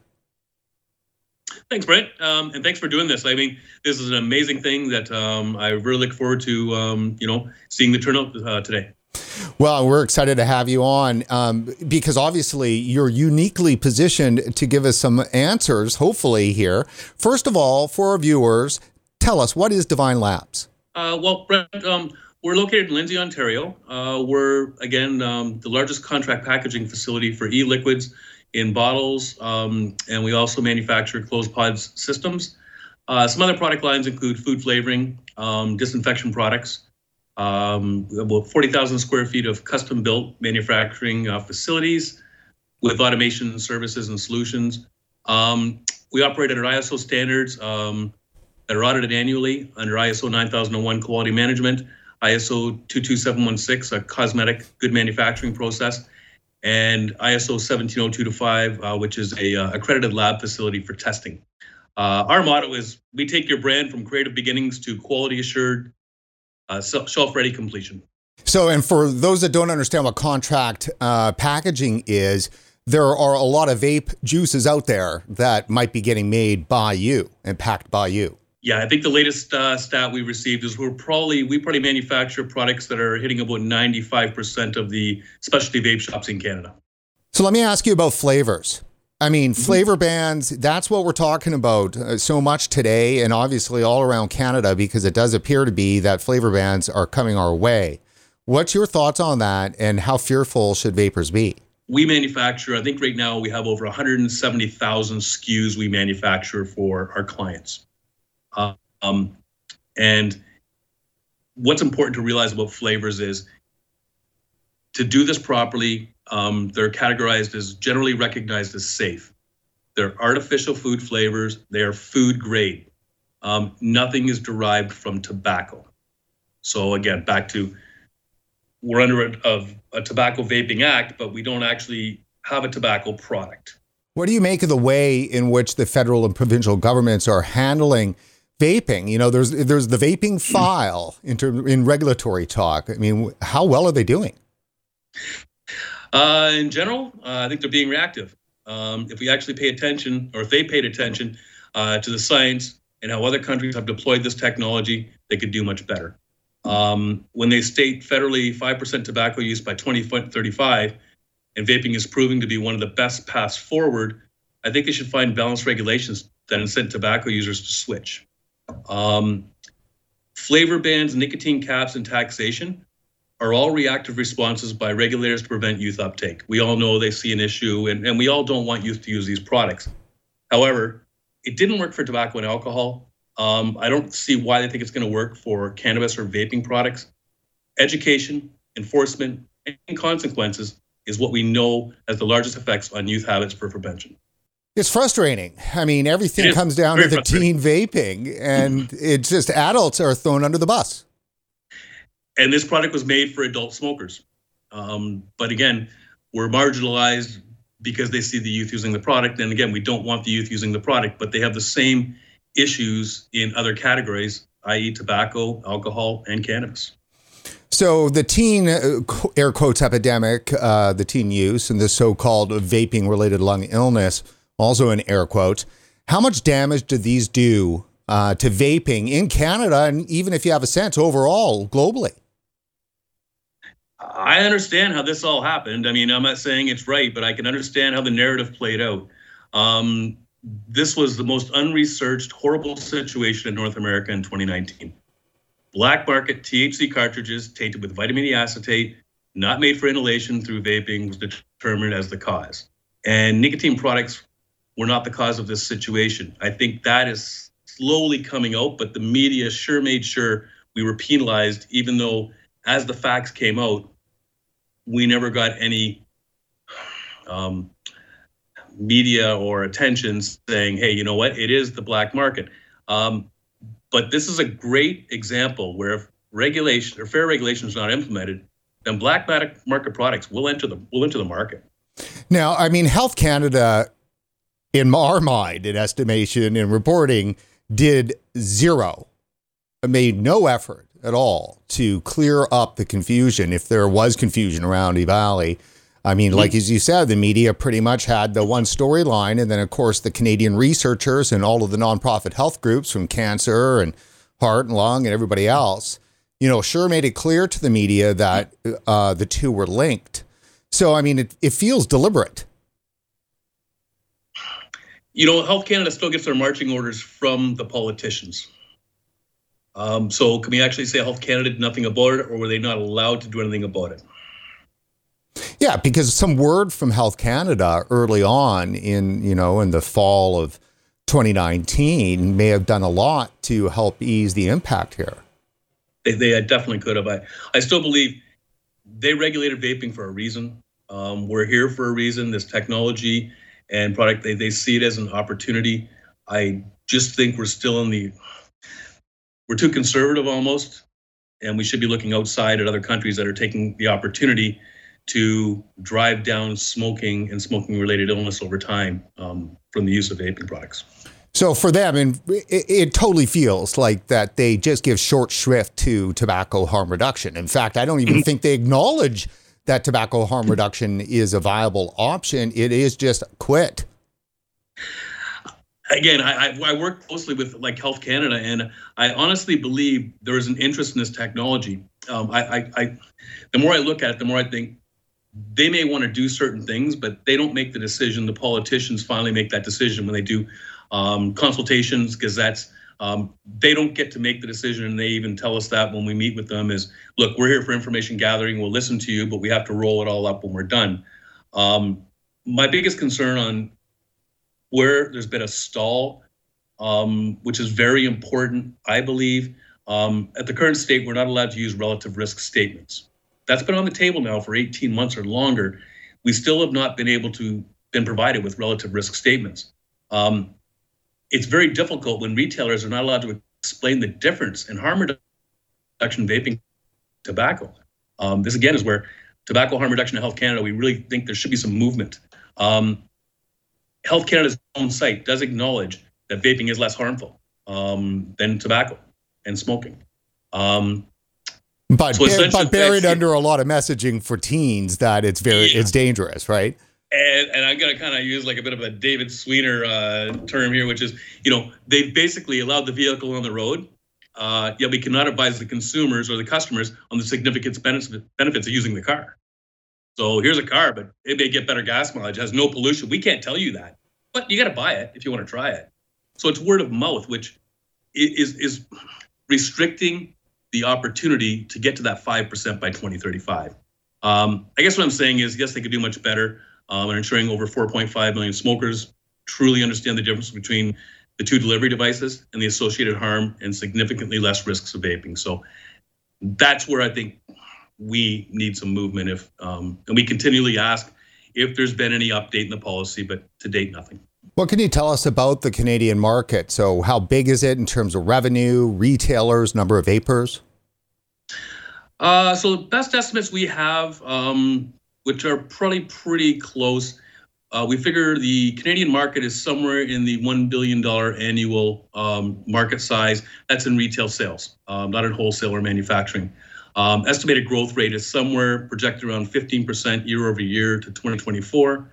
Thanks, Brent, um, and thanks for doing this. I mean, this is an amazing thing that um, I really look forward to, um, you know, seeing the turnout uh, today. Well, we're excited to have you on um, because obviously you're uniquely positioned to give us some answers, hopefully, here. First of all, for our viewers, tell us what is Divine Labs? Uh, well, Brent, um, we're located in Lindsay, Ontario. Uh, we're, again, um, the largest contract packaging facility for e liquids in bottles, um, and we also manufacture closed pods systems. Uh, some other product lines include food flavoring, um, disinfection products, um, about 40,000 square feet of custom built manufacturing uh, facilities with automation services and solutions. Um, we operate under ISO standards um, that are audited annually under ISO 9001 quality management, ISO 22716, a cosmetic good manufacturing process, and ISO 17025, uh, which is a uh, accredited lab facility for testing. Uh, our motto is we take your brand from creative beginnings to quality assured uh, shelf ready completion. So, and for those that don't understand what contract uh, packaging is, there are a lot of vape juices out there that might be getting made by you and packed by you. Yeah, I think the latest uh, stat we received is we're probably we probably manufacture products that are hitting about 95% of the specialty vape shops in Canada. So let me ask you about flavors. I mean, mm-hmm. flavor bans, that's what we're talking about uh, so much today and obviously all around Canada because it does appear to be that flavor bans are coming our way. What's your thoughts on that and how fearful should vapers be? We manufacture, I think right now we have over 170,000 SKUs we manufacture for our clients. Um, and what's important to realize about flavors is to do this properly, um, they're categorized as generally recognized as safe. They're artificial food flavors, they are food grade. Um, nothing is derived from tobacco. So, again, back to we're under a, a, a Tobacco Vaping Act, but we don't actually have a tobacco product. What do you make of the way in which the federal and provincial governments are handling vaping? You know, there's there's the vaping file in, in regulatory talk. I mean, how well are they doing? Uh, in general, uh, I think they're being reactive. Um, if we actually pay attention, or if they paid attention uh, to the science and how other countries have deployed this technology, they could do much better. Um, when they state federally 5% tobacco use by 2035, and vaping is proving to be one of the best paths forward, I think they should find balanced regulations that incent tobacco users to switch. Um, flavor bans, nicotine caps, and taxation are all reactive responses by regulators to prevent youth uptake. We all know they see an issue, and, and we all don't want youth to use these products. However, it didn't work for tobacco and alcohol. Um, I don't see why they think it's going to work for cannabis or vaping products. Education, enforcement, and consequences is what we know as the largest effects on youth habits for prevention. It's frustrating. I mean, everything comes down to the teen vaping, and it's just adults are thrown under the bus and this product was made for adult smokers. Um, but again, we're marginalized because they see the youth using the product. And again, we don't want the youth using the product, but they have the same issues in other categories, i.e., tobacco, alcohol, and cannabis. So the teen uh, air quotes epidemic, uh, the teen use, and the so-called vaping-related lung illness, also in air quotes. How much damage do these do uh, to vaping in Canada, and even if you have a sense overall globally? I understand how this all happened. I mean, I'm not saying it's right, but I can understand how the narrative played out. Um, this was the most unresearched, horrible situation in North America in 2019. Black market THC cartridges tainted with vitamin E acetate, not made for inhalation through vaping, was determined as the cause. And nicotine products were not the cause of this situation. I think that is slowly coming out, but the media sure made sure we were penalized, even though as the facts came out, we never got any um, media or attention saying, hey, you know what, it is the black market. Um, but this is a great example where if regulation or fair regulation is not implemented, then black market products will enter the will enter the market. Now, I mean, Health Canada, in our mind, in estimation in reporting, did zero, made no effort at all to clear up the confusion, if there was confusion around EVALI, I mean, like as you said, the media pretty much had the one storyline, and then of course the Canadian researchers and all of the nonprofit health groups from cancer and heart and lung and everybody else, you know, sure made it clear to the media that uh, the two were linked. So I mean, it, it feels deliberate. You know, Health Canada still gets their marching orders from the politicians. Um, so can we actually say Health Canada did nothing about it, or were they not allowed to do anything about it? Yeah, because some word from Health Canada early on in, you know, in the fall of 2019 may have done a lot to help ease the impact here. They, they definitely could have. I, I still believe they regulated vaping for a reason. Um, we're here for a reason. This technology and product, they, they see it as an opportunity. I just think we're still in the, we're too conservative almost, and we should be looking outside at other countries that are taking the opportunity to drive down smoking and smoking related illness over time um, from the use of vaping products. So for them, and it, it, totally feels like that they just give short shrift to tobacco harm reduction. In fact, I don't even think they acknowledge that tobacco harm reduction is a viable option. It is just quit. Again, I, I, work closely with like Health Canada, and I honestly believe there is an interest in this technology. Um, I, I, I, the more I look at it, the more I think they may want to do certain things, but they don't make the decision. The politicians finally make that decision when they do um, consultations, gazettes. Um, they don't get to make the decision, and they even tell us that when we meet with them is, look, we're here for information gathering. We'll listen to you, but we have to roll it all up when we're done. Um, my biggest concern on where there's been a stall, um, which is very important, I believe. Um, at the current state, we're not allowed to use relative risk statements. That's been on the table now for 18 months or longer. We still have not been able to been provided with relative risk statements. Um, it's very difficult when retailers are not allowed to explain the difference in harm reduction vaping tobacco. Um, this again is where tobacco harm reduction in Health Canada, we really think there should be some movement. Um, Health Canada's own site does acknowledge that vaping is less harmful um, than tobacco and smoking. Um, but, so but buried under a lot of messaging for teens that it's very yeah. it's dangerous, right? And, and I'm going to kind of use like a bit of a David Sweanor uh, term here, which is, you know, they've basically allowed the vehicle on the road, uh, yet we cannot advise the consumers or the customers on the significant benefits of using the car. So here's a car, but it may get better gas mileage, has no pollution. We can't tell you that, but you got to buy it if you want to try it. So it's word of mouth, which is is restricting the opportunity to get to that 5% by 2035. Um, I guess what I'm saying is, yes, they could do much better um, in ensuring over 4.5 million smokers truly understand the difference between the two delivery devices and the associated harm and significantly less risks of vaping. So that's where I think we need some movement. If um, and we continually ask if there's been any update in the policy, but to date, nothing. What can you tell us about the Canadian market? So, how big is it in terms of revenue, retailers, number of vapers? Uh, so, the best estimates we have, um, which are probably pretty close, uh, we figure the Canadian market is somewhere in the $1 billion annual um, market size. That's in retail sales, um, not in wholesale or manufacturing. Um, estimated growth rate is somewhere projected around 15% year over year to 2024.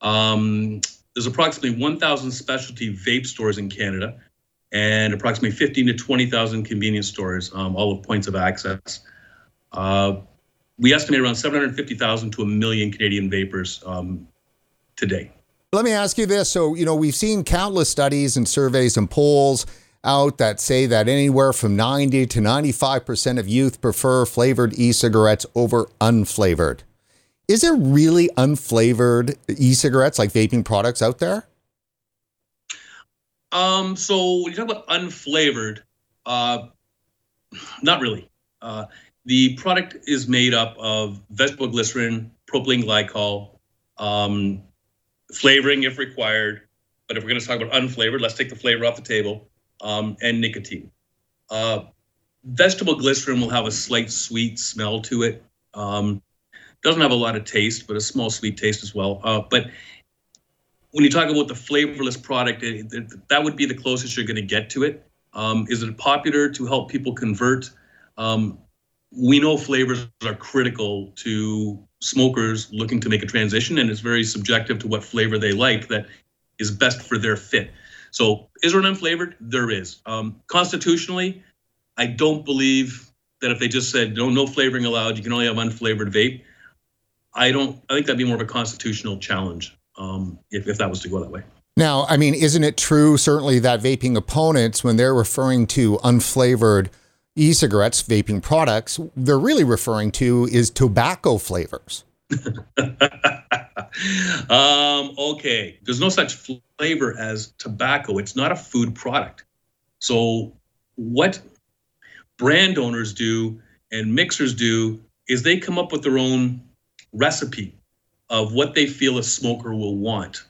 Um, there's approximately 1,000 specialty vape stores in Canada and approximately 15 to 20,000 convenience stores, um, all with points of access. Uh, we estimate around 750,000 to a million Canadian vapers um, today. Let me ask you this. So, you know, we've seen countless studies and surveys and polls out that say that anywhere from 90 to 95% of youth prefer flavored e cigarettes over unflavored. Is there really unflavored e-cigarettes like vaping products out there? Um, so when you talk about unflavored, uh, not really. Uh, the product is made up of vegetable glycerin, propylene glycol, um, flavoring if required. But if we're going to talk about unflavored, let's take the flavor off the table, um, and nicotine. Uh, vegetable glycerin will have a slight sweet smell to it. Um, doesn't have a lot of taste, but a small sweet taste as well. Uh, but when you talk about the flavorless product, it, it, that would be the closest you're going to get to it. Um, is it popular to help people convert? Um, we know flavors are critical to smokers looking to make a transition, and it's very subjective to what flavor they like that is best for their fit. So, is there an unflavored? There is. Um, constitutionally, I don't believe that if they just said no, no flavoring allowed, you can only have unflavored vape. I don't. I think that'd be more of a constitutional challenge um, if if that was to go that way. Now, I mean, isn't it true, certainly, that vaping opponents, when they're referring to unflavored e cigarettes, vaping products, they're really referring to is tobacco flavors? um, okay. There's no such flavor as tobacco, it's not a food product. So, what brand owners do and mixers do is they come up with their own recipe of what they feel a smoker will want.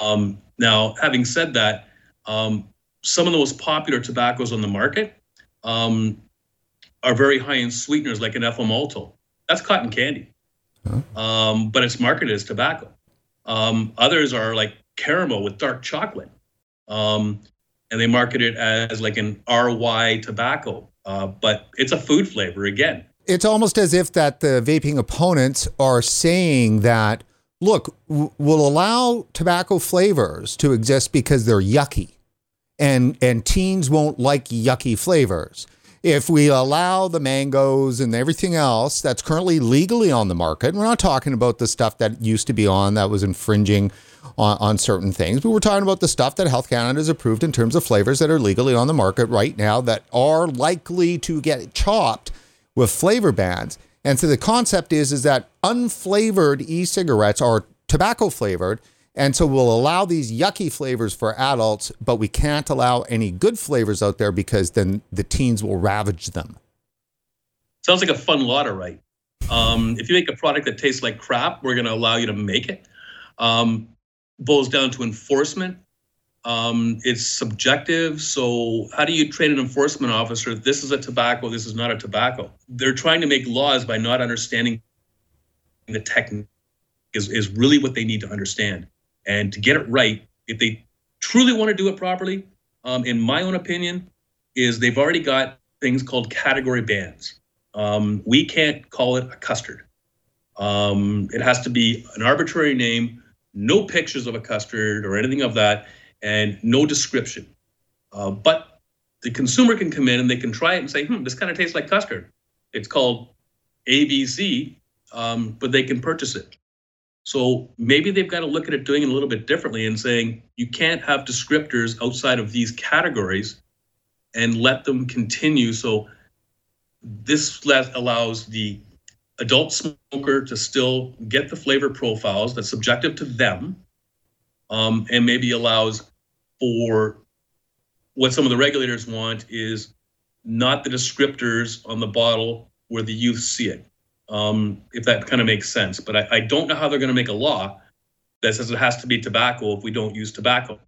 Um, now, having said that, um, some of the most popular tobaccos on the market um, are very high in sweeteners, like an ethyl maltol. That's cotton candy, um, but it's marketed as tobacco. Um, others are like caramel with dark chocolate, um, and they market it as like an RY tobacco, uh, but it's a food flavor again. It's almost as if that the vaping opponents are saying that look, w- we'll allow tobacco flavors to exist because they're yucky. And and teens won't like yucky flavors. If we allow the mangoes and everything else that's currently legally on the market, we're not talking about the stuff that used to be on that was infringing on, on certain things, but we're talking about the stuff that Health Canada has approved in terms of flavors that are legally on the market right now that are likely to get chopped with flavor bans. And so the concept is is that unflavored e-cigarettes are tobacco flavored, and so we'll allow these yucky flavors for adults, but we can't allow any good flavors out there because then the teens will ravage them. Sounds like a fun lot right. Um, if you make a product that tastes like crap, we're going to allow you to make it. Um, boils down to enforcement. Um, it's subjective. So, how do you train an enforcement officer? This is a tobacco. This is not a tobacco. They're trying to make laws by not understanding the technique. Is is really what they need to understand. And to get it right, if they truly want to do it properly, um, in my own opinion, is they've already got things called category bans. Um, we can't call it a custard. Um, it has to be an arbitrary name, no pictures of a custard or anything of that, and no description. Uh, but the consumer can come in and they can try it and say, hmm, this kind of tastes like custard. It's called ABC, um, but they can purchase it. So maybe they've got to look at it doing it a little bit differently and saying you can't have descriptors outside of these categories and let them continue. So this allows the adult smoker to still get the flavor profiles that's subjective to them um, and maybe allows for what some of the regulators want is not the descriptors on the bottle where the youth see it um, if that kind of makes sense. But I, I don't know how they're going to make a law that says it has to be tobacco if we don't use tobacco.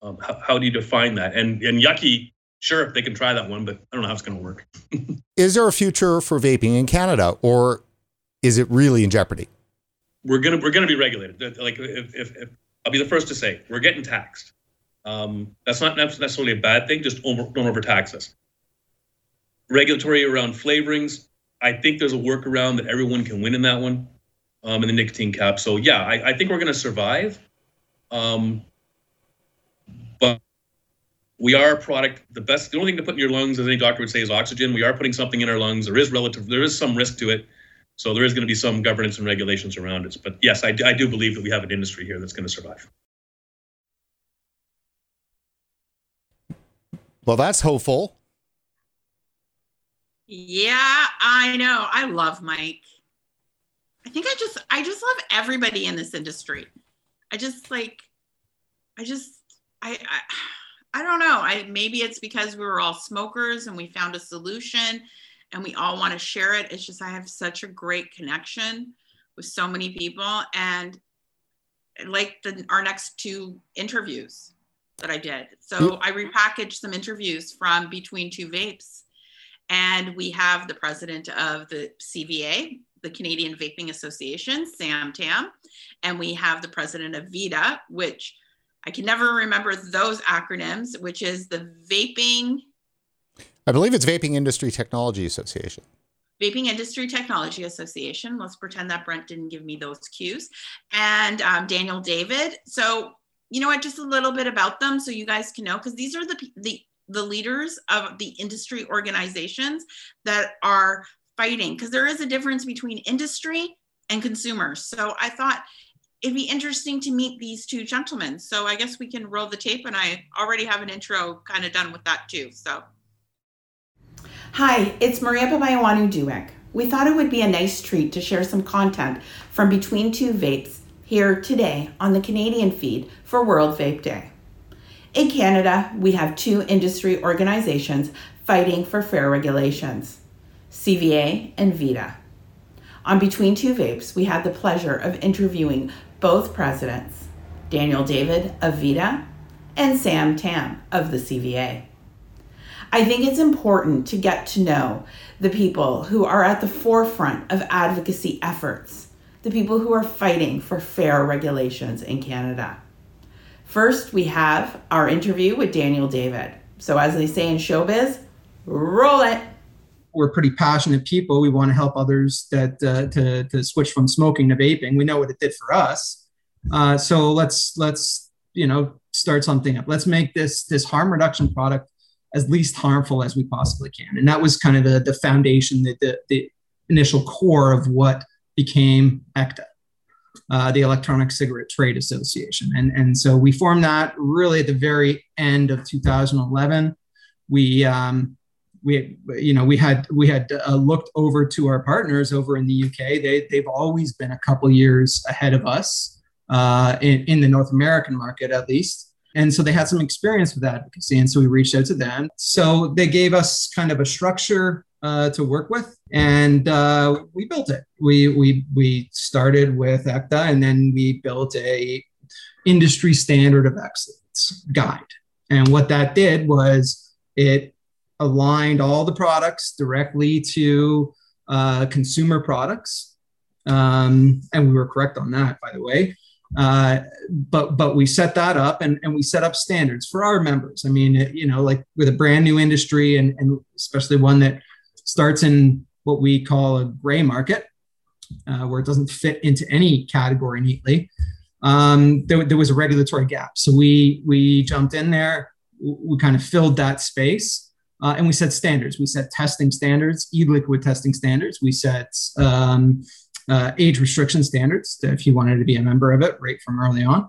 Um, how, how do you define that? And and yucky, sure, they can try that one, but I don't know how it's going to work. is there a future for vaping in Canada, or is it really in jeopardy? We're gonna we're gonna be regulated. Like if, if, if I'll be the first to say we're getting taxed. Um, that's not necessarily a bad thing. Just over, don't overtax us. Regulatory around flavorings, I think there's a workaround that everyone can win in that one, um, in the nicotine cap. So yeah, I, I think we're going to survive. Um, but we are a product. The best, the only thing to put in your lungs, as any doctor would say, is oxygen. We are putting something in our lungs. There is relative, there is some risk to it. So there is going to be some governance and regulations around it. But yes, I, I do believe that we have an industry here that's going to survive. Well, that's hopeful. Yeah, I know. I love Mike. I think I just I just love everybody in this industry. I just like I just I I, I don't know. I maybe it's because we were all smokers and we found a solution and we all want to share it. It's just I have such a great connection with so many people and like the our next two interviews that I did. So I repackaged some interviews from Between Two Vapes and we have the president of the CVA, the Canadian Vaping Association, Sam Tam. And we have the president of VITA, which I can never remember those acronyms, which is the Vaping. I believe it's Vaping Industry Technology Association. Vaping Industry Technology Association. Let's pretend that Brent didn't give me those cues. And um, Daniel David. So, you know what, just a little bit about them so you guys can know, because these are the, the, the leaders of the industry organizations that are fighting, because there is a difference between industry and consumers. So I thought it'd be interesting to meet these two gentlemen. So I guess we can roll the tape, and I already have an intro kind of done with that too. So. Hi, it's Maria Papaioannou Duick. We thought it would be a nice treat to share some content from Between Two Vapes here today on the Canadian feed for World Vape Day. In Canada, we have two industry organizations fighting for fair regulations CVA and VITA. On Between Two Vapes, we had the pleasure of interviewing both presidents, Daniel David of VITA and Sam Tam of the CVA. I think it's important to get to know the people who are at the forefront of advocacy efforts, the people who are fighting for fair regulations in Canada. First, we have our interview with Daniel David. So, as they say in showbiz, roll it. We're pretty passionate people. We want to help others that uh, to, to switch from smoking to vaping. We know what it did for us. Uh, so let's let's you know start something up. Let's make this this harm reduction product as least harmful as we possibly can. And that was kind of the, the foundation, the, the, the initial core of what became ECTA, uh, the Electronic Cigarette Trade Association. And, and so we formed that really at the very end of 2011. We, um, we, you know, we had we had uh, looked over to our partners over in the UK. They they've always been a couple years ahead of us uh, in, in the North American market, at least. And so they had some experience with advocacy. And so we reached out to them. So they gave us kind of a structure uh, to work with, and uh, we built it. We, we, we started with ECTA, and then we built a industry standard of excellence guide. And what that did was it aligned all the products directly to uh, consumer products. Um, and we were correct on that, by the way. Uh, but but we set that up and, and we set up standards for our members. I mean, you know, like with a brand new industry and, and especially one that starts in what we call a gray market, uh, where it doesn't fit into any category neatly. Um, there, there was a regulatory gap, so we we jumped in there. We kind of filled that space, uh, and we set standards. We set testing standards, e-liquid testing standards. We set um, uh, age restriction standards if you wanted to be a member of it right from early on.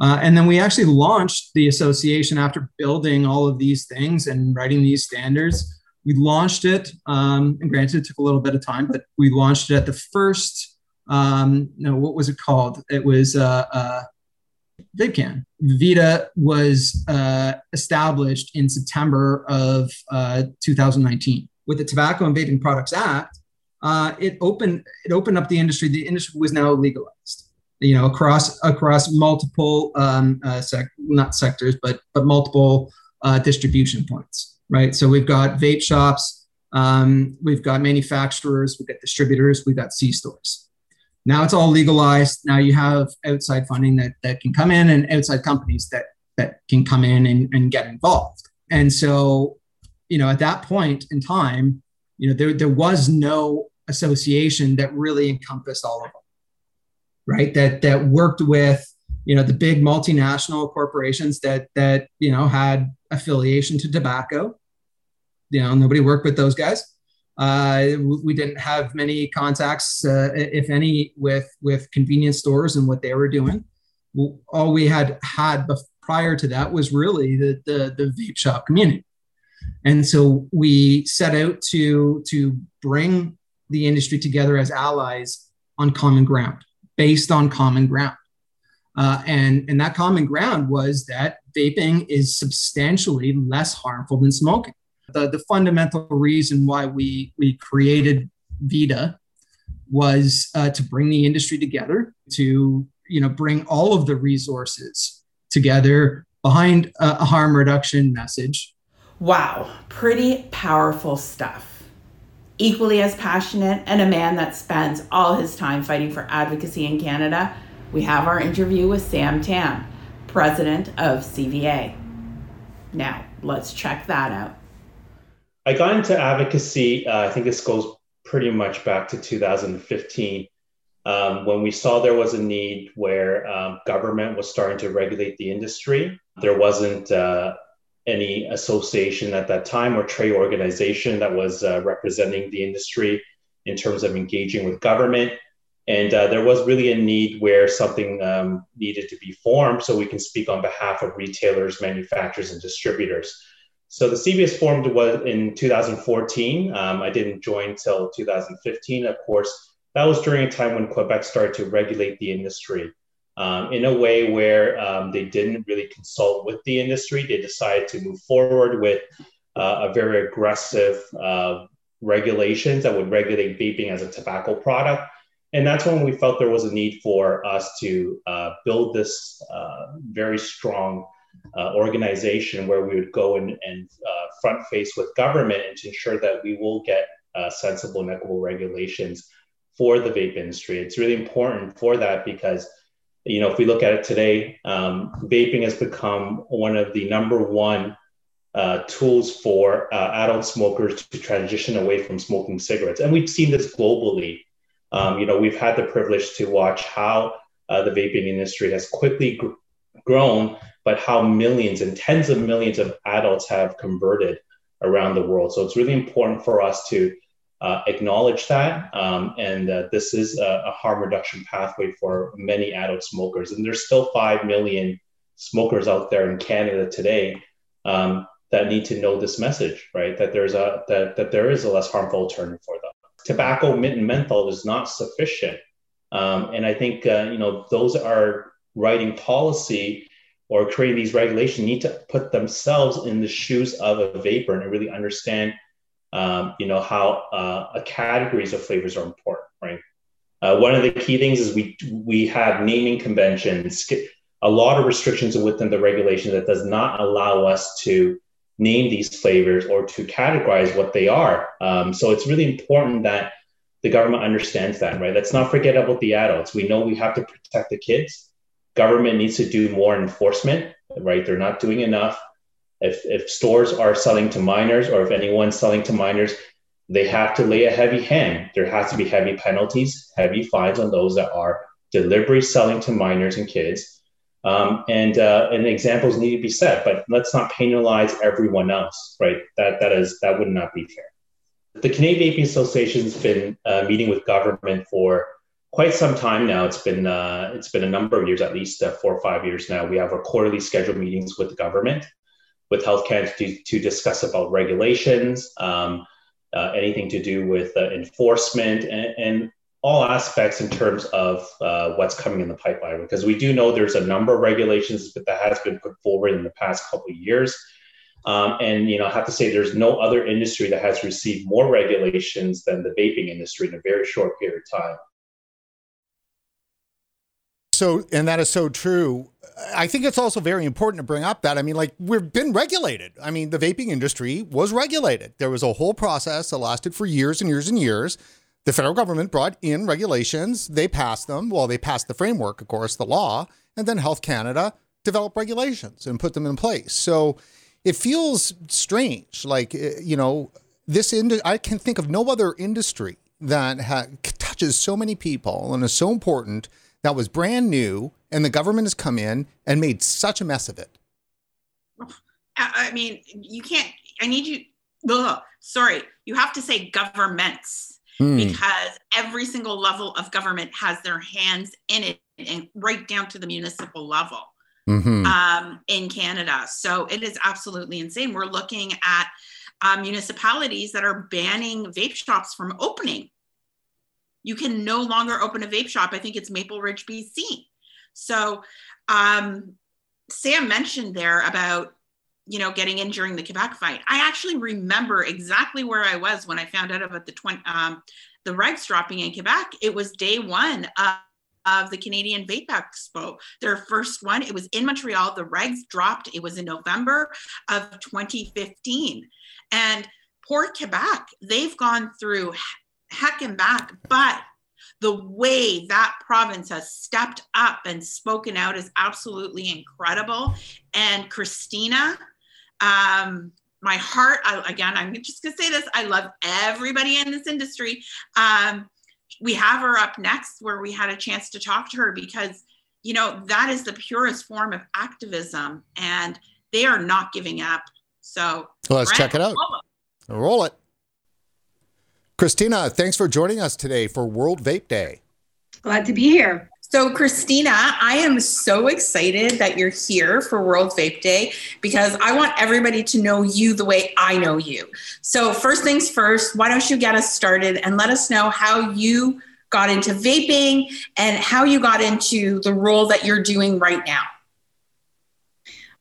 Uh, and then we actually launched the association after building all of these things and writing these standards. We launched it, um, and granted, it took a little bit of time, but we launched it at the first, um, no, what was it called? It was uh, uh, VidCan. Vita was uh, established in September of uh, 2019. With the Tobacco and Vaping Products Act, uh, it opened it opened up the industry. The industry was now legalized, you know, across across multiple um, uh, sec- not sectors, but but multiple uh, distribution points, right? So we've got vape shops, um, we've got manufacturers, we've got distributors, we've got C stores. Now it's all legalized. Now you have outside funding that that can come in and outside companies that that can come in and, and get involved. And so, you know, at that point in time, you know, there, there was no association that really encompassed all of them, right? That that worked with you know the big multinational corporations that that you know had affiliation to tobacco. You know, nobody worked with those guys. Uh, we didn't have many contacts, uh, if any, with with convenience stores and what they were doing. All we had had prior to that was really the, the the vape shop community, and so we set out to to bring the industry together as allies on common ground, based on common ground. Uh, and, and that common ground was that vaping is substantially less harmful than smoking. The, the fundamental reason why we, we created VITA was uh, to bring the industry together, to you know, bring all of the resources together behind a, a harm reduction message. Wow, pretty powerful stuff equally as passionate and a man that spends all his time fighting for advocacy in Canada, we have our interview with Sam Tam, president of CVA. Now, let's check that out. I got into advocacy, uh, I think this goes pretty much back to 2015 um, when we saw there was a need where um, government was starting to regulate the industry. There wasn't uh, any association at that time or trade organization that was uh, representing the industry in terms of engaging with government. And uh, there was really a need where something um, needed to be formed so we can speak on behalf of retailers, manufacturers, and distributors. So the CBS formed was in 2014. Um, I didn't join until 2015. Of course, that was during a time when Quebec started to regulate the industry um, in a way where um, they didn't really consult with the industry. They decided to move forward with uh, a very aggressive uh, regulations that would regulate vaping as a tobacco product. And that's when we felt there was a need for us to uh, build this uh, very strong uh, organization where we would go and, and uh, front face with government and to ensure that we will get sensible and equitable regulations for the vape industry. It's really important for that because, you know, if we look at it today, um, vaping has become one of the number one uh, tools for uh, adult smokers to transition away from smoking cigarettes. And we've seen this globally. Um, you know, we've had the privilege to watch how uh, the vaping industry has quickly grown, but how millions and tens of millions of adults have converted around the world. So it's really important for us to uh, acknowledge that. Um, and uh, this is a, a, harm reduction pathway for many adult smokers. And there's still 5 million smokers out there in Canada today um, that need to know this message, right? That there's a that, that there is a less harmful alternative for them. Tobacco, mint, and menthol is not sufficient. Um, and I think, uh, you know, those are writing policy or creating these regulations need to put themselves in the shoes of a vaper and really understand um, you know, how uh, categories of flavors are important, right? Uh, one of the key things is we we have naming conventions, a lot of restrictions within the regulation that does not allow us to name these flavors or to categorize what they are. Um, so it's really important that the government understands that, right? Let's not forget about the adults. We know we have to protect the kids. Government needs to do more enforcement, right? They're not doing enough if, if stores are selling to minors or if anyone's selling to minors, they have to lay a heavy hand. There has to be heavy penalties, heavy fines on those that are deliberately selling to minors and kids. Um, and uh, and examples need to be set, but let's not penalize everyone else, right? That that is that would not be fair. The Canadian Vaping Association has been uh, meeting with government for quite some time now. It's been uh, it's been a number of years, at least uh, four or five years now. We have our quarterly scheduled meetings with the government with Health Canada to, to discuss about regulations, um, uh, anything to do with uh, enforcement, and, and, all aspects in terms of uh, what's coming in the pipeline. Because we do know there's a number of regulations that has been put forward in the past couple of years. Um, and you know, I have to say, there's no other industry that has received more regulations than the vaping industry in a very short period of time. So, and that is so true. I think it's also very important to bring up that I mean, like we've been regulated. I mean, the vaping industry was regulated. There was a whole process that lasted for years and years and years. The federal government brought in regulations. They passed them. Well, they passed the framework, of course, the law, and then Health Canada developed regulations and put them in place. So it feels strange. Like eh, you know, this ind- I can think of no other industry that ha- touches so many people and is so important that was brand new and the government has come in and made such a mess of it. I mean, you can't, I need you, ugh, sorry, you have to say governments hmm. because every single level of government has their hands in it and right down to the municipal level mm-hmm. um, in Canada. So it is absolutely insane. We're looking at uh, municipalities that are banning vape shops from opening you can no longer open a vape shop. I think it's Maple Ridge, BC. So um, Sam mentioned there about you know getting in during the Quebec fight. I actually remember exactly where I was when I found out about the 20, um, the regs dropping in Quebec. It was day one of, of the Canadian Vape Expo, their first one. It was in Montreal. The regs dropped. It was in November of 2015, and poor Quebec, they've gone through heck and back. But the way that province has stepped up and spoken out is absolutely incredible. And Christina, um, my heart, I, again, I'm just gonna say this. I love everybody in this industry. Um, we have her up next where we had a chance to talk to her because you know that is the purest form of activism and they are not giving up so well, let's check it out roll it christina thanks for joining us today for world vape day glad to be here so, Christina, I am so excited that you're here for World Vape Day because I want everybody to know you the way I know you. So, first things first, why don't you get us started and let us know how you got into vaping and how you got into the role that you're doing right now?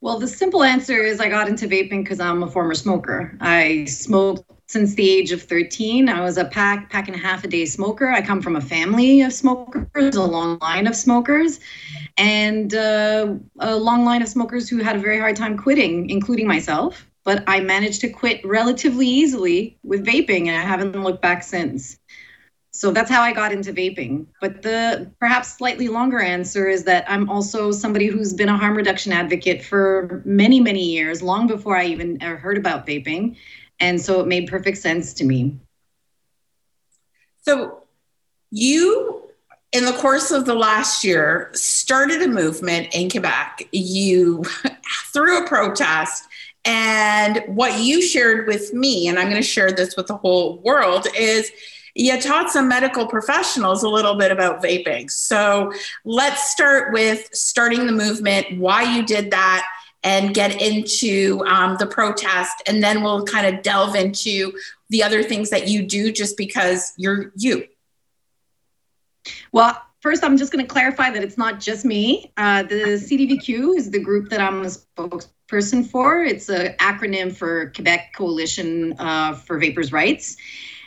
Well, the simple answer is I got into vaping because I'm a former smoker. I smoked since the age of 13. I was a pack, pack and a half a day smoker. I come from a family of smokers, a long line of smokers, and uh, a long line of smokers who had a very hard time quitting, including myself. But I managed to quit relatively easily with vaping, and I haven't looked back since. So that's how I got into vaping. But the perhaps slightly longer answer is that I'm also somebody who's been a harm reduction advocate for many, many years, long before I even heard about vaping. And so it made perfect sense to me. So you, in the course of the last year, started a movement in Quebec. You threw a protest. And what you shared with me, and I'm going to share this with the whole world, is you taught some medical professionals a little bit about vaping. So let's start with starting the movement, why you did that, and get into um, the protest. And then we'll kind of delve into the other things that you do just because you're you. Well, first, I'm just going to clarify that it's not just me. Uh, the CDVQ is the group that I'm a spokesperson for. It's an acronym for Quebec Coalition uh, for Vapers' Rights.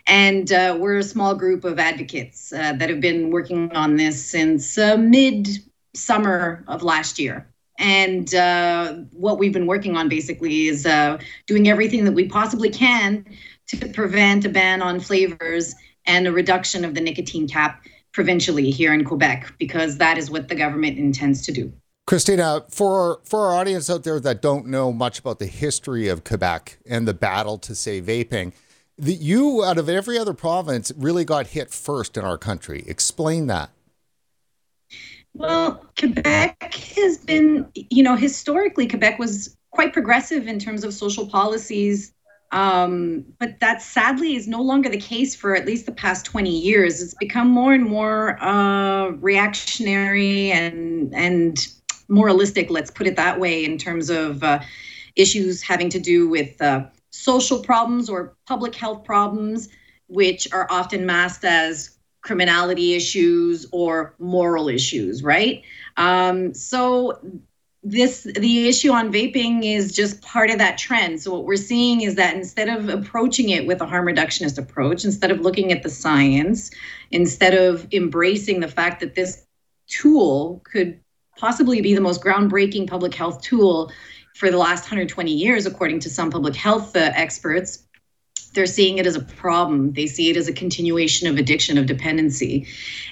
And uh, we're a small group of advocates uh, that have been working on this since uh, mid summer of last year. And uh, what we've been working on basically is uh, doing everything that we possibly can to prevent a ban on flavors and a reduction of the nicotine cap provincially here in Quebec, because that is what the government intends to do. Christina, for for our audience out there that don't know much about the history of Quebec and the battle to save vaping, the, you, out of every other province, really got hit first in our country. Explain that. Well, Quebec has been, you know, historically, Quebec was quite progressive in terms of social policies. Um, but that sadly is no longer the case for at least the past 20 years. It's become more and more uh, reactionary and and moralistic, let's put it that way, in terms of uh, issues having to do with uh, social problems or public health problems, which are often masked as criminality issues or moral issues, right? Um, so this the issue on vaping is just part of that trend. So what we're seeing is that instead of approaching it with a harm reductionist approach, instead of looking at the science, instead of embracing the fact that this tool could possibly be the most groundbreaking public health tool for the last 120 years, according to some public health uh, experts, they're seeing it as a problem. They see it as a continuation of addiction, of dependency.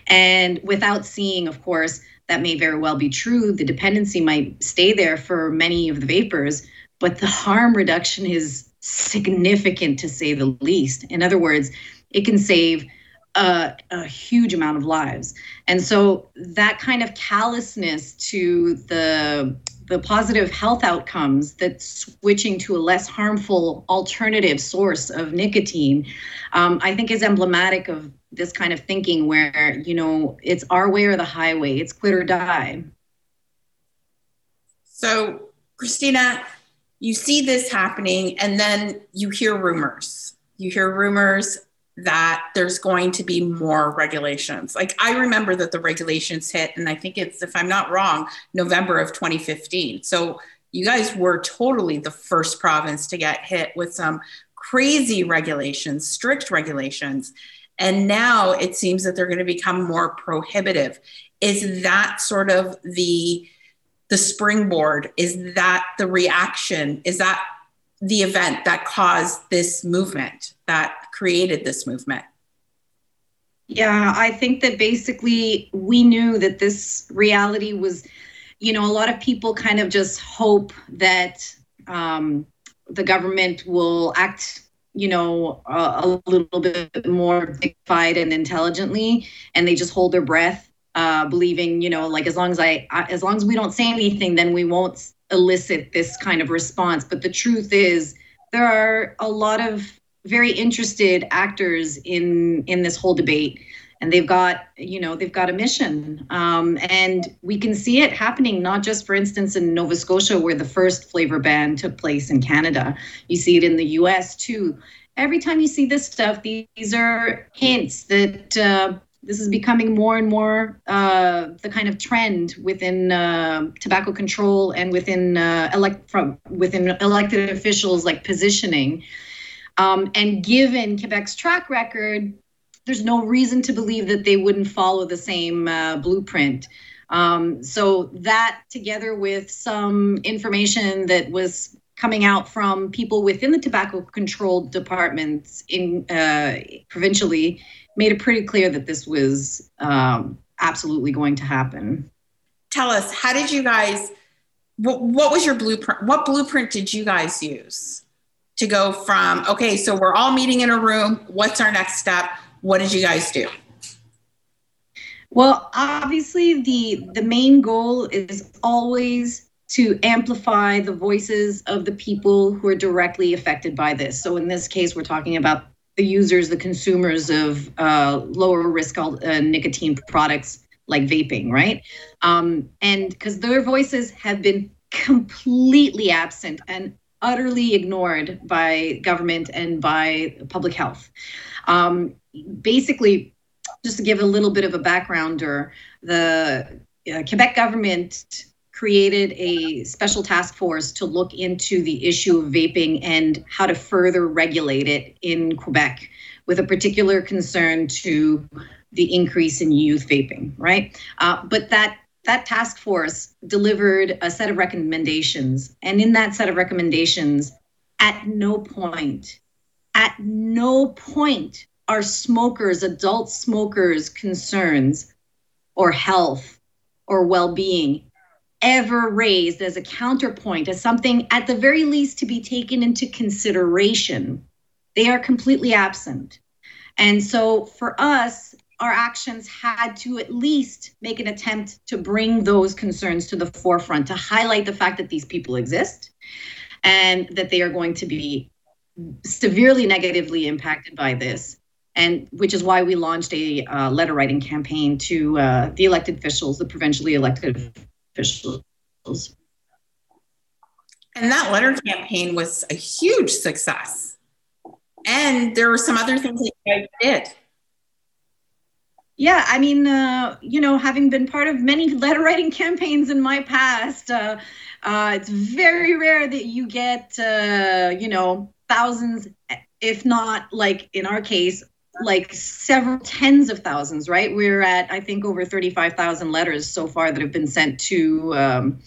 And without seeing, of course, that may very well be true. The dependency might stay there for many of the vapers, but the harm reduction is significant to say the least. In other words, it can save a, a, huge amount of lives. And so that kind of callousness to the the positive health outcomes that switching to a less harmful alternative source of nicotine, um, I think is emblematic of this kind of thinking where, you know, it's our way or the highway, it's quit or die. So, Christina, you see this happening and then you hear rumors. You hear rumors that there's going to be more regulations. Like I remember that the regulations hit, and I think it's, if I'm not wrong, November of 2015. So you guys were totally the first province to get hit with some crazy regulations, strict regulations. And now it seems that they're going to become more prohibitive. Is that sort of the the springboard? Is that the reaction? Is that the event that caused this movement? That created this movement? Yeah, I think that basically we knew that this reality was, you know, a lot of people kind of just hope that um, the government will act you know a, a little bit more dignified and intelligently and they just hold their breath uh, believing you know like as long as I as long as we don't say anything then we won't elicit this kind of response but the truth is there are a lot of very interested actors in in this whole debate. And they've got you know they've got a mission. Um, and we can see it happening not just for instance in nova scotia where the first flavor ban took place in canada. You see it in the us too. Every time you see this stuff these are hints that uh, this is becoming more and more uh, the kind of trend within uh, tobacco control and within uh, elect from within elected officials like positioning um, and given quebec's track record there's no reason to believe that they wouldn't follow the same uh, blueprint. Um, so that, together with some information that was coming out from people within the tobacco control departments in uh, provincially, made it pretty clear that this was um, absolutely going to happen. Tell us, how did you guys? What, what was your blueprint? What blueprint did you guys use to go from? Okay, so we're all meeting in a room. What's our next step? What did you guys do? Well, obviously the the main goal is always to amplify the voices of the people who are directly affected by this. So in this case, we're talking about the users, the consumers of uh, lower risk uh, nicotine products like vaping, right? Um, and because their voices have been completely absent and utterly ignored by government and by public health. Um, basically, just to give a little bit of a backgrounder, the uh, Quebec government created a special task force to look into the issue of vaping and how to further regulate it in Quebec, with a particular concern to the increase in youth vaping, right? Uh, but that that task force delivered a set of recommendations, and in that set of recommendations, at no point, at no point are smokers, adult smokers' concerns or health or well being ever raised as a counterpoint, as something at the very least to be taken into consideration. They are completely absent. And so for us, our actions had to at least make an attempt to bring those concerns to the forefront, to highlight the fact that these people exist and that they are going to be severely negatively impacted by this and which is why we launched a uh, letter writing campaign to uh, the elected officials, the provincially elected officials. And that letter campaign was a huge success. And there were some other things that you guys did. Yeah, I mean, uh, you know, having been part of many letter writing campaigns in my past, uh, uh, it's very rare that you get, uh, you know, thousands, if not like in our case, like several tens of thousands, right? We're at, I think, over 35,000 letters so far that have been sent to um,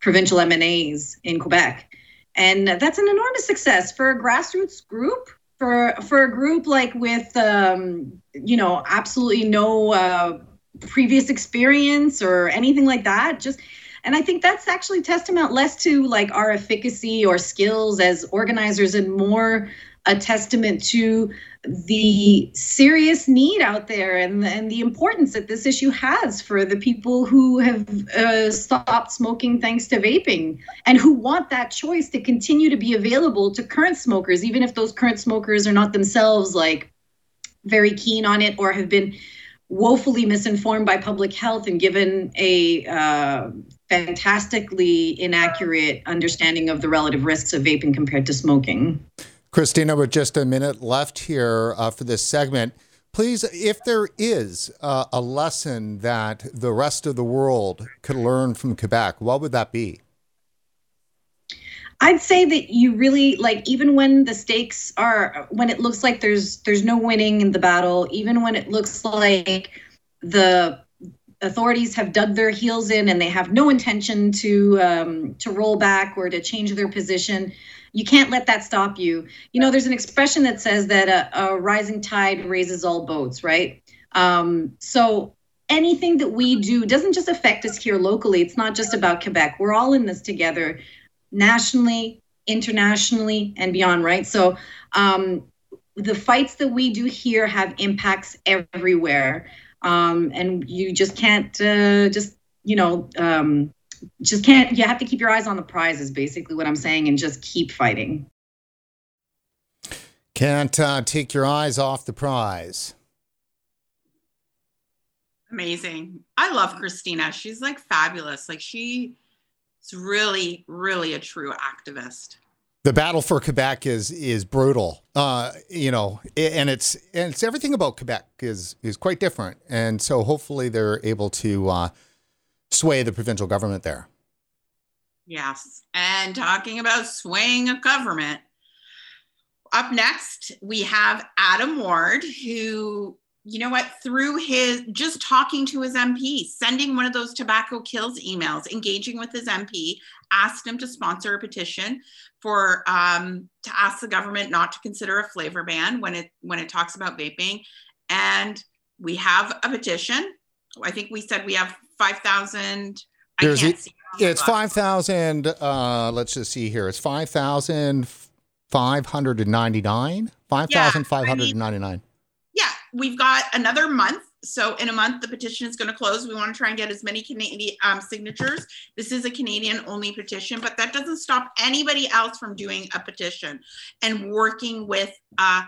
provincial MNAs in Quebec. And that's an enormous success for a grassroots group, for, for a group like with, um, you know, absolutely no uh, previous experience or anything like that. Just, and I think that's actually testament less to like our efficacy or skills as organizers and more a testament to the serious need out there and, and the importance that this issue has for the people who have uh, stopped smoking thanks to vaping and who want that choice to continue to be available to current smokers, even if those current smokers are not themselves like very keen on it or have been woefully misinformed by public health and given a uh, fantastically inaccurate understanding of the relative risks of vaping compared to smoking. Christina, with just a minute left here uh, for this segment, please, if there is uh, a lesson that the rest of the world could learn from Quebec, what would that be? I'd say that you really like even when the stakes are when it looks like there's there's no winning in the battle, even when it looks like the authorities have dug their heels in and they have no intention to um, to roll back or to change their position you can't let that stop you. You know, there's an expression that says that a, a rising tide raises all boats, right? Um, so anything that we do doesn't just affect us here locally. It's not just about Quebec. We're all in this together nationally, internationally and beyond, right? So um, the fights that we do here have impacts everywhere. Um, and you just can't uh, just, you know, um, just can't, you have to keep your eyes on the prize is basically what I'm saying and just keep fighting. Can't uh, take your eyes off the prize. Amazing. I love Christina. She's like fabulous. Like she is really, really a true activist. The battle for Quebec is is brutal. Uh, you know, and it's and it's everything about Quebec is is quite different. And so hopefully they're able to uh, sway the provincial government there. Yes. And talking about swaying a government, up next, we have Adam Ward, who, you know what, through his just talking to his MP, sending one of those tobacco kills emails, engaging with his MP, asked him to sponsor a petition for um, to ask the government not to consider a flavor ban when it when it talks about vaping. And we have a petition. I think we said we have five thousand. I can't it, see. It's five thousand. Uh, let's just see here. It's five thousand five hundred and ninety nine. Five thousand five hundred and ninety nine. Yeah, we've got another month. So in a month, the petition is going to close. We want to try and get as many Canadian um, signatures. This is a Canadian only petition, but that doesn't stop anybody else from doing a petition and working with uh,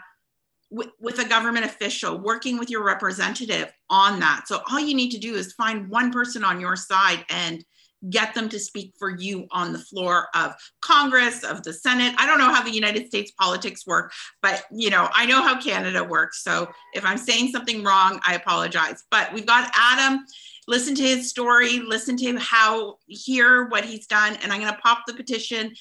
with, with a government official, working with your representative on that. So all you need to do is find one person on your side and get them to speak for you on the floor of Congress, of the Senate. I don't know how the United States politics work, but you know, I know how Canada works. So if I'm saying something wrong, I apologize. But we've got Adam. Listen to his story, listen to how hear what he's done, and I'm going to pop the petition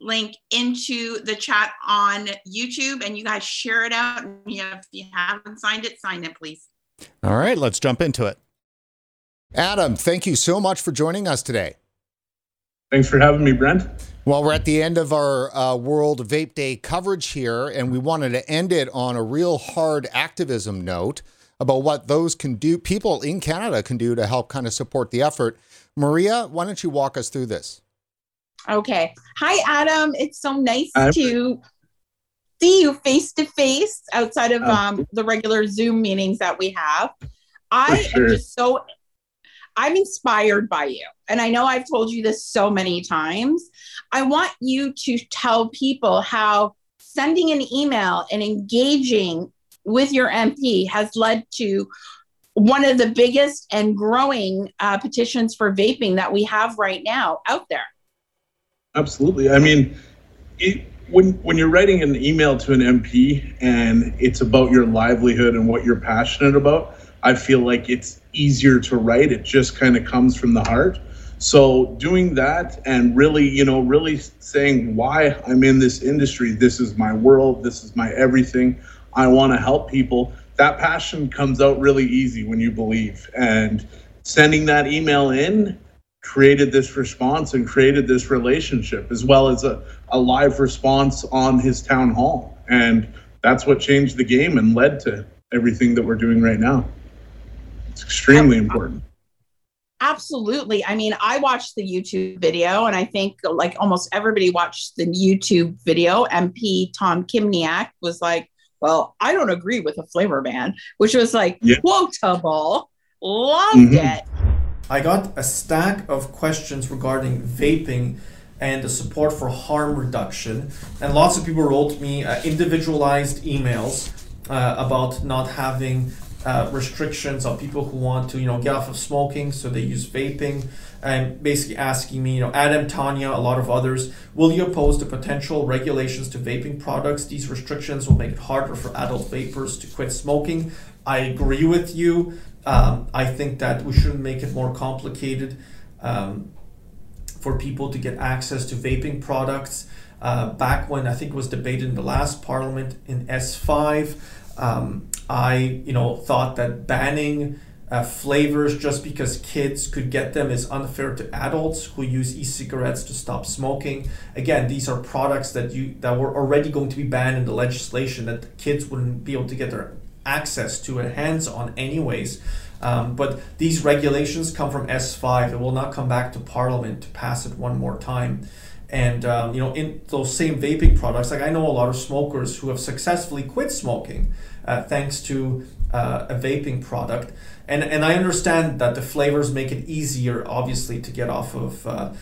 link into the chat on YouTube, and you guys share it out. And if you haven't signed it, sign it, please. All right, let's jump into it. Adam, thank you so much for joining us today. Thanks for having me, Brent. Well, we're at the end of our uh, World Vape Day coverage here, and we wanted to end it on a real hard activism note about what those can do, people in Canada can do to help kind of support the effort. Maria, why don't you walk us through this? Okay. Hi, Adam. It's so nice to see you face to face outside of um, the regular Zoom meetings that we have. I sure. am just so I'm inspired by you. And I know I've told you this so many times. I want you to tell people how sending an email and engaging with your MP has led to one of the biggest and growing uh, petitions for vaping that we have right now out there. Absolutely. I mean, it, when when you're writing an email to an MP and it's about your livelihood and what you're passionate about, I feel like it's easier to write. It just kind of comes from the heart. So doing that and really, you know, really saying why I'm in this industry, this is my world, this is my everything. I want to help people. That passion comes out really easy when you believe. And sending that email in created this response and created this relationship as well as a, a live response on his town hall. And that's what changed the game and led to everything that we're doing right now. It's extremely important. Absolutely. I mean, I watched the YouTube video, and I think like almost everybody watched the YouTube video. MP Tom Kmiec was like, Well, I don't agree with a flavor ban, which was like Yeah. quotable. Loved Mhm. it. I got a stack of questions regarding vaping and the support for harm reduction, and lots of people wrote me uh, individualized emails uh, about not having uh, restrictions on people who want to, you know, get off of smoking, so they use vaping, and basically asking me, you know, Adam, Tanya, a lot of others, will you oppose the potential regulations to vaping products? These restrictions will make it harder for adult vapers to quit smoking. I agree with you. Um, I think that we shouldn't make it more complicated um, for people to get access to vaping products. Uh, back when I think it was debated in the last parliament in S5, um, I you know thought that banning uh, flavors just because kids could get them is unfair to adults who use e-cigarettes to stop smoking. Again, these are products that you that were already going to be banned in the legislation that kids wouldn't be able to get their access to and hands on anyways. Um, but these regulations come from S5. It will not come back to Parliament to pass it one more time. And um, you know, in those same vaping products, like I know a lot of smokers who have successfully quit smoking uh, thanks to uh, a vaping product. And and I understand that the flavors make it easier, obviously, to get off of. Uh,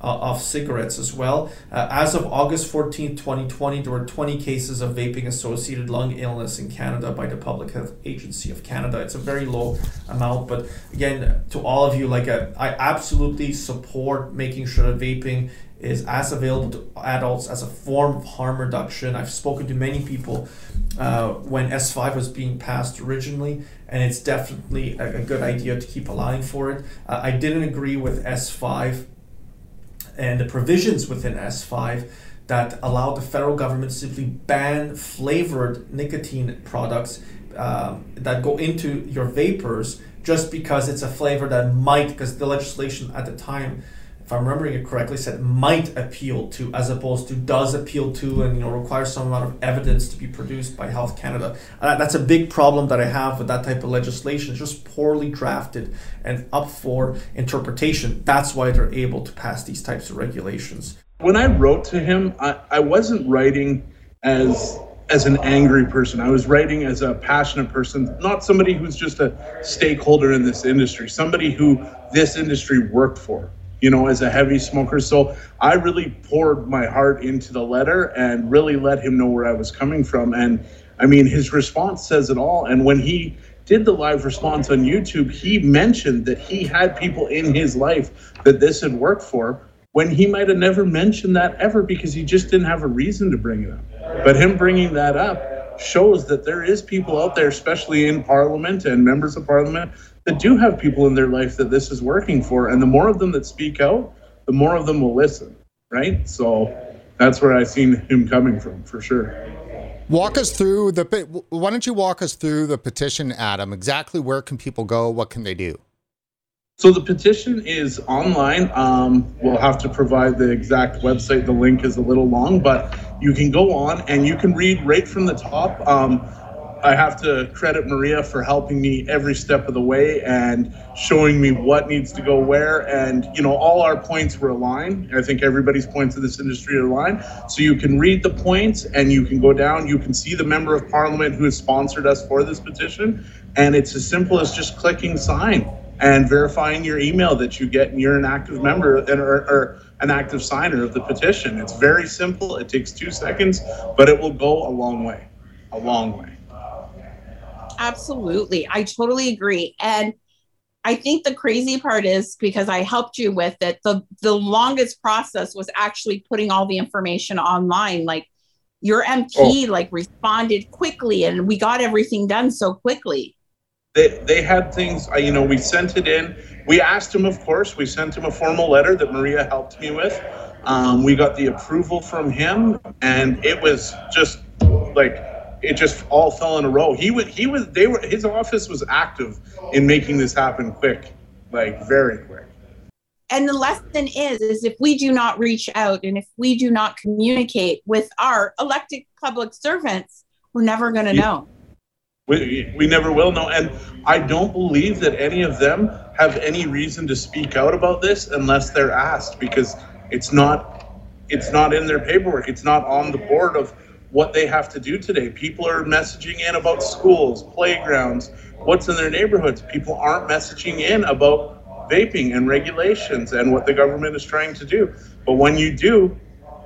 of cigarettes as well. Uh, as of August 14, 2020, there were 20 cases of vaping associated lung illness in Canada by the Public Health Agency of Canada. It's a very low amount, but again, to all of you, like uh, I absolutely support making sure that vaping is as available to adults as a form of harm reduction. I've spoken to many people uh, when S5 was being passed originally, and it's definitely a, a good idea to keep allowing for it. Uh, I didn't agree with S5 and the provisions within S5 that allow the federal government to simply ban flavored nicotine products um, that go into your vapors just because it's a flavor that might, because the legislation at the time if I'm remembering it correctly, said might appeal to, as opposed to does appeal to, and you know requires some amount of evidence to be produced by Health Canada. Uh, that's a big problem that I have with that type of legislation. It's just poorly drafted and up for interpretation. That's why they're able to pass these types of regulations. When I wrote to him, I, I wasn't writing as as an angry person. I was writing as a passionate person, not somebody who's just a stakeholder in this industry, somebody who this industry worked for you know, as a heavy smoker. So I really poured my heart into the letter and really let him know where I was coming from. And I mean, his response says it all. And when he did the live response on YouTube, he mentioned that he had people in his life that this had worked for when he might have never mentioned that ever because he just didn't have a reason to bring it up. But him bringing that up shows that there is people out there, especially in Parliament and members of Parliament, that do have people in their life that this is working for. And the more of them that speak out, the more of them will listen, right? So that's where I've seen him coming from for sure. Walk us through the. Why don't you walk us through the petition, Adam? Exactly where can people go? What can they do? So the petition is online. Um, we'll have to provide the exact website. The link is a little long, but you can go on and you can read right from the top. Um, I have to credit Maria for helping me every step of the way and showing me what needs to go where. And, you know, all our points were aligned. I think everybody's points in this industry are aligned. So you can read the points and you can go down. You can see the member of parliament who has sponsored us for this petition. And it's as simple as just clicking sign and verifying your email that you get and you're an active member or, or an active signer of the petition. It's very simple. It takes two seconds, but it will go a long way. A long way. Absolutely. I totally agree. And I think the crazy part is because I helped you with it, the the longest process was actually putting all the information online. Like your MP oh. like responded quickly and we got everything done so quickly. They, they had things, you know, we sent it in. We asked him, of course, we sent him a formal letter that Maria helped me with. Um, we got the approval from him, and it was just like it just all fell in a row. He would he was they were his office was active in making this happen quick, like very quick. And the lesson is is if we do not reach out and if we do not communicate with our elected public servants, we're never going to yeah. know. We, we never will know. And I don't believe that any of them have any reason to speak out about this unless they're asked because it's not it's not in their paperwork. It's not on the board of what they have to do today. People are messaging in about schools, playgrounds, what's in their neighborhoods. People aren't messaging in about vaping and regulations and what the government is trying to do. But when you do,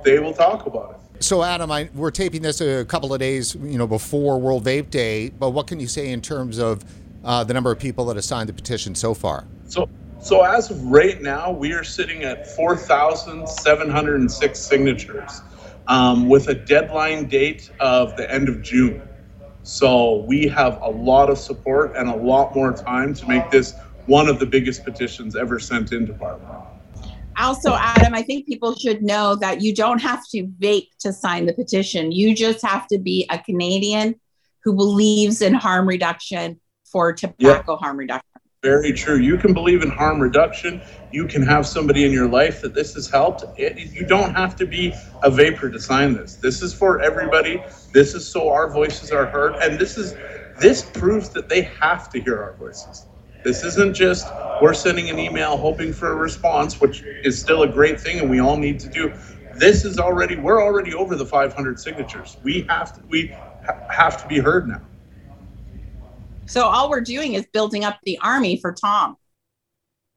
they will talk about it. So, Adam, I, we're taping this a couple of days, you know, before World Vape Day. But what can you say in terms of uh, the number of people that have signed the petition so far? So, so as of right now, we are sitting at four thousand seven hundred and six signatures um, with a deadline date of the end of June. So we have a lot of support and a lot more time to make this one of the biggest petitions ever sent into Parliament. Also, Adam, I think people should know that you don't have to vape to sign the petition. You just have to be a Canadian who believes in harm reduction for tobacco harm reduction. Very true. You can believe in harm reduction. You can have somebody in your life that this has helped. It, you don't have to be a vaper to sign this. This is for everybody. This is so our voices are heard, and this is this proves that they have to hear our voices. This isn't just we're sending an email hoping for a response, which is still a great thing and we all need to do. this is already we're already over the 500 signatures. We have to we ha- have to be heard now. So all we're doing is building up the army for Tom.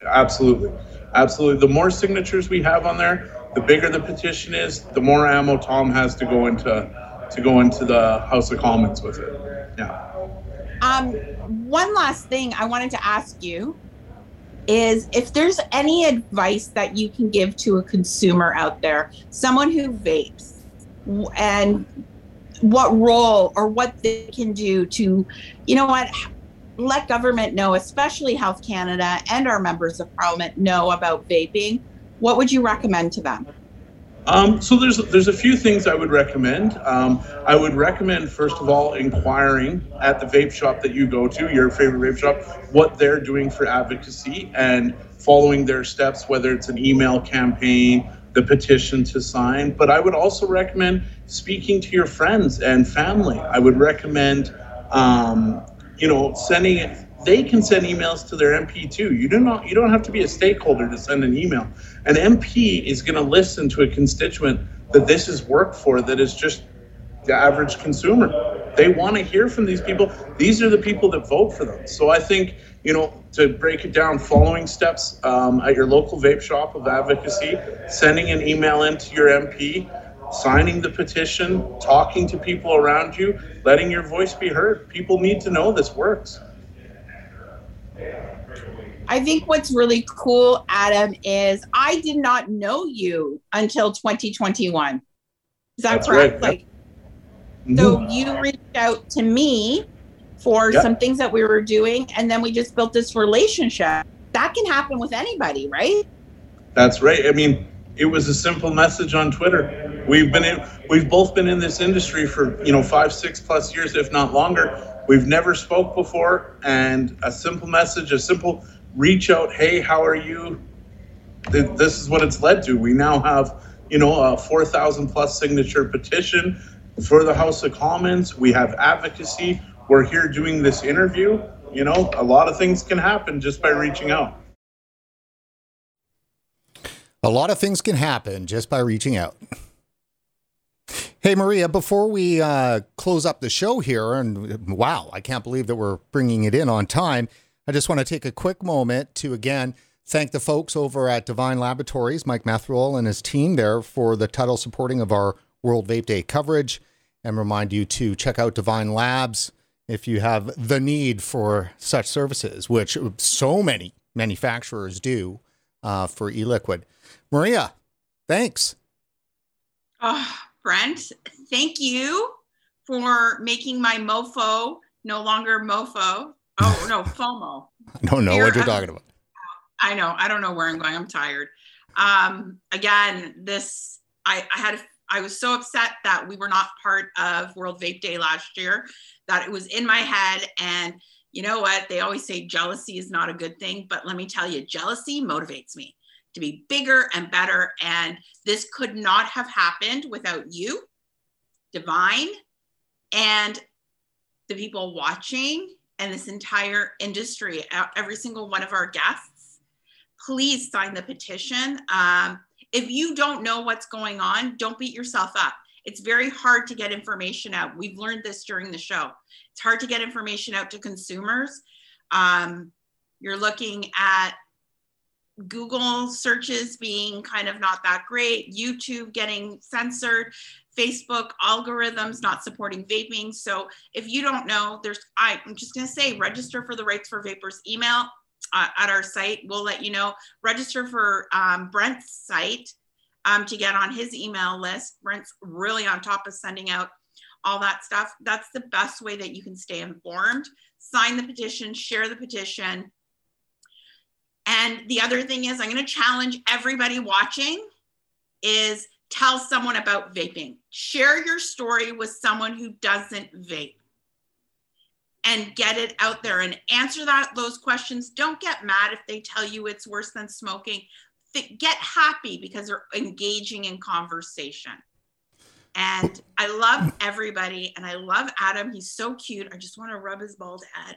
Absolutely. Absolutely. The more signatures we have on there, the bigger the petition is, the more ammo Tom has to go into to go into the House of Commons with it. Yeah. Um, one last thing I wanted to ask you is if there's any advice that you can give to a consumer out there, someone who vapes, and what role or what they can do to, you know what, let government know, especially Health Canada and our members of parliament know about vaping, what would you recommend to them? Um, so there's there's a few things I would recommend. Um, I would recommend first of all inquiring at the vape shop that you go to, your favorite vape shop, what they're doing for advocacy and following their steps, whether it's an email campaign, the petition to sign. But I would also recommend speaking to your friends and family. I would recommend, um, you know, sending. It. They can send emails to their MP too. You do not. You don't have to be a stakeholder to send an email. An MP is going to listen to a constituent that this is work for. That is just the average consumer. They want to hear from these people. These are the people that vote for them. So I think, you know, to break it down, following steps um, at your local vape shop of advocacy, sending an email in to your MP, signing the petition, talking to people around you, letting your voice be heard. People need to know this works. I think what's really cool, Adam, is I did not know you until 2021. Is that That's correct? right, Like, so Mhm. you reached out to me for Yep. some things that we were doing, and then we just built this relationship. That can happen with anybody, right? That's right. I mean, it was a simple message on Twitter. We've been in, we've both been in this industry for you know five, six plus years, if not longer. We've never spoke before, and a simple message, a simple reach out. Hey, how are you? This is what it's led to. We now have you know a four thousand plus signature petition for the House of Commons. We have advocacy. We're here doing this interview. You know, a lot of things can happen just by reaching out. A lot of things can happen just by reaching out. Hey, Maria, before we uh, close up the show here, and wow, I can't believe that we're bringing it in on time. I just want to take a quick moment to again thank the folks over at Divine Laboratories, Mike Methrol and his team there for the title supporting of our World Vape Day coverage, and remind you to check out Divine Labs if you have the need for such services, which so many manufacturers do uh, for e-liquid. Maria, thanks. Oh, Brent, thank you for making my mofo no longer mofo. Oh, no, FOMO. I don't know Here, what you're talking about. I know. I don't know where I'm going. I'm tired. Um, again, this I, I had I was so upset that we were not part of World Vape Day last year, that it was in my head. And you know what? They always say jealousy is not a good thing, but let me tell you, jealousy motivates me to be bigger and better. And this could not have happened without you, Divine, and the people watching and this entire industry, e- every single one of our guests, please sign the petition. Um, if you don't know what's going on, don't beat yourself up. It's very hard to get information out. We've learned this during the show. It's hard to get information out to consumers. Um, you're looking at Google searches being kind of not that great, YouTube getting censored, Facebook algorithms not supporting vaping. So if you don't know, there's I, I'm just going to say register for the Rights for Vapers email uh, at our site. We'll let you know. Register for um, Brent's site um, to get on his email list. Brent's really on top of sending out all that stuff. That's the best way that you can stay informed. Sign the petition, share the petition. And the other thing is, I'm going to challenge everybody watching is tell someone about vaping. Share your story with someone who doesn't vape and get it out there and answer that those questions. Don't get mad if they tell you it's worse than smoking. Get happy because they're engaging in conversation. And I love everybody and I love Adam. He's so cute. I just want to rub his bald head.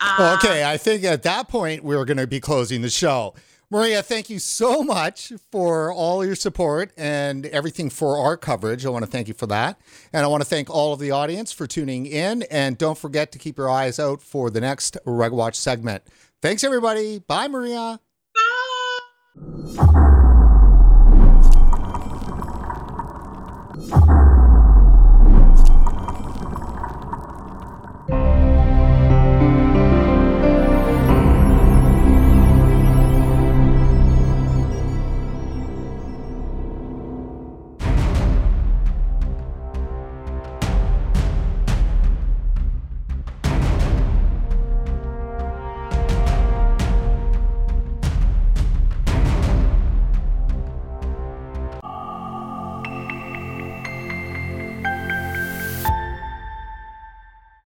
Um, okay, I think at that point we're going to be closing the show. Maria, thank you so much for all your support and everything for our coverage. I want to thank you for that. And I want to thank all of the audience for tuning in. And don't forget to keep your eyes out for the next Reg Watch segment. Thanks, everybody. Bye, Maria. you